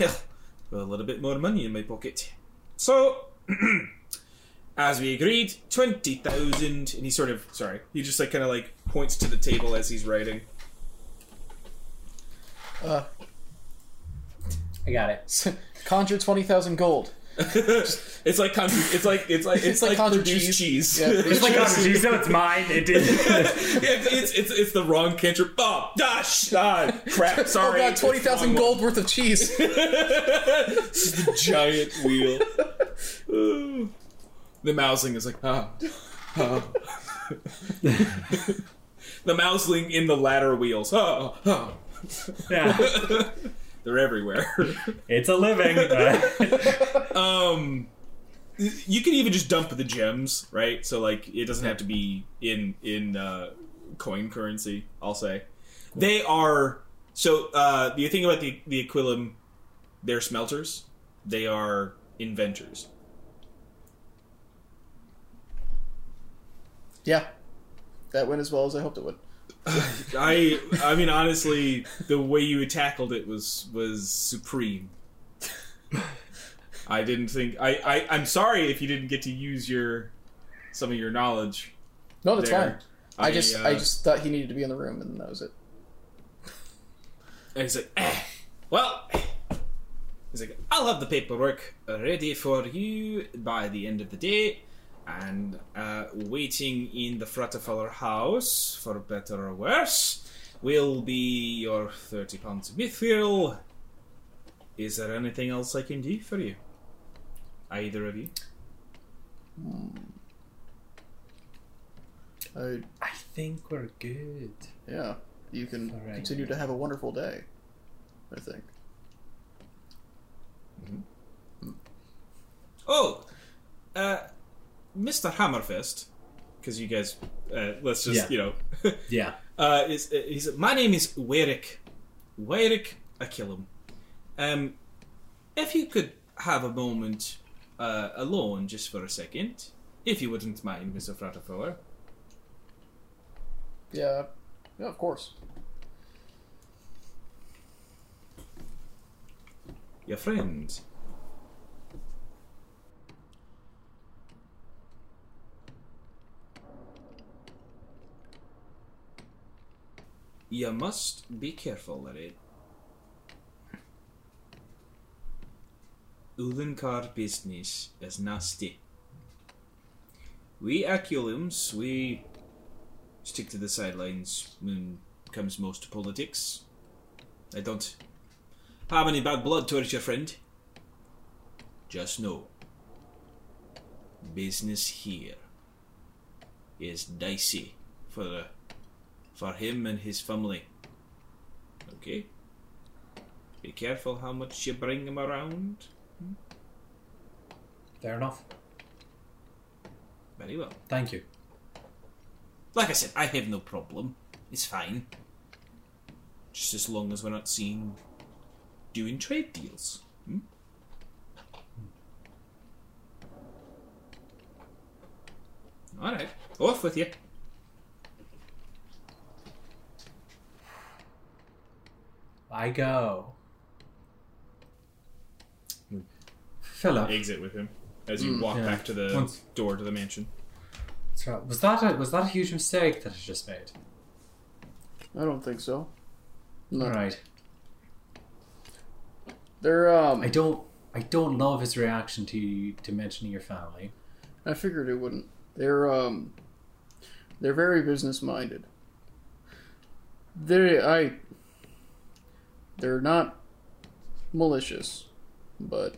well, a little bit more money in my pocket. So, as we agreed, 20,000. And he sort of, sorry, he just like kind of like points to the table as he's writing. Uh, I got it. conjure 20,000 gold. It's like contra- it's like it's like it's, like like, produced cheese. cheese. Yeah, It's like, oh, geez, no, it's mine. It did. Yeah, it's, it's it's the wrong cantrip. Oh, gosh, ah, crap. Sorry. oh god, 20,000 Wrong gold worth of cheese. one. This is the giant wheel. Ooh. the mousling is like, ah. ah. the mousling in the ladder wheels. Ah, ah. yeah. They're everywhere. It's a living. um you can even just dump the gems right so like it doesn't have to be in in uh coin currency i'll say they are so uh the thing about the the aquilum they're smelters they are inventors yeah. That went as well as I hoped it would. i i mean honestly the way you tackled it was was supreme i didn't think I, I i'm sorry if you didn't get to use your some of your knowledge No, that's there. fine. I, just uh, I just thought he needed to be in the room and that was it. And he's like, eh, well, he's like, I'll have the paperwork ready for you by the end of the day, and uh, waiting in the Fratterfeller house, for better or worse, will be your 30 pounds of mithril. Is there anything else I can do for you? Either of you? I, I think we're good. yeah. You can All right. continue to have a wonderful day. I think. Oh, uh, Mr. Hammerfist, because you guys, uh, let's just, Yeah. you know, Yeah. Uh, is, uh, he's, my name is Warwick. Warwick Akilum. Um, if you could have a moment uh, alone just for a second, if you wouldn't mind, Mr. Fratterfeller. Yeah. Yeah, of course. Your friend. You must be careful, Larry. Ulinkar business is nasty. We Aculums, we stick to the sidelines when comes most to politics. I don't have any bad blood towards your friend. Just know, business here is dicey for the, for him and his family. Okay. Be careful how much you bring him around. Fair enough. Very well. Thank you. Like I said, I have no problem. It's fine. Just as long as we're not seen doing trade deals. Hmm? Alright, off with you. I go. Philip. Exit with him as you walk Yeah. back to the Once- door to the mansion. So, Was that a, was that a huge mistake that I just made? I don't think so. No. All right. They're um. I don't I don't love his reaction to to mentioning your family. I figured it wouldn't. They're um they're very business minded. They I they're not malicious, but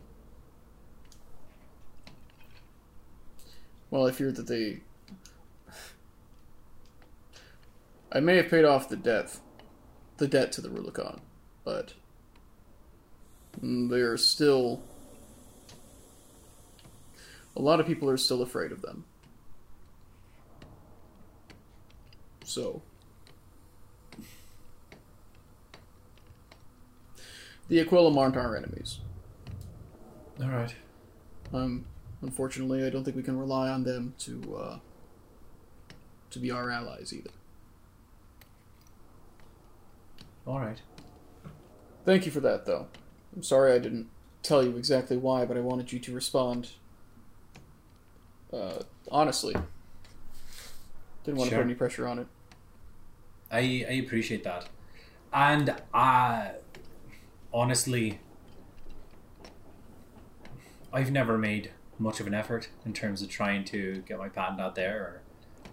well, I fear that they I may have paid off the debt the debt to the Rubicon, but they are still a lot of people are still afraid of them. So. The Aquilum aren't our enemies. All right. Um, unfortunately, I don't think we can rely on them to uh, to be our allies either. All right. Thank you for that, though. I'm sorry I didn't tell you exactly why, but I wanted you to respond uh, honestly. Didn't want to put any pressure on it. I I appreciate that, and I honestly, I've never made much of an effort in terms of trying to get my patent out there, or,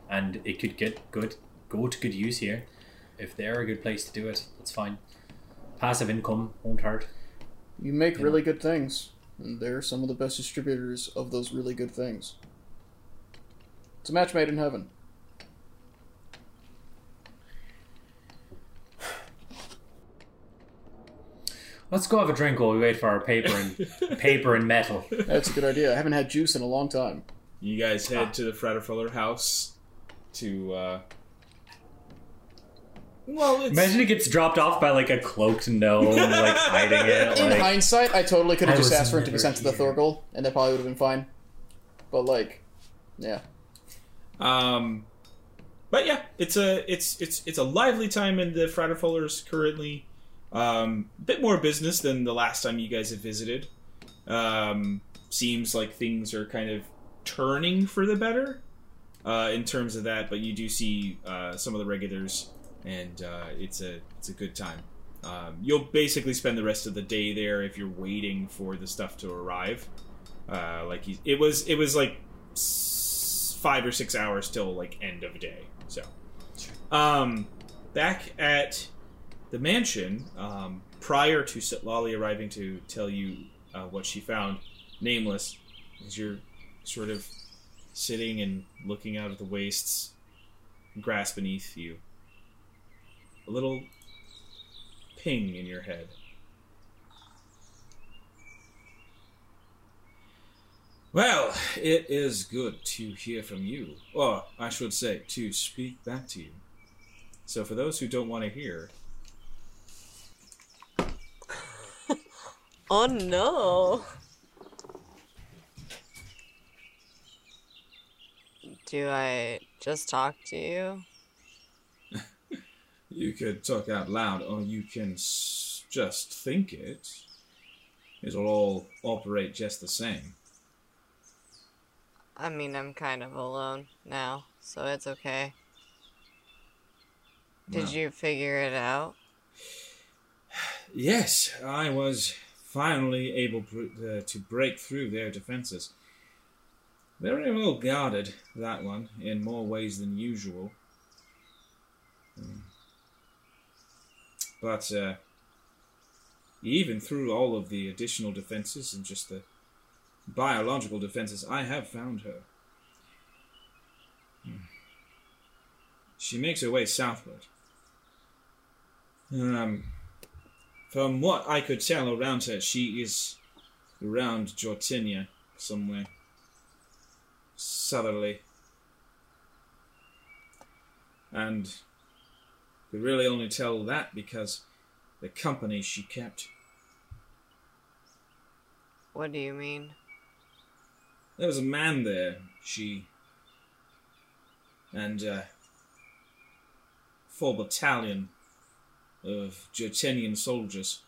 and it could get good go to good use here. If they're a good place to do it, that's fine. Passive income won't hurt. You make Yeah. really good things, and they're some of the best distributors of those really good things. It's a match made in heaven. Let's go have a drink while we wait for our paper and paper and metal. That's a good idea. I haven't had juice in a long time. You guys head to the Fratterfeller house to, uh. Well, it's. Imagine it gets dropped off by like a cloaked gnome, like hiding it. In Like, hindsight, I totally could have just asked for it to be never sent to the here. Thorgal, and that probably would have been fine. But like, yeah, Um, but yeah, it's a it's it's it's a lively time in the Fratterfellers currently. Um, a bit more business than the last time you guys have visited. Um, seems like things are kind of turning for the better uh, in terms of that. But you do see uh, some of the regulars, and uh, it's a it's a good time. Um, you'll basically spend the rest of the day there if you're waiting for the stuff to arrive. Uh, like he, it was it was like s- five or six hours till like end of day. So, um, back at the mansion, um, prior to Setlali arriving to tell you uh, what she found, nameless, as you're sort of sitting and looking out at the wastes, grass beneath you, a little ping in your head. Well, it is good to hear from you. Or, I should say, to speak back to you. So, for those who don't want to hear, Oh no. Do I just talk to you? you could talk out loud, or you can s- just think it. It'll all operate just the same. I mean, I'm kind of alone now, so it's okay. Did Well. you figure it out? Yes, I was finally able uh, to break through their defenses. Very well guarded, that one, in more ways than usual. But, uh, even through all of the additional defenses and just the biological defenses, I have found her. She makes her way southward. Um, from what I could tell around her, she is around Jortenia somewhere. Southerly. And could really only tell that because the company she kept. What do you mean? There was a man there, she. and uh, full battalion of Jortenian soldiers.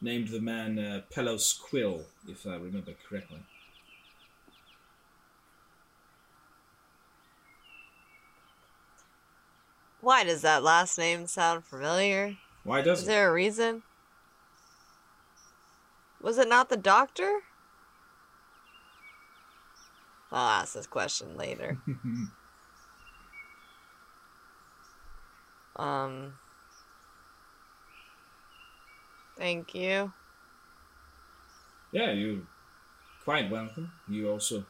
Named the man uh, Pelos Quill, if I remember correctly. Why does that last name sound familiar? Why does Is it? there a reason? Was it not the doctor? I'll ask this question later. um. Thank you. Yeah, you're quite welcome. You also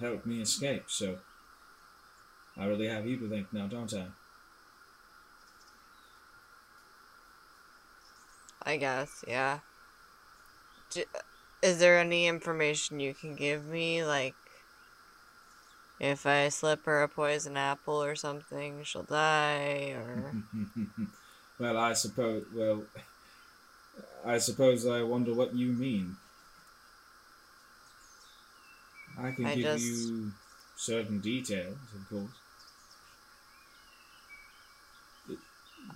helped me escape, so I really have you to thank now, don't I? I guess, yeah. Is there any information you can give me? Like, if I slip her a poison apple or something, she'll die, or. well, I suppose. Well, I suppose I wonder what you mean. I can I give just- you certain details, of course.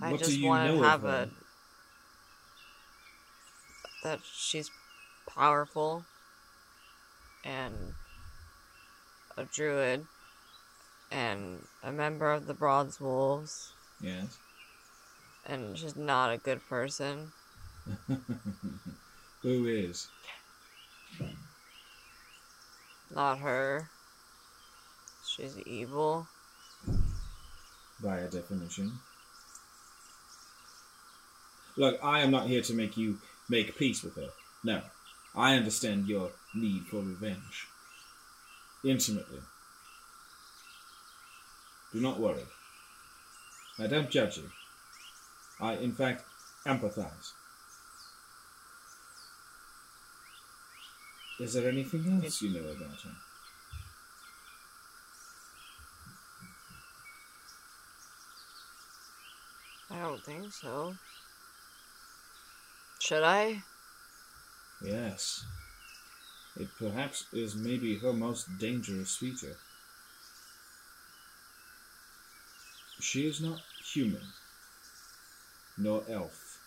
I what just want to have her? a. That she's powerful and a druid and a member of the Bronze Wolves Yes. and she's not a good person. Who is? Not her. She's evil. by a definition. Look, I am not here to make you make peace with her. No. I understand your need for revenge. Intimately. Do not worry. I don't judge you. I, in fact, empathize. Is there anything else you know about her? I don't think so. Should I? Yes. It perhaps is maybe her most dangerous feature. She is not human, nor elf.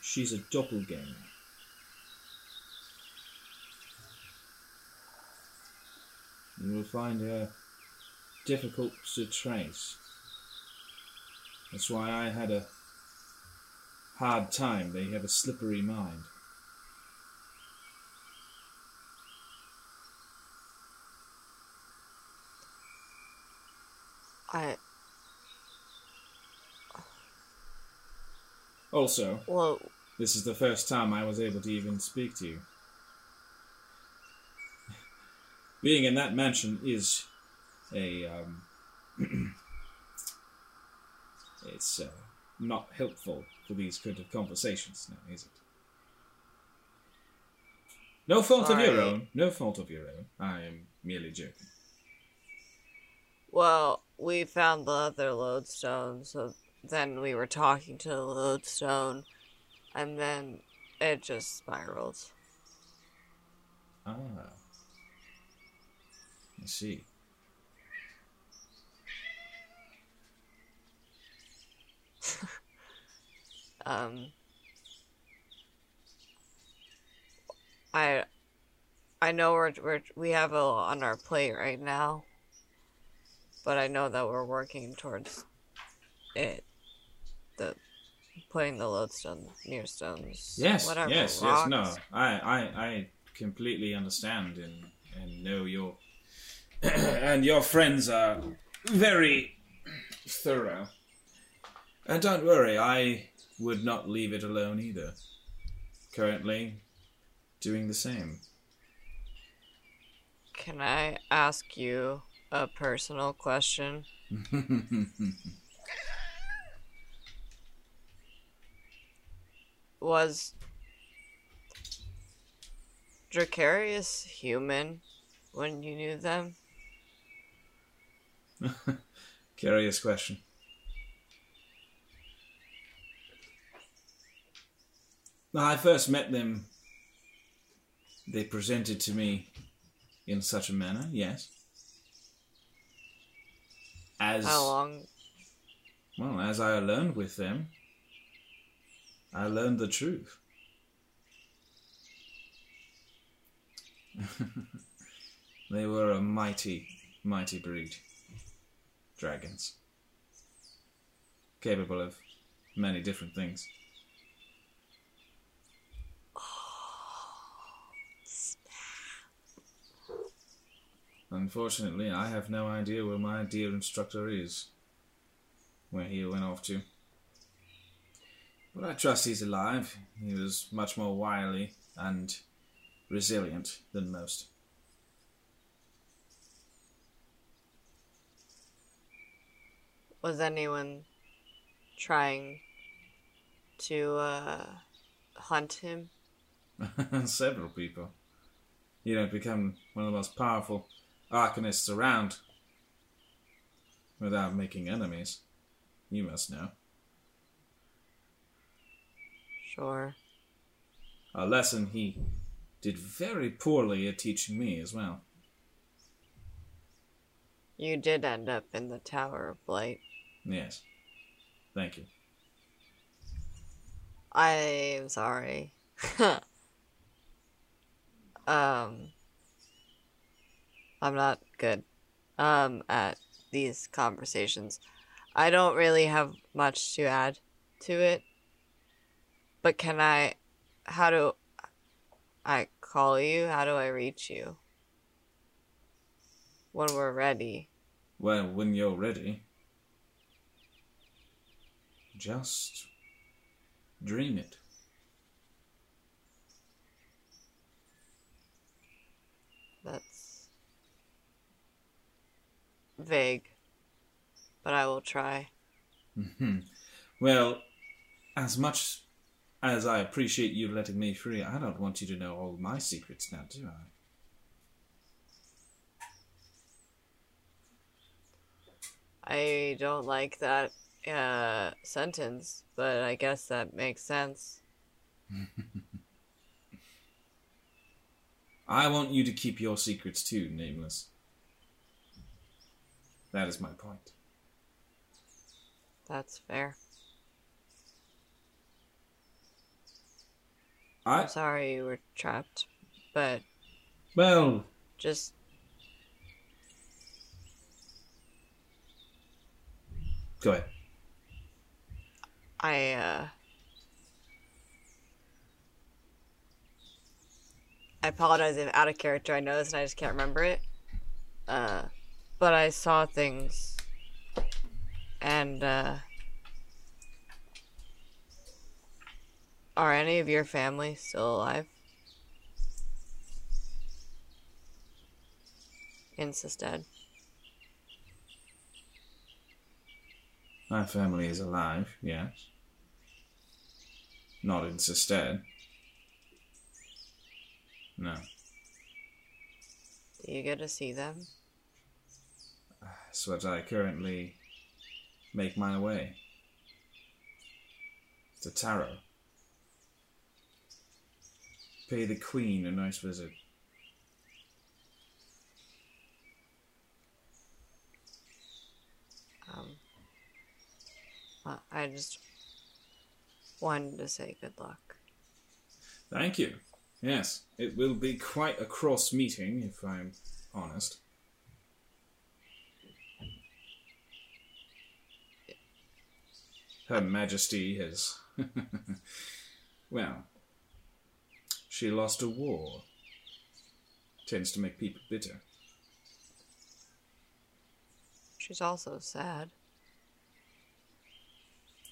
She's a doppelganger. You will find her difficult to trace. That's why I had a hard time. They have a slippery mind. I. Also, Well, this is the first time I was able to even speak to you. Being in that mansion is a um, it's uh, not helpful these kind of conversations now, is it? No fault of your own. No fault of your own. I am merely joking. well, we found the other lodestone, so then we were talking to the lodestone, and then it just spiraled. Ah. I see. Um, I, I know we're, we're we have a lot on our plate right now, but I know that we're working towards it. The putting the lodestone near stones. Yes, whatever, yes, yes. No, I, I, I completely understand and and know your and your friends are very thorough. And don't worry, I would not leave it alone either. Currently, doing the same. Can I ask you a personal question? Was Dracarius human when you knew them? Curious question. When I first met them, they presented to me in such a manner, yes. As How long? well as I learned with them, I learned the truth. they were a mighty, mighty breed. Dragons. Capable of many different things. Unfortunately, I have no idea where my dear instructor is. Where he went off to. But I trust he's alive. He was much more wily and resilient than most. Was anyone trying to uh, hunt him? Several people. You don't become one of the most powerful arcanists around without making enemies. You must know. Sure. A lesson he did very poorly at teaching me as well. You did end up in the Tower of Blight. Yes. Thank you. I'm sorry. um, I'm not good um, at these conversations. I don't really have much to add to it. But can I. How do I call you? How do I reach you? When we're ready. Well, when you're ready, just dream it. That's vague. But I will try. Hmm. Well, as much as I appreciate you letting me free, I don't want you to know all my secrets now, do I? I don't like that uh, sentence, but I guess that makes sense. I want you to keep your secrets too, Nameless. That is my point. That's fair. I I'm sorry you were trapped, but well, just go ahead. I uh I apologize if out of character I know this and I just can't remember it. Uh but I saw things and uh Are any of your family still alive? Insisted. My family is alive, yes. Not in Sestead. No. Do you get to see them? That's what I currently make my way. To Tarot. Pay the Queen a nice visit. Um, I just wanted to say good luck. Thank you. Yes, it will be quite a cross meeting, if I'm honest. Her Majesty has. well, she lost a war. Tends to make people bitter. She's also sad.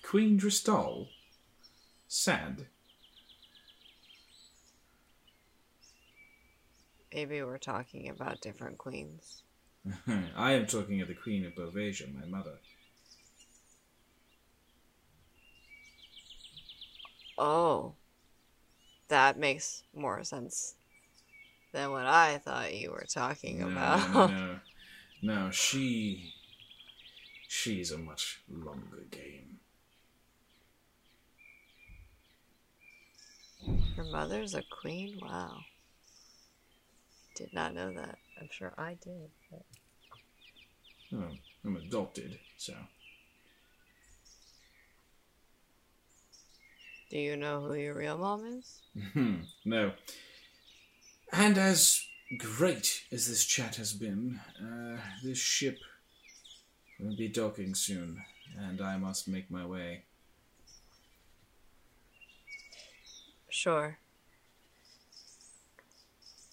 Queen Dristal? Sad? Maybe we're talking about different queens. I am talking of the Queen of Bovasia, my mother. Oh. That makes more sense than what I thought you were talking No, about. no, no, she. She's a much longer game. Her mother's a queen? Wow. Did not know that. I'm sure I did. But... Oh, I'm adopted, so. Do you know who your real mom is? Hmm, no. And as great as this chat has been, uh, this ship will be docking soon, and I must make my way. Sure.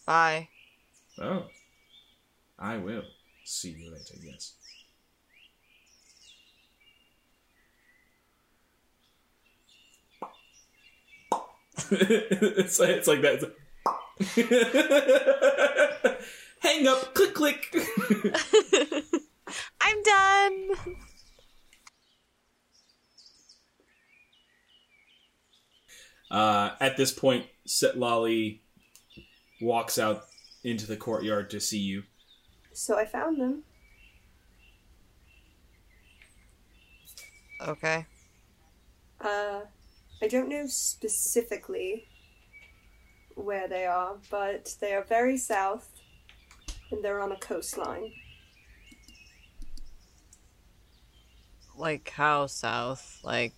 Bye. Oh. I will. See you later, yes. it's, like, it's like that. It's like- Hang up, click, click. I'm done. Uh, at this point, Setlali walks out into the courtyard to see you. So I found them. Okay. Uh, I don't know specifically where they are, but they are very south, and they're on a coastline. Like how south? Like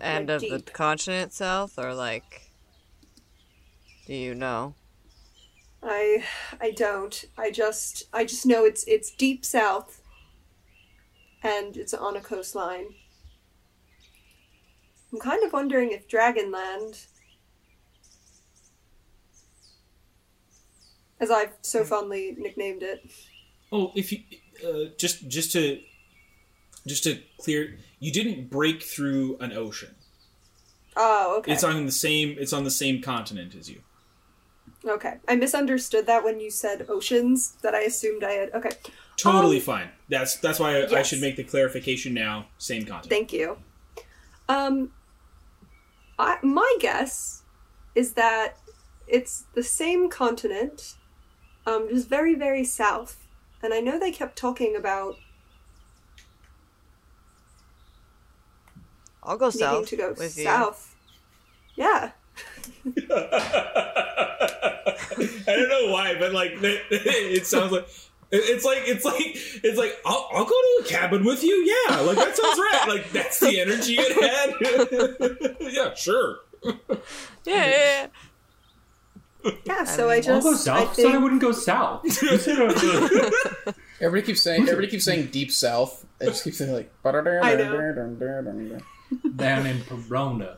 end Like of the continent south or like do you know? I I don't. I just I just know it's it's deep south, and it's on a coastline. I'm kind of wondering if Dragonland, as I've so fondly nicknamed it, Oh, if you uh, just just to just to clear, you didn't break through an ocean. Oh, okay. It's on the same. It's on the same continent as you. Okay. I misunderstood that when you said oceans, that I assumed I had. Okay. Totally Um, fine. That's that's why I, I should make the clarification now. Same continent. Thank you. Um, I, my guess is that it's the same continent, um, just very, very south. And I know they kept talking about I'll go needing south to go with south. Yeah. I don't know why, but like it sounds like it's like it's like it's like I'll, I'll go to a cabin with you. Yeah, like that sounds right. Like that's the energy it had. yeah, sure. Yeah, yeah, yeah. Yeah, so I, mean, just. I'll go south. I think, said I wouldn't go south. You said Everybody keeps saying. Everybody keeps saying deep south. It just keeps saying like. I know. down in Perona.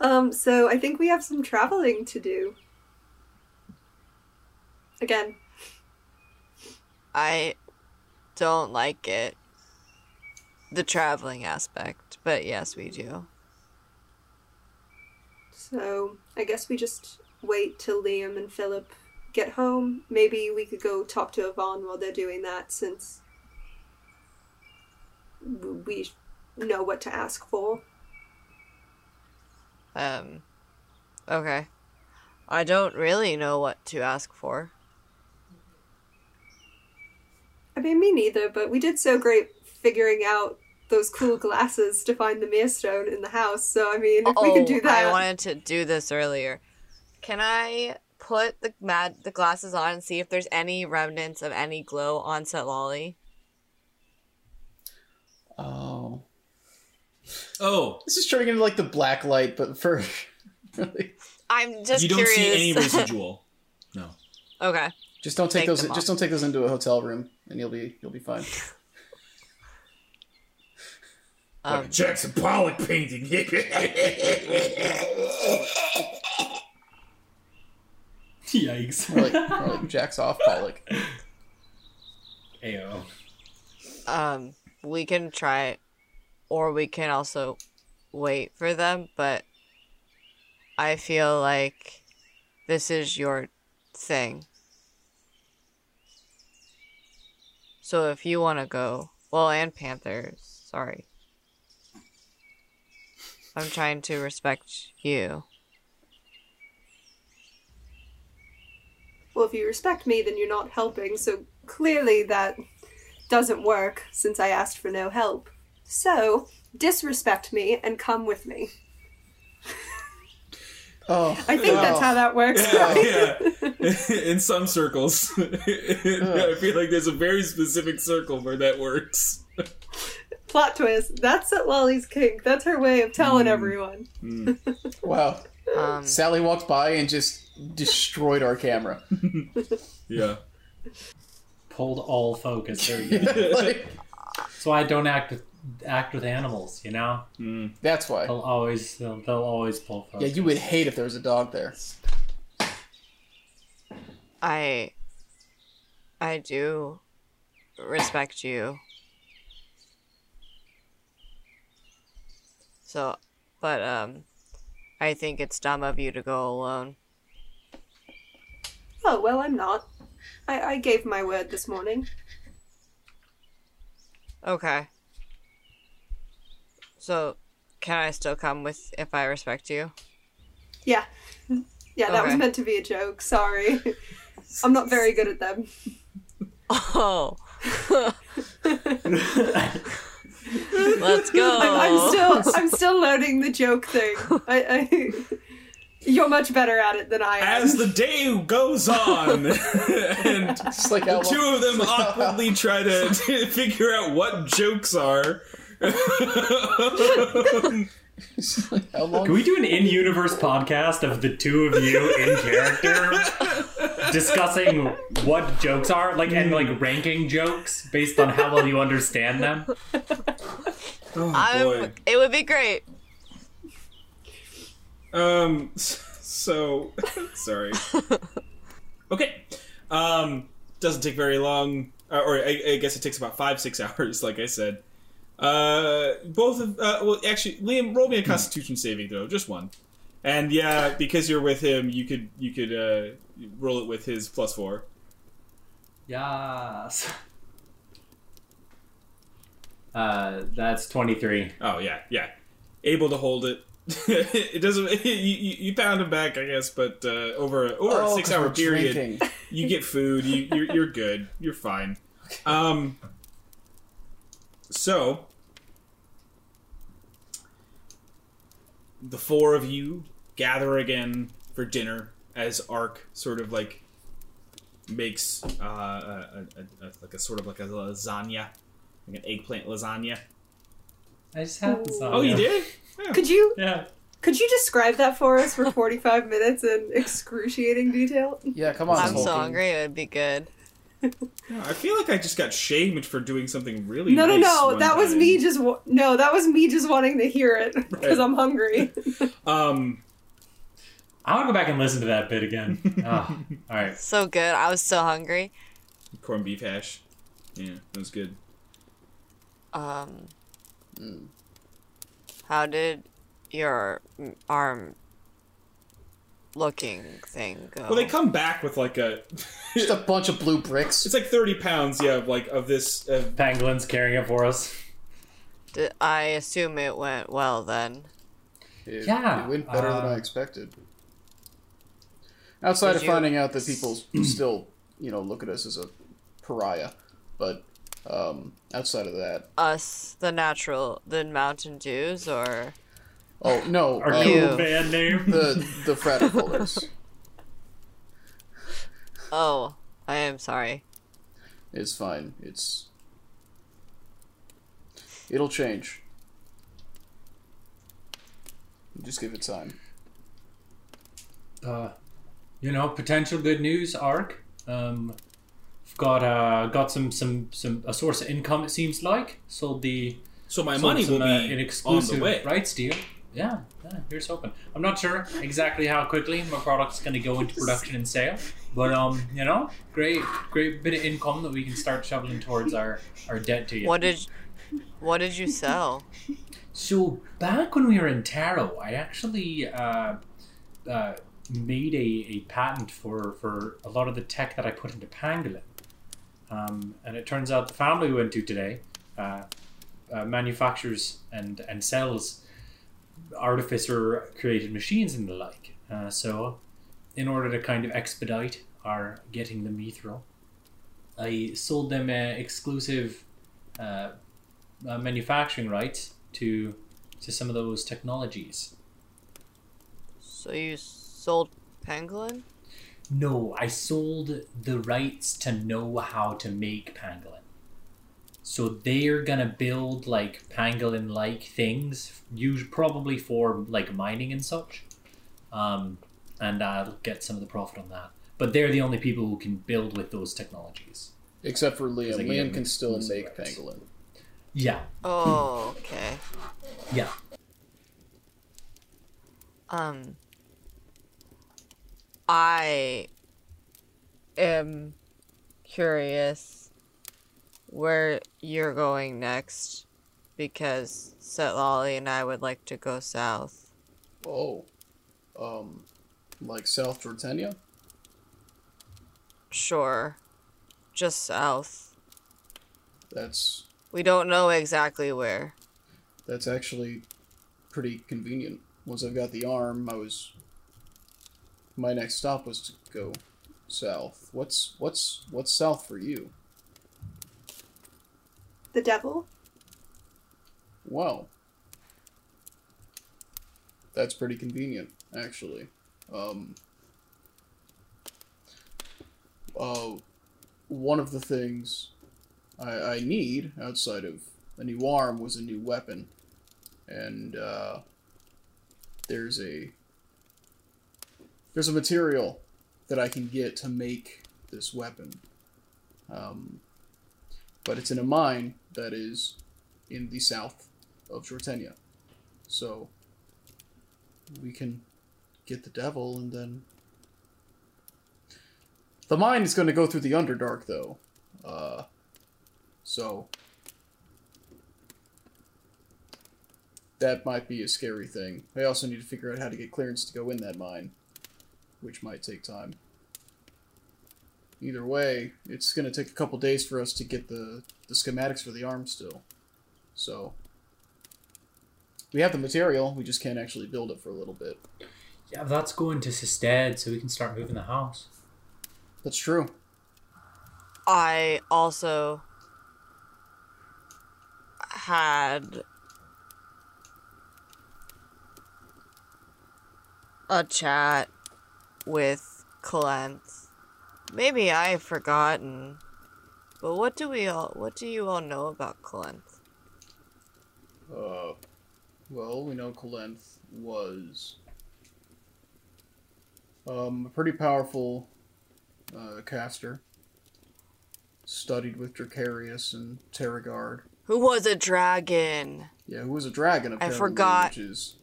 Um, so I think we have some traveling to do. Again. I don't like it. The traveling aspect, but yes, we do. So I guess we just wait till Liam and Philip get home. Maybe we could go talk to Yvonne while they're doing that since we know what to ask for. Um, okay. I don't really know what to ask for. I mean, me neither, but we did so great figuring out those cool glasses to find the Mirstone in the house. So, I mean, if we oh, can do that. I wanted to do this earlier. Can I put the mad the glasses on and see if there's any remnants of any glow on Setlali? oh. Oh, This is turning into like the black light, but for really. I'm just you don't curious. see any residual. No. okay. Just don't take Take those. Just off. don't take those into a hotel room, and you'll be you'll be fine. Um, Jackson Pollock painting. Yikes. More like, more like jacks off Pollock. Ayo. um, we can try, or we can also wait for them. But I feel like this is your thing. So if you want to go, well, and Panthers, sorry. I'm trying to respect you. Well, if you respect me, then you're not helping, so clearly that doesn't work since I asked for no help. So, disrespect me and come with me. Oh, I think that's how that works. yeah. In some circles, I feel like there's a very specific circle where that works. Plot twist. That's at Lolly's kink. That's her way of telling everyone. wow. Um, Sally walked by and just destroyed our camera. Yeah. Pulled all focus. There you go. like, so I don't act with act with animals. You know, that's why. they'll always they'll, they'll always pull Yeah, you would hate if there was a dog there. I I do respect you. So, but um I think it's dumb of you to go alone. Oh, well, I'm not. I, I gave my word this morning. Okay. So, can I still come with if I respect you? Yeah. Yeah, that was meant to be a joke. Sorry. I'm not very good at them. Oh. Let's go. I'm, I'm still I'm still learning the joke thing. I, I you're much better at it than I am. As the day goes on, and like the two of them awkwardly try to, to figure out what jokes are. It's like how long? Can we do an in-universe podcast of the two of you in character discussing what jokes are, like and like ranking jokes based on how well you understand them? Oh boy. it would be great. Um. So sorry. Okay. Um. Doesn't take very long, uh, or I, I guess it takes about five six hours. Like I said. Uh. Both of. Uh, well, actually, Liam, roll me a Constitution saving throw, just one. And yeah, because you're with him, you could you could uh roll it with his plus four. Yes. Uh, that's twenty-three. Oh yeah, yeah. Able to hold it. it doesn't. You, you, you pound him back, I guess, but uh, over a, over Oh, a 'cause six hour period, drinking. you get food. You you're, you're good. You're fine. Um. So the four of you gather again for dinner as Ark sort of like makes uh, a, a, a, like a sort of like a lasagna, like an eggplant lasagna. I just had this. Oh, you did? Could you Yeah. could you describe that for us for 45 minutes in excruciating detail? Yeah, come on. I'm so hungry. It would be good. I feel like I just got shamed for doing something really. No, no, nice no. one That was me just wa- no. That was me just wanting to hear it because Right. I'm hungry. Um, I want to go back and listen to that bit again. oh, all right. So good. I was so hungry. corned beef hash. Yeah, that was good. Um, how did your arm looking thing go? Well, they come back with like a. Just a bunch of blue bricks. It's like thirty pounds, yeah, of like of this. Uh, Pangolins carrying it for us. I assume it went well then. It, Yeah, it went better than I uh, expected. Outside of you- finding out that people still, you know, look at us as a pariah, but um, outside of that, Us, the natural, the Mountain Dews, or oh no, Our uh, Ew. cool band name. the the Fraticolors. oh, I am sorry. It's fine. It's it'll change. Just give it time. uh, you know, potential good news arc. Um, got uh, got some some some a source of income. It seems like sold the So my sold money some, will uh, be an on exclusive the way. rights deal. Yeah, yeah, here's hoping. I'm not sure exactly how quickly my product's going to go into production and sale, but um, you know, great, great bit of income that we can start shoveling towards our our debt to you. What did what did you sell? So back when we were in Taro, I actually uh, uh, made a, a patent for, for a lot of the tech that I put into Pangolin. Um, and it turns out the family we went to today uh, uh, manufactures and, and sells artificer created machines and the like. Uh, so, in order to kind of expedite our getting the Mithril, I sold them uh, exclusive uh, uh, manufacturing rights to to some of those technologies. So you sold pangolin? No, I sold the rights to know how to make pangolin. So they're gonna build like pangolin like things, use probably for like mining and such. Um, and I'll get some of the profit on that. But they're the only people who can build with those technologies. Except for Liam. Because I can Liam can still make rights. pangolin. Yeah, Oh, okay. yeah. Um I am curious where you're going next because Setlali and I would like to go south. Oh. Um, like South Jortenia? Sure. Just south. That's We don't know exactly where. that's actually pretty convenient. Once I've got the arm, I was my next stop was to go south. What's what's what's south for you? The devil? Wow. That's pretty convenient, actually. Um, uh, one of the things I, I need outside of a new arm was a new weapon. And, uh, there's a. There's a material that I can get to make this weapon. Um, but it's in a mine that is in the south of Jortenia. So we can get the devil and then the mine is going to go through the underdark though. Uh so that might be a scary thing. I also need to figure out how to get clearance to go in that mine, which might take time. Either way, it's going to take a couple days for us to get the the schematics for the arm still. So we have the material, we just can't actually build it for a little bit. Yeah, that's going to Sestead, so we can start moving the house. That's true. I also had a chat with Clent. Maybe I've forgotten. But what do we all what do you all know about Clent? Uh, well, we know Kalenth was um, a pretty powerful uh, caster. Studied with Dracarius and Terragard. Who was a dragon? Yeah, who was a dragon apparently, forgot. which is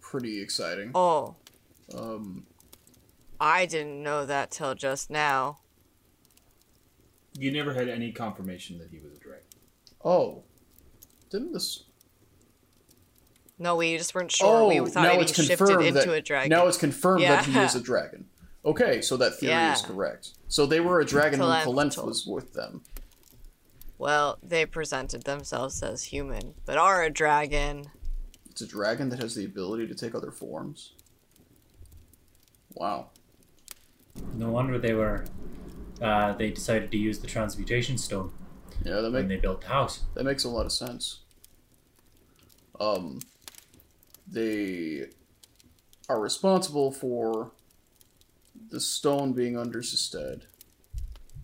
pretty exciting. Oh, Um, I didn't know that till just now. You never had any confirmation that he was a dragon. oh, didn't this? No, we just weren't sure. we oh, thought now maybe it's he shifted confirmed into a dragon. now it's confirmed that he is a dragon. Okay, so that theory is correct. So they were a dragon when Kalenth Kalenth was with them. Well, they presented themselves as human, but are a dragon. It's a dragon that has the ability to take other forms. Wow. No wonder they were. Uh, they decided to use the transmutation stone Yeah, that when make, they built the house. that makes a lot of sense. Um, they are responsible for the stone being under Sisted.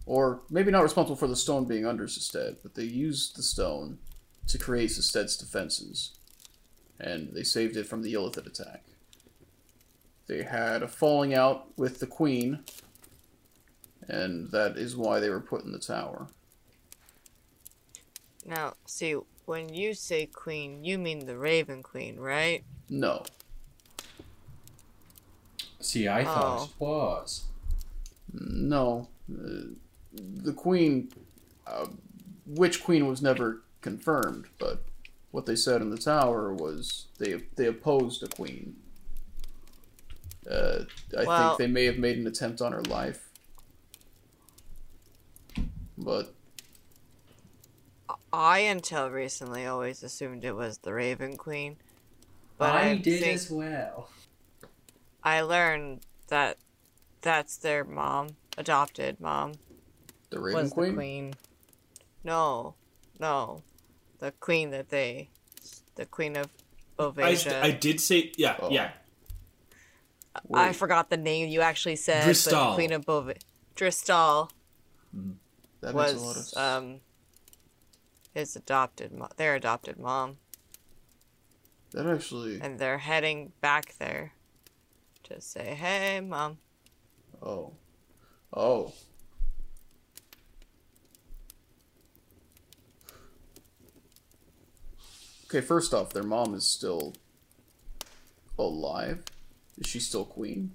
Or maybe not responsible for the stone being under Sisted, but they used the stone to create Sisted's defenses. And they saved it from the Illithid attack. They had a falling out with the queen, and that is why they were put in the tower. Now, see, when you say queen, you mean the Raven Queen, right? No, See, I thought Oh. it was. no, uh, the queen, uh, which queen was never confirmed, but what they said in the tower was they they opposed a queen. Uh, I Well- think they may have made an attempt on her life, but I, until recently, always assumed it was the Raven Queen. But I I did as well. I learned that that's their mom, adopted mom, the Raven was Queen. the queen. No, no, the queen that they, the queen of I, I did say yeah Oh. yeah. I forgot the name you actually said. But Dristal. the queen of Bova, Dristal that makes a lot of was um his adopted mo- their adopted mom, that actually. and they're heading back there to say, "Hey, mom." Oh. Oh. Okay, first off, their mom is still alive. Is she still queen?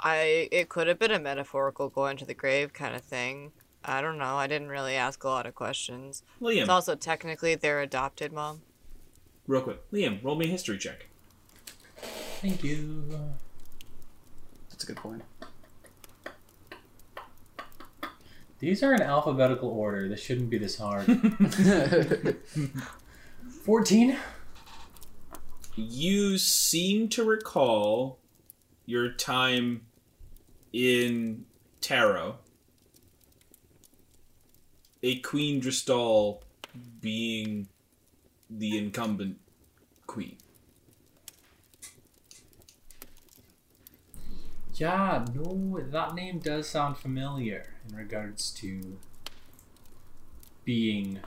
I it could have been a metaphorical going to the grave kind of thing. I don't know. I didn't really ask a lot of questions. Liam, It's also technically their adopted mom. real quick. Liam, roll me a history check. Thank you. That's a good point. These are in alphabetical order. This shouldn't be this hard. 14? You seem to recall your time in Tarot. A Queen Dristal being the incumbent queen. Yeah, no, that name does sound familiar in regards to being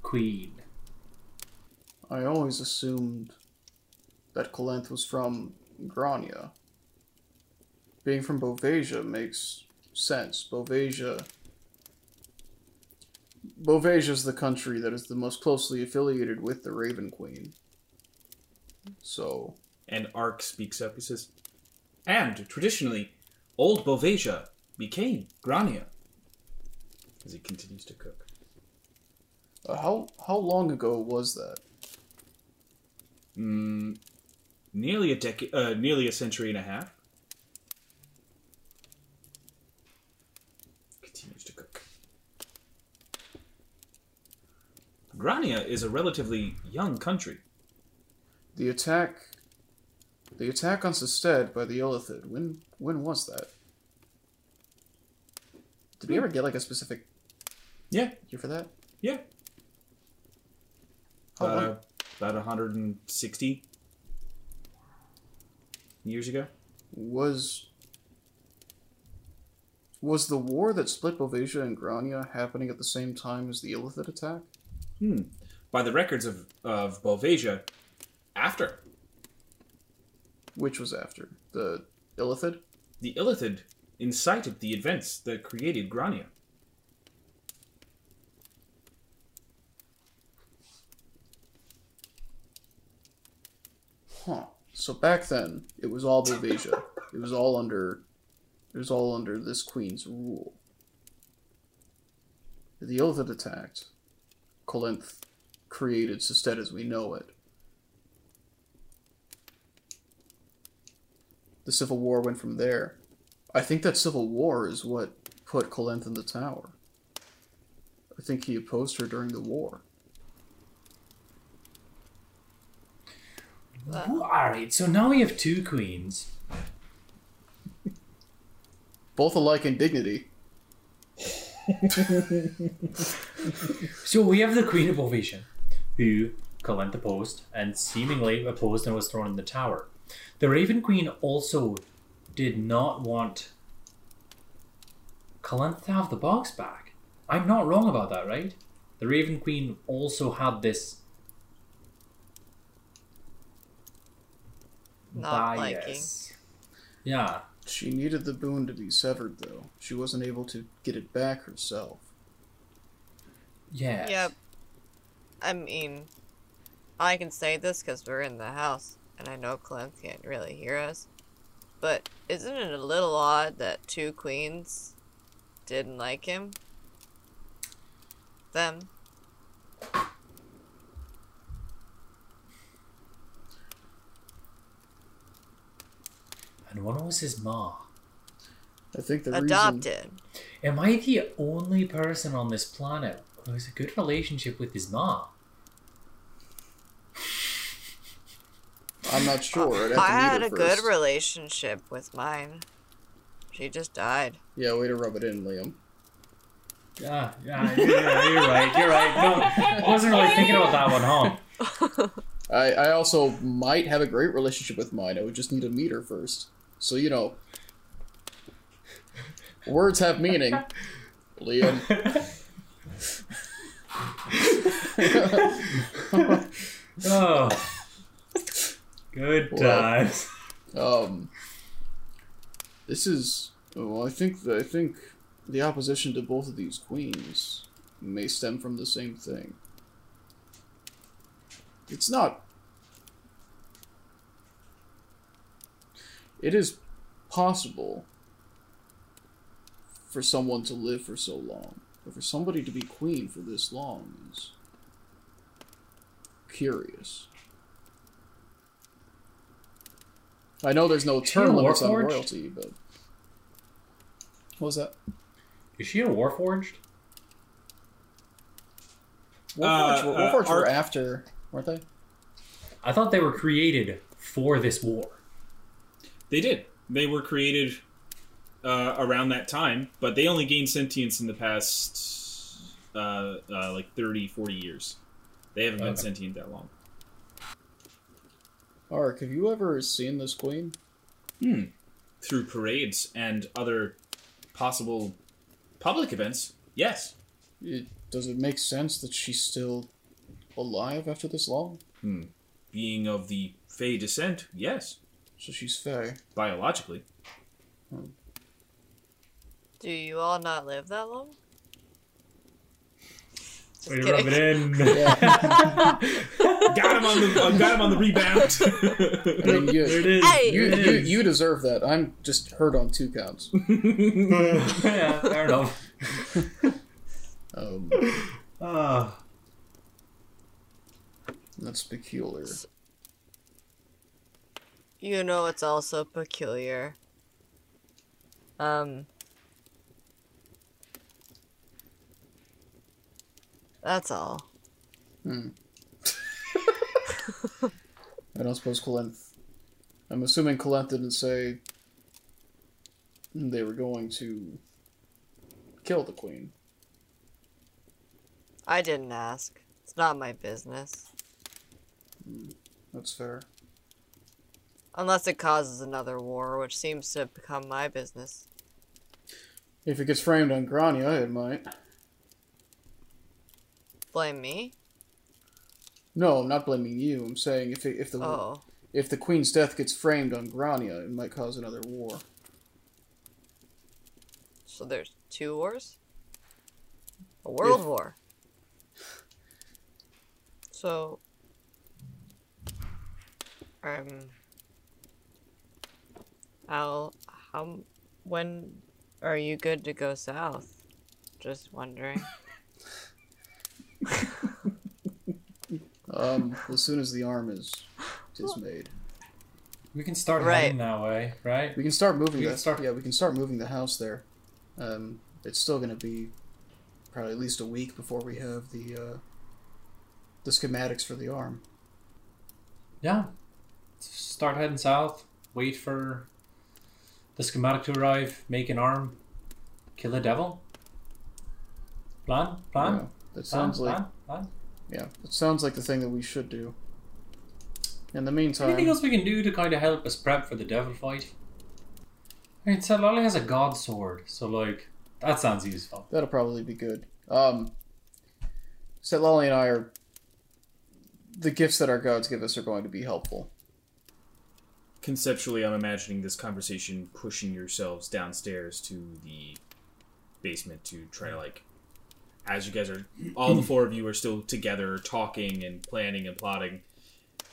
queen. I always assumed that Colenth was from Grania. Being from Bovasia makes sense. Bovasia. Bovasia is the country that is the most closely affiliated with the Raven Queen. So, And Ark speaks up. He says, And traditionally, old Bovasia became Grania. As he continues to cook. uh, how how long ago was that? Mm, nearly a decade, uh, nearly a century and a half. Continues to cook. Grania is a relatively young country. The attack. The attack on Sested by the Illithid. When when was that? Did we ever get like a specific Yeah, year for that? yeah. How Uh, long? About 160 years ago. was was the war that split Bovasia and Grania happening at the same time as the Illithid attack? Hmm. By the records of, of Bovasia, after Which was after the Illithid? the Illithid incited the events that created Grania. Huh. So back then, it was all Bovasia. it was all under it was all under this queen's rule. The Illithid attacked. Colinth created Sested as we know it. The Civil War went from there. I think that Civil War is what put Colinth in the tower. I think he opposed her during the war. Alright, so now we have two queens. Both alike in dignity. So we have the Queen of Bovasia, who Calent opposed and seemingly opposed and was thrown in the tower. The Raven Queen also did not want Calent to have the box back. I'm not wrong about that, right? The Raven Queen also had this not liking. Yeah. She needed the boon to be severed, though. She wasn't able to get it back herself. Yeah. Yep. I mean, I can say this because we're in the house, and I know Clem can't really hear us. But isn't it a little odd that two queens didn't like him? Them. And one was his ma. I think the reason. Adopted. Am I the only person on this planet who has a good relationship with his ma? I'm not sure. I'd have to I had her a good relationship with mine. She just died. Yeah, way to rub it in, Liam. Yeah, yeah, you're, yeah, you're right. You're right. No, I wasn't really thinking about that one, huh? I, I also might have a great relationship with mine. I would just need to meet her first. So, you know. Words have meaning. Liam. Oh, good Well. times. Um, this is. Well, I think that I think the opposition to both of these queens may stem from the same thing. It's not. It is possible for someone to live for so long, but for somebody to be queen for this long is curious. I know there's no Is she a term limits on royalty, but what was that? Is she a Warforged? Warforged, Uh, uh, were Arc- after, weren't they? I thought they were created for this war. They did. They were created uh, around that time, but they only gained sentience in the past uh, uh, like 30, 40 years. They haven't been sentient that long. Ark, have you ever seen this queen? Through parades and other possible public events, yes. It, does it make sense that she's still alive after this long? Being of the Fey descent, yes. So she's Fae. Biologically. Do you all not live that long? Just Way to kidding. rub it in. Got him on the uh, got him on the rebound. I mean, you, there it is. Hey! you, it you, is. you deserve that. I'm just hurt on two counts. yeah, fair enough. Um, Ah. that's peculiar. You know it's also peculiar. Um. That's all. Hmm. I don't suppose Colenth. I'm assuming Colenth didn't say they were going to kill the queen. I didn't ask. It's not my business. That's fair. Unless it causes another war, which seems to become my business. If it gets framed on Grania, it might. Blame me? No, I'm not blaming you. I'm saying if it, if the Oh. if the queen's death gets framed on Grania, it might cause another war. So there's two wars? A world If- war. So. Um. How. How. When are you good to go south? Just wondering. Um, as soon as the arm is is made, We can start Right. heading that way, right? we can start moving. We the, start- Yeah, we can start moving the house there. Um, it's still going to be probably at least a week before we have the uh, the schematics for the arm. Yeah. Start heading south. Wait for the schematic to arrive. Make an arm. Kill a devil. Plan? Plan? Yeah, that Plan? sounds like Plan? Plan? yeah, it sounds like the thing that we should do. In the meantime, Anything else we can do to kind of help us prep for the devil fight? I mean, Setlali has a god sword, so like that sounds useful. That'll probably be good. Um, Setlali and I are. The gifts that our gods give us are going to be helpful. Conceptually, I'm imagining this conversation pushing yourselves downstairs to the basement to try to like, as you guys are, all the four of you are still together, talking and planning and plotting,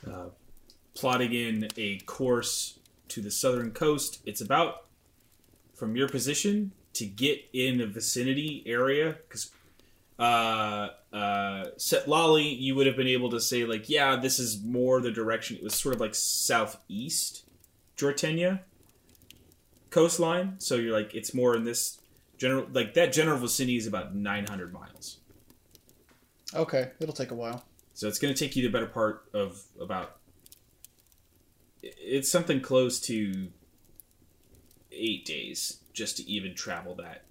uh, plotting in a course to the southern coast. It's about from your position to get in a vicinity area because uh, uh, Setlali, you would have been able to say like, yeah, this is more the direction. It was sort of like southeast Jortenia coastline. So you're like, it's more in this general like that general vicinity is about 900 miles. Okay, it'll take a while. So it's going to take you the better part of about. It's something close to eight days just to even travel that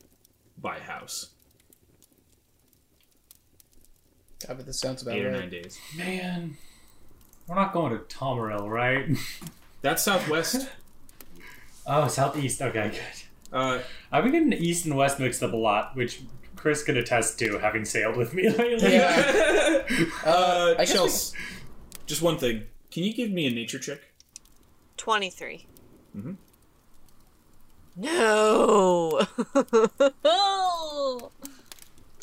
by house. I bet this sounds about Eight or nine days. Man, we're not going to Tomaril, right? That's southwest. oh, southeast. Okay, good. Uh, I've been getting east and west mixed up a lot, which Chris can attest to, having sailed with me lately. Yeah. uh, I shall. Just, just one thing. Can you give me a nature check? 23. Mm-hmm. No!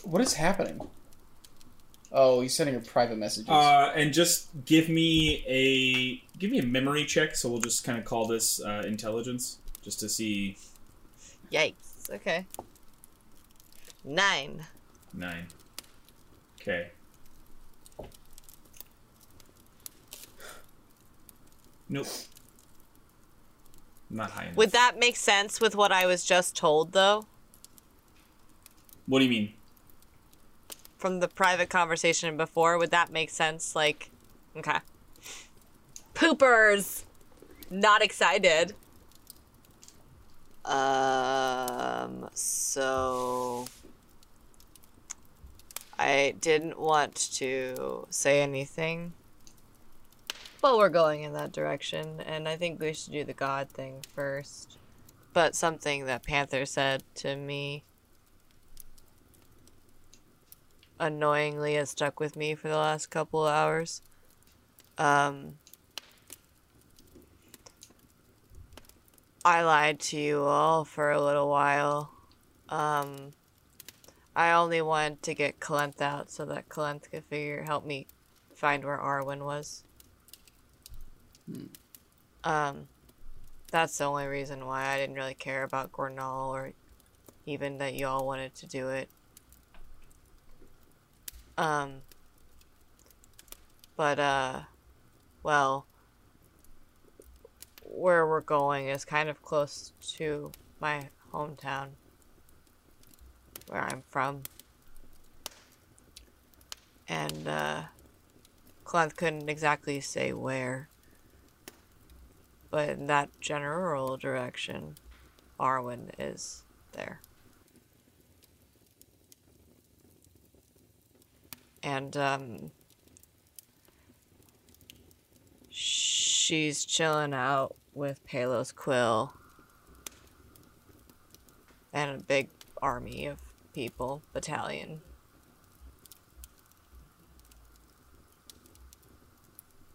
What is happening? Oh, he's sending her private messages. Uh, and just give me a give me a memory check. So we'll just kind of call this uh, intelligence, just to see Yikes. Okay. Nine. nine. Okay. Nope. Not high enough. Would that make sense with what I was just told, though? what do you mean? From the private conversation before? Would that make sense? Like, okay. Poopers! Not excited. Um, so. I didn't want to say anything. But we're going in that direction, and I think we should do the God thing first. But something that Panther said to me annoyingly has stuck with me for the last couple of hours. Um, I lied to you all for a little while. Um, I only wanted to get Kalenth out so that Kalenth could figure help me find where Arwen was. Um, that's the only reason why I didn't really care about Gornal or even that you all wanted to do it. Um, but, uh, well, where we're going is kind of close to my hometown, where I'm from. And, uh, Cleth couldn't exactly say where, but in that general direction, Arwen is there. And um she's chilling out with Palos Quill and a big army of people, battalion.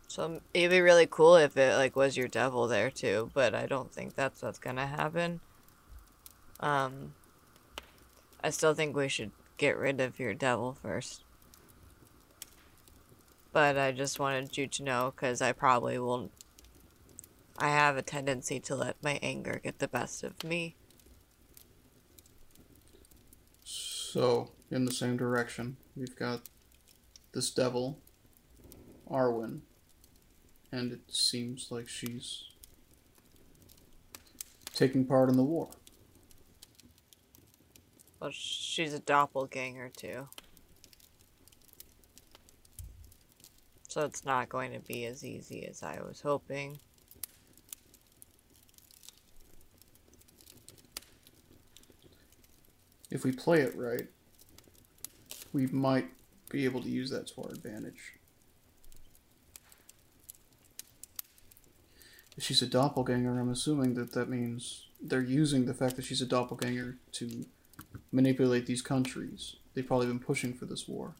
So it'd be really cool if it like was your devil there too, but I don't think that's what's gonna happen. Um I still think we should get rid of your devil first but I just wanted you to know because I probably will. I have a tendency to let my anger get the best of me. So, in the same direction, we've got this devil, Arwen, and it seems like she's taking part in the war. Well, she's a doppelganger too. So it's not going to be as easy as I was hoping. If we play it right, we might be able to use that to our advantage. If she's a doppelganger, I'm assuming that that means they're using the fact that she's a doppelganger to manipulate these countries. They've probably been pushing for this war.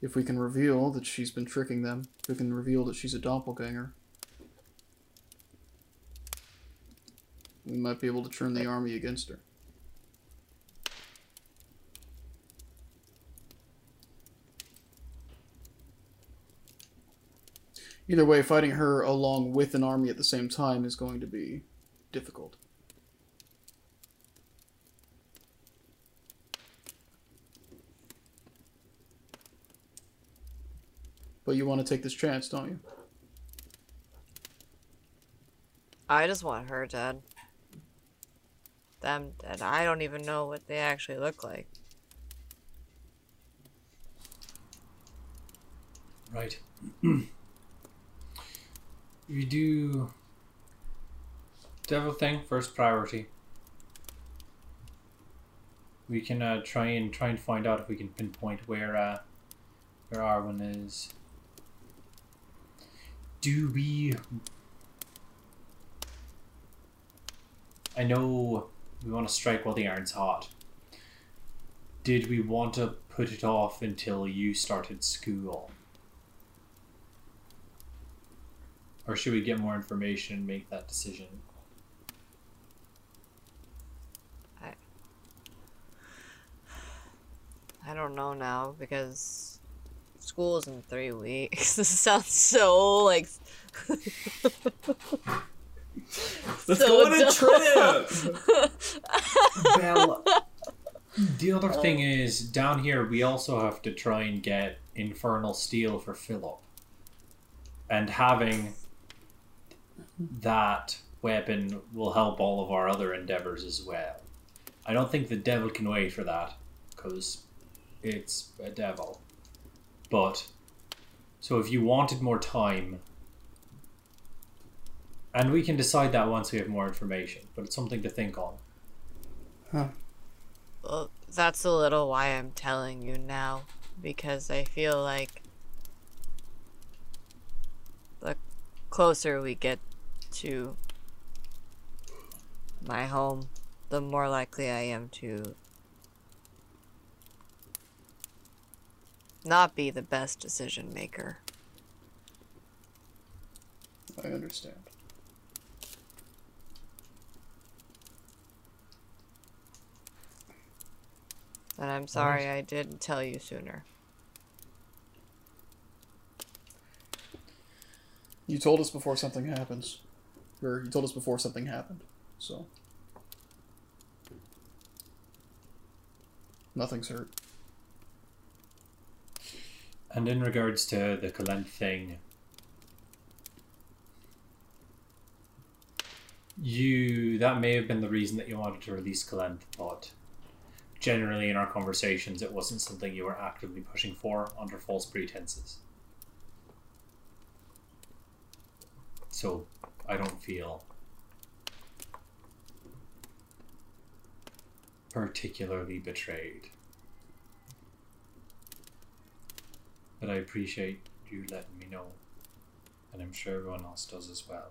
If we can reveal that she's been tricking them, if we can reveal that she's a doppelganger, we might be able to turn the army against her. Either way, fighting her along with an army at the same time is going to be difficult. But you want to take this chance, don't you? I just want her dead. Them dead. I don't even know what they actually look like. Right. we do devil thing first priority. We can uh, try and try and find out if we can pinpoint where uh, where Arwen is. Do we? I know we want to strike while the iron's hot. Did we want to put it off until you started school? Or should we get more information and make that decision? I I don't know now because school's in three weeks. this sounds so like. Let's So go on a dumb. trip. Well, the other oh. thing is down here we also have to try and get infernal steel for Philip, and having that weapon will help all of our other endeavors as well. I don't think the devil can wait for that because it's a devil. But so if you wanted more time. And we can decide that once we have more information, but it's something to think on. Huh. Well, that's a little why I'm telling you now because I feel like the closer we get to my home, the more likely I am to not be the best decision maker. I understand. And I'm sorry I didn't tell you sooner. You told us before something happens. Or you told us before something happened. So. Nothing's hurt. And in regards to the Kalent thing, you that may have been the reason that you wanted to release Kalent, but generally in our conversations, it wasn't something you were actively pushing for under false pretenses. So I don't feel particularly betrayed. But I appreciate you letting me know. And I'm sure everyone else does as well.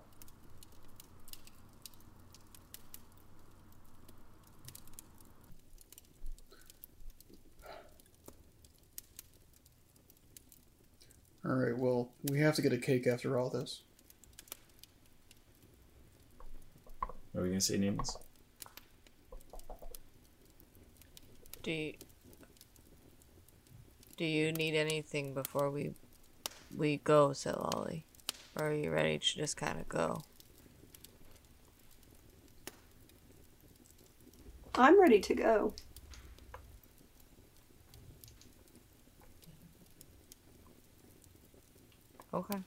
Alright, well, we have to get a cake after all this. Are we gonna say names? Do you, do you need anything before we we go, Setlali? Or are you ready to just kind of go? I'm ready to go. Okay.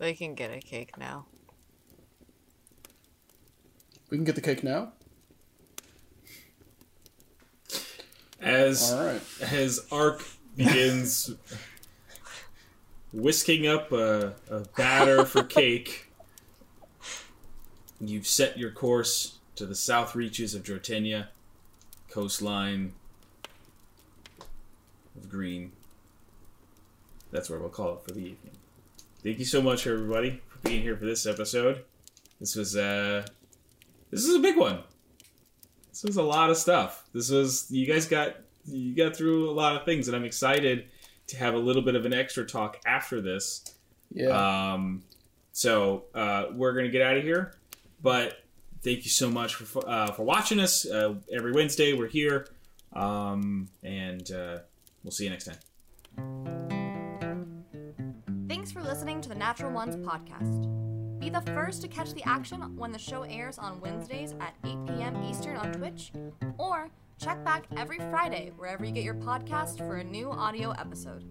We can get a cake now. We can get the cake now? As Alright. as Ark begins whisking up a, a batter for cake, you've set your course to the south reaches of Jortenia, coastline of green. That's where we'll call it for the evening. Thank you so much, everybody, for being here for this episode. This was uh, this is a big one. This was a lot of stuff. This was you guys got you got through a lot of things, and I'm excited to have a little bit of an extra talk after this. Yeah. Um, so uh, we're gonna get out of here, but thank you so much for uh, for watching us. Uh, every Wednesday we're here, um, and uh, we'll see you next time. Thanks for listening to the Natural Ones podcast. Be the first to catch the action when the show airs on Wednesdays at 8 p.m. Eastern on Twitch, or check back every Friday wherever you get your podcast for a new audio episode.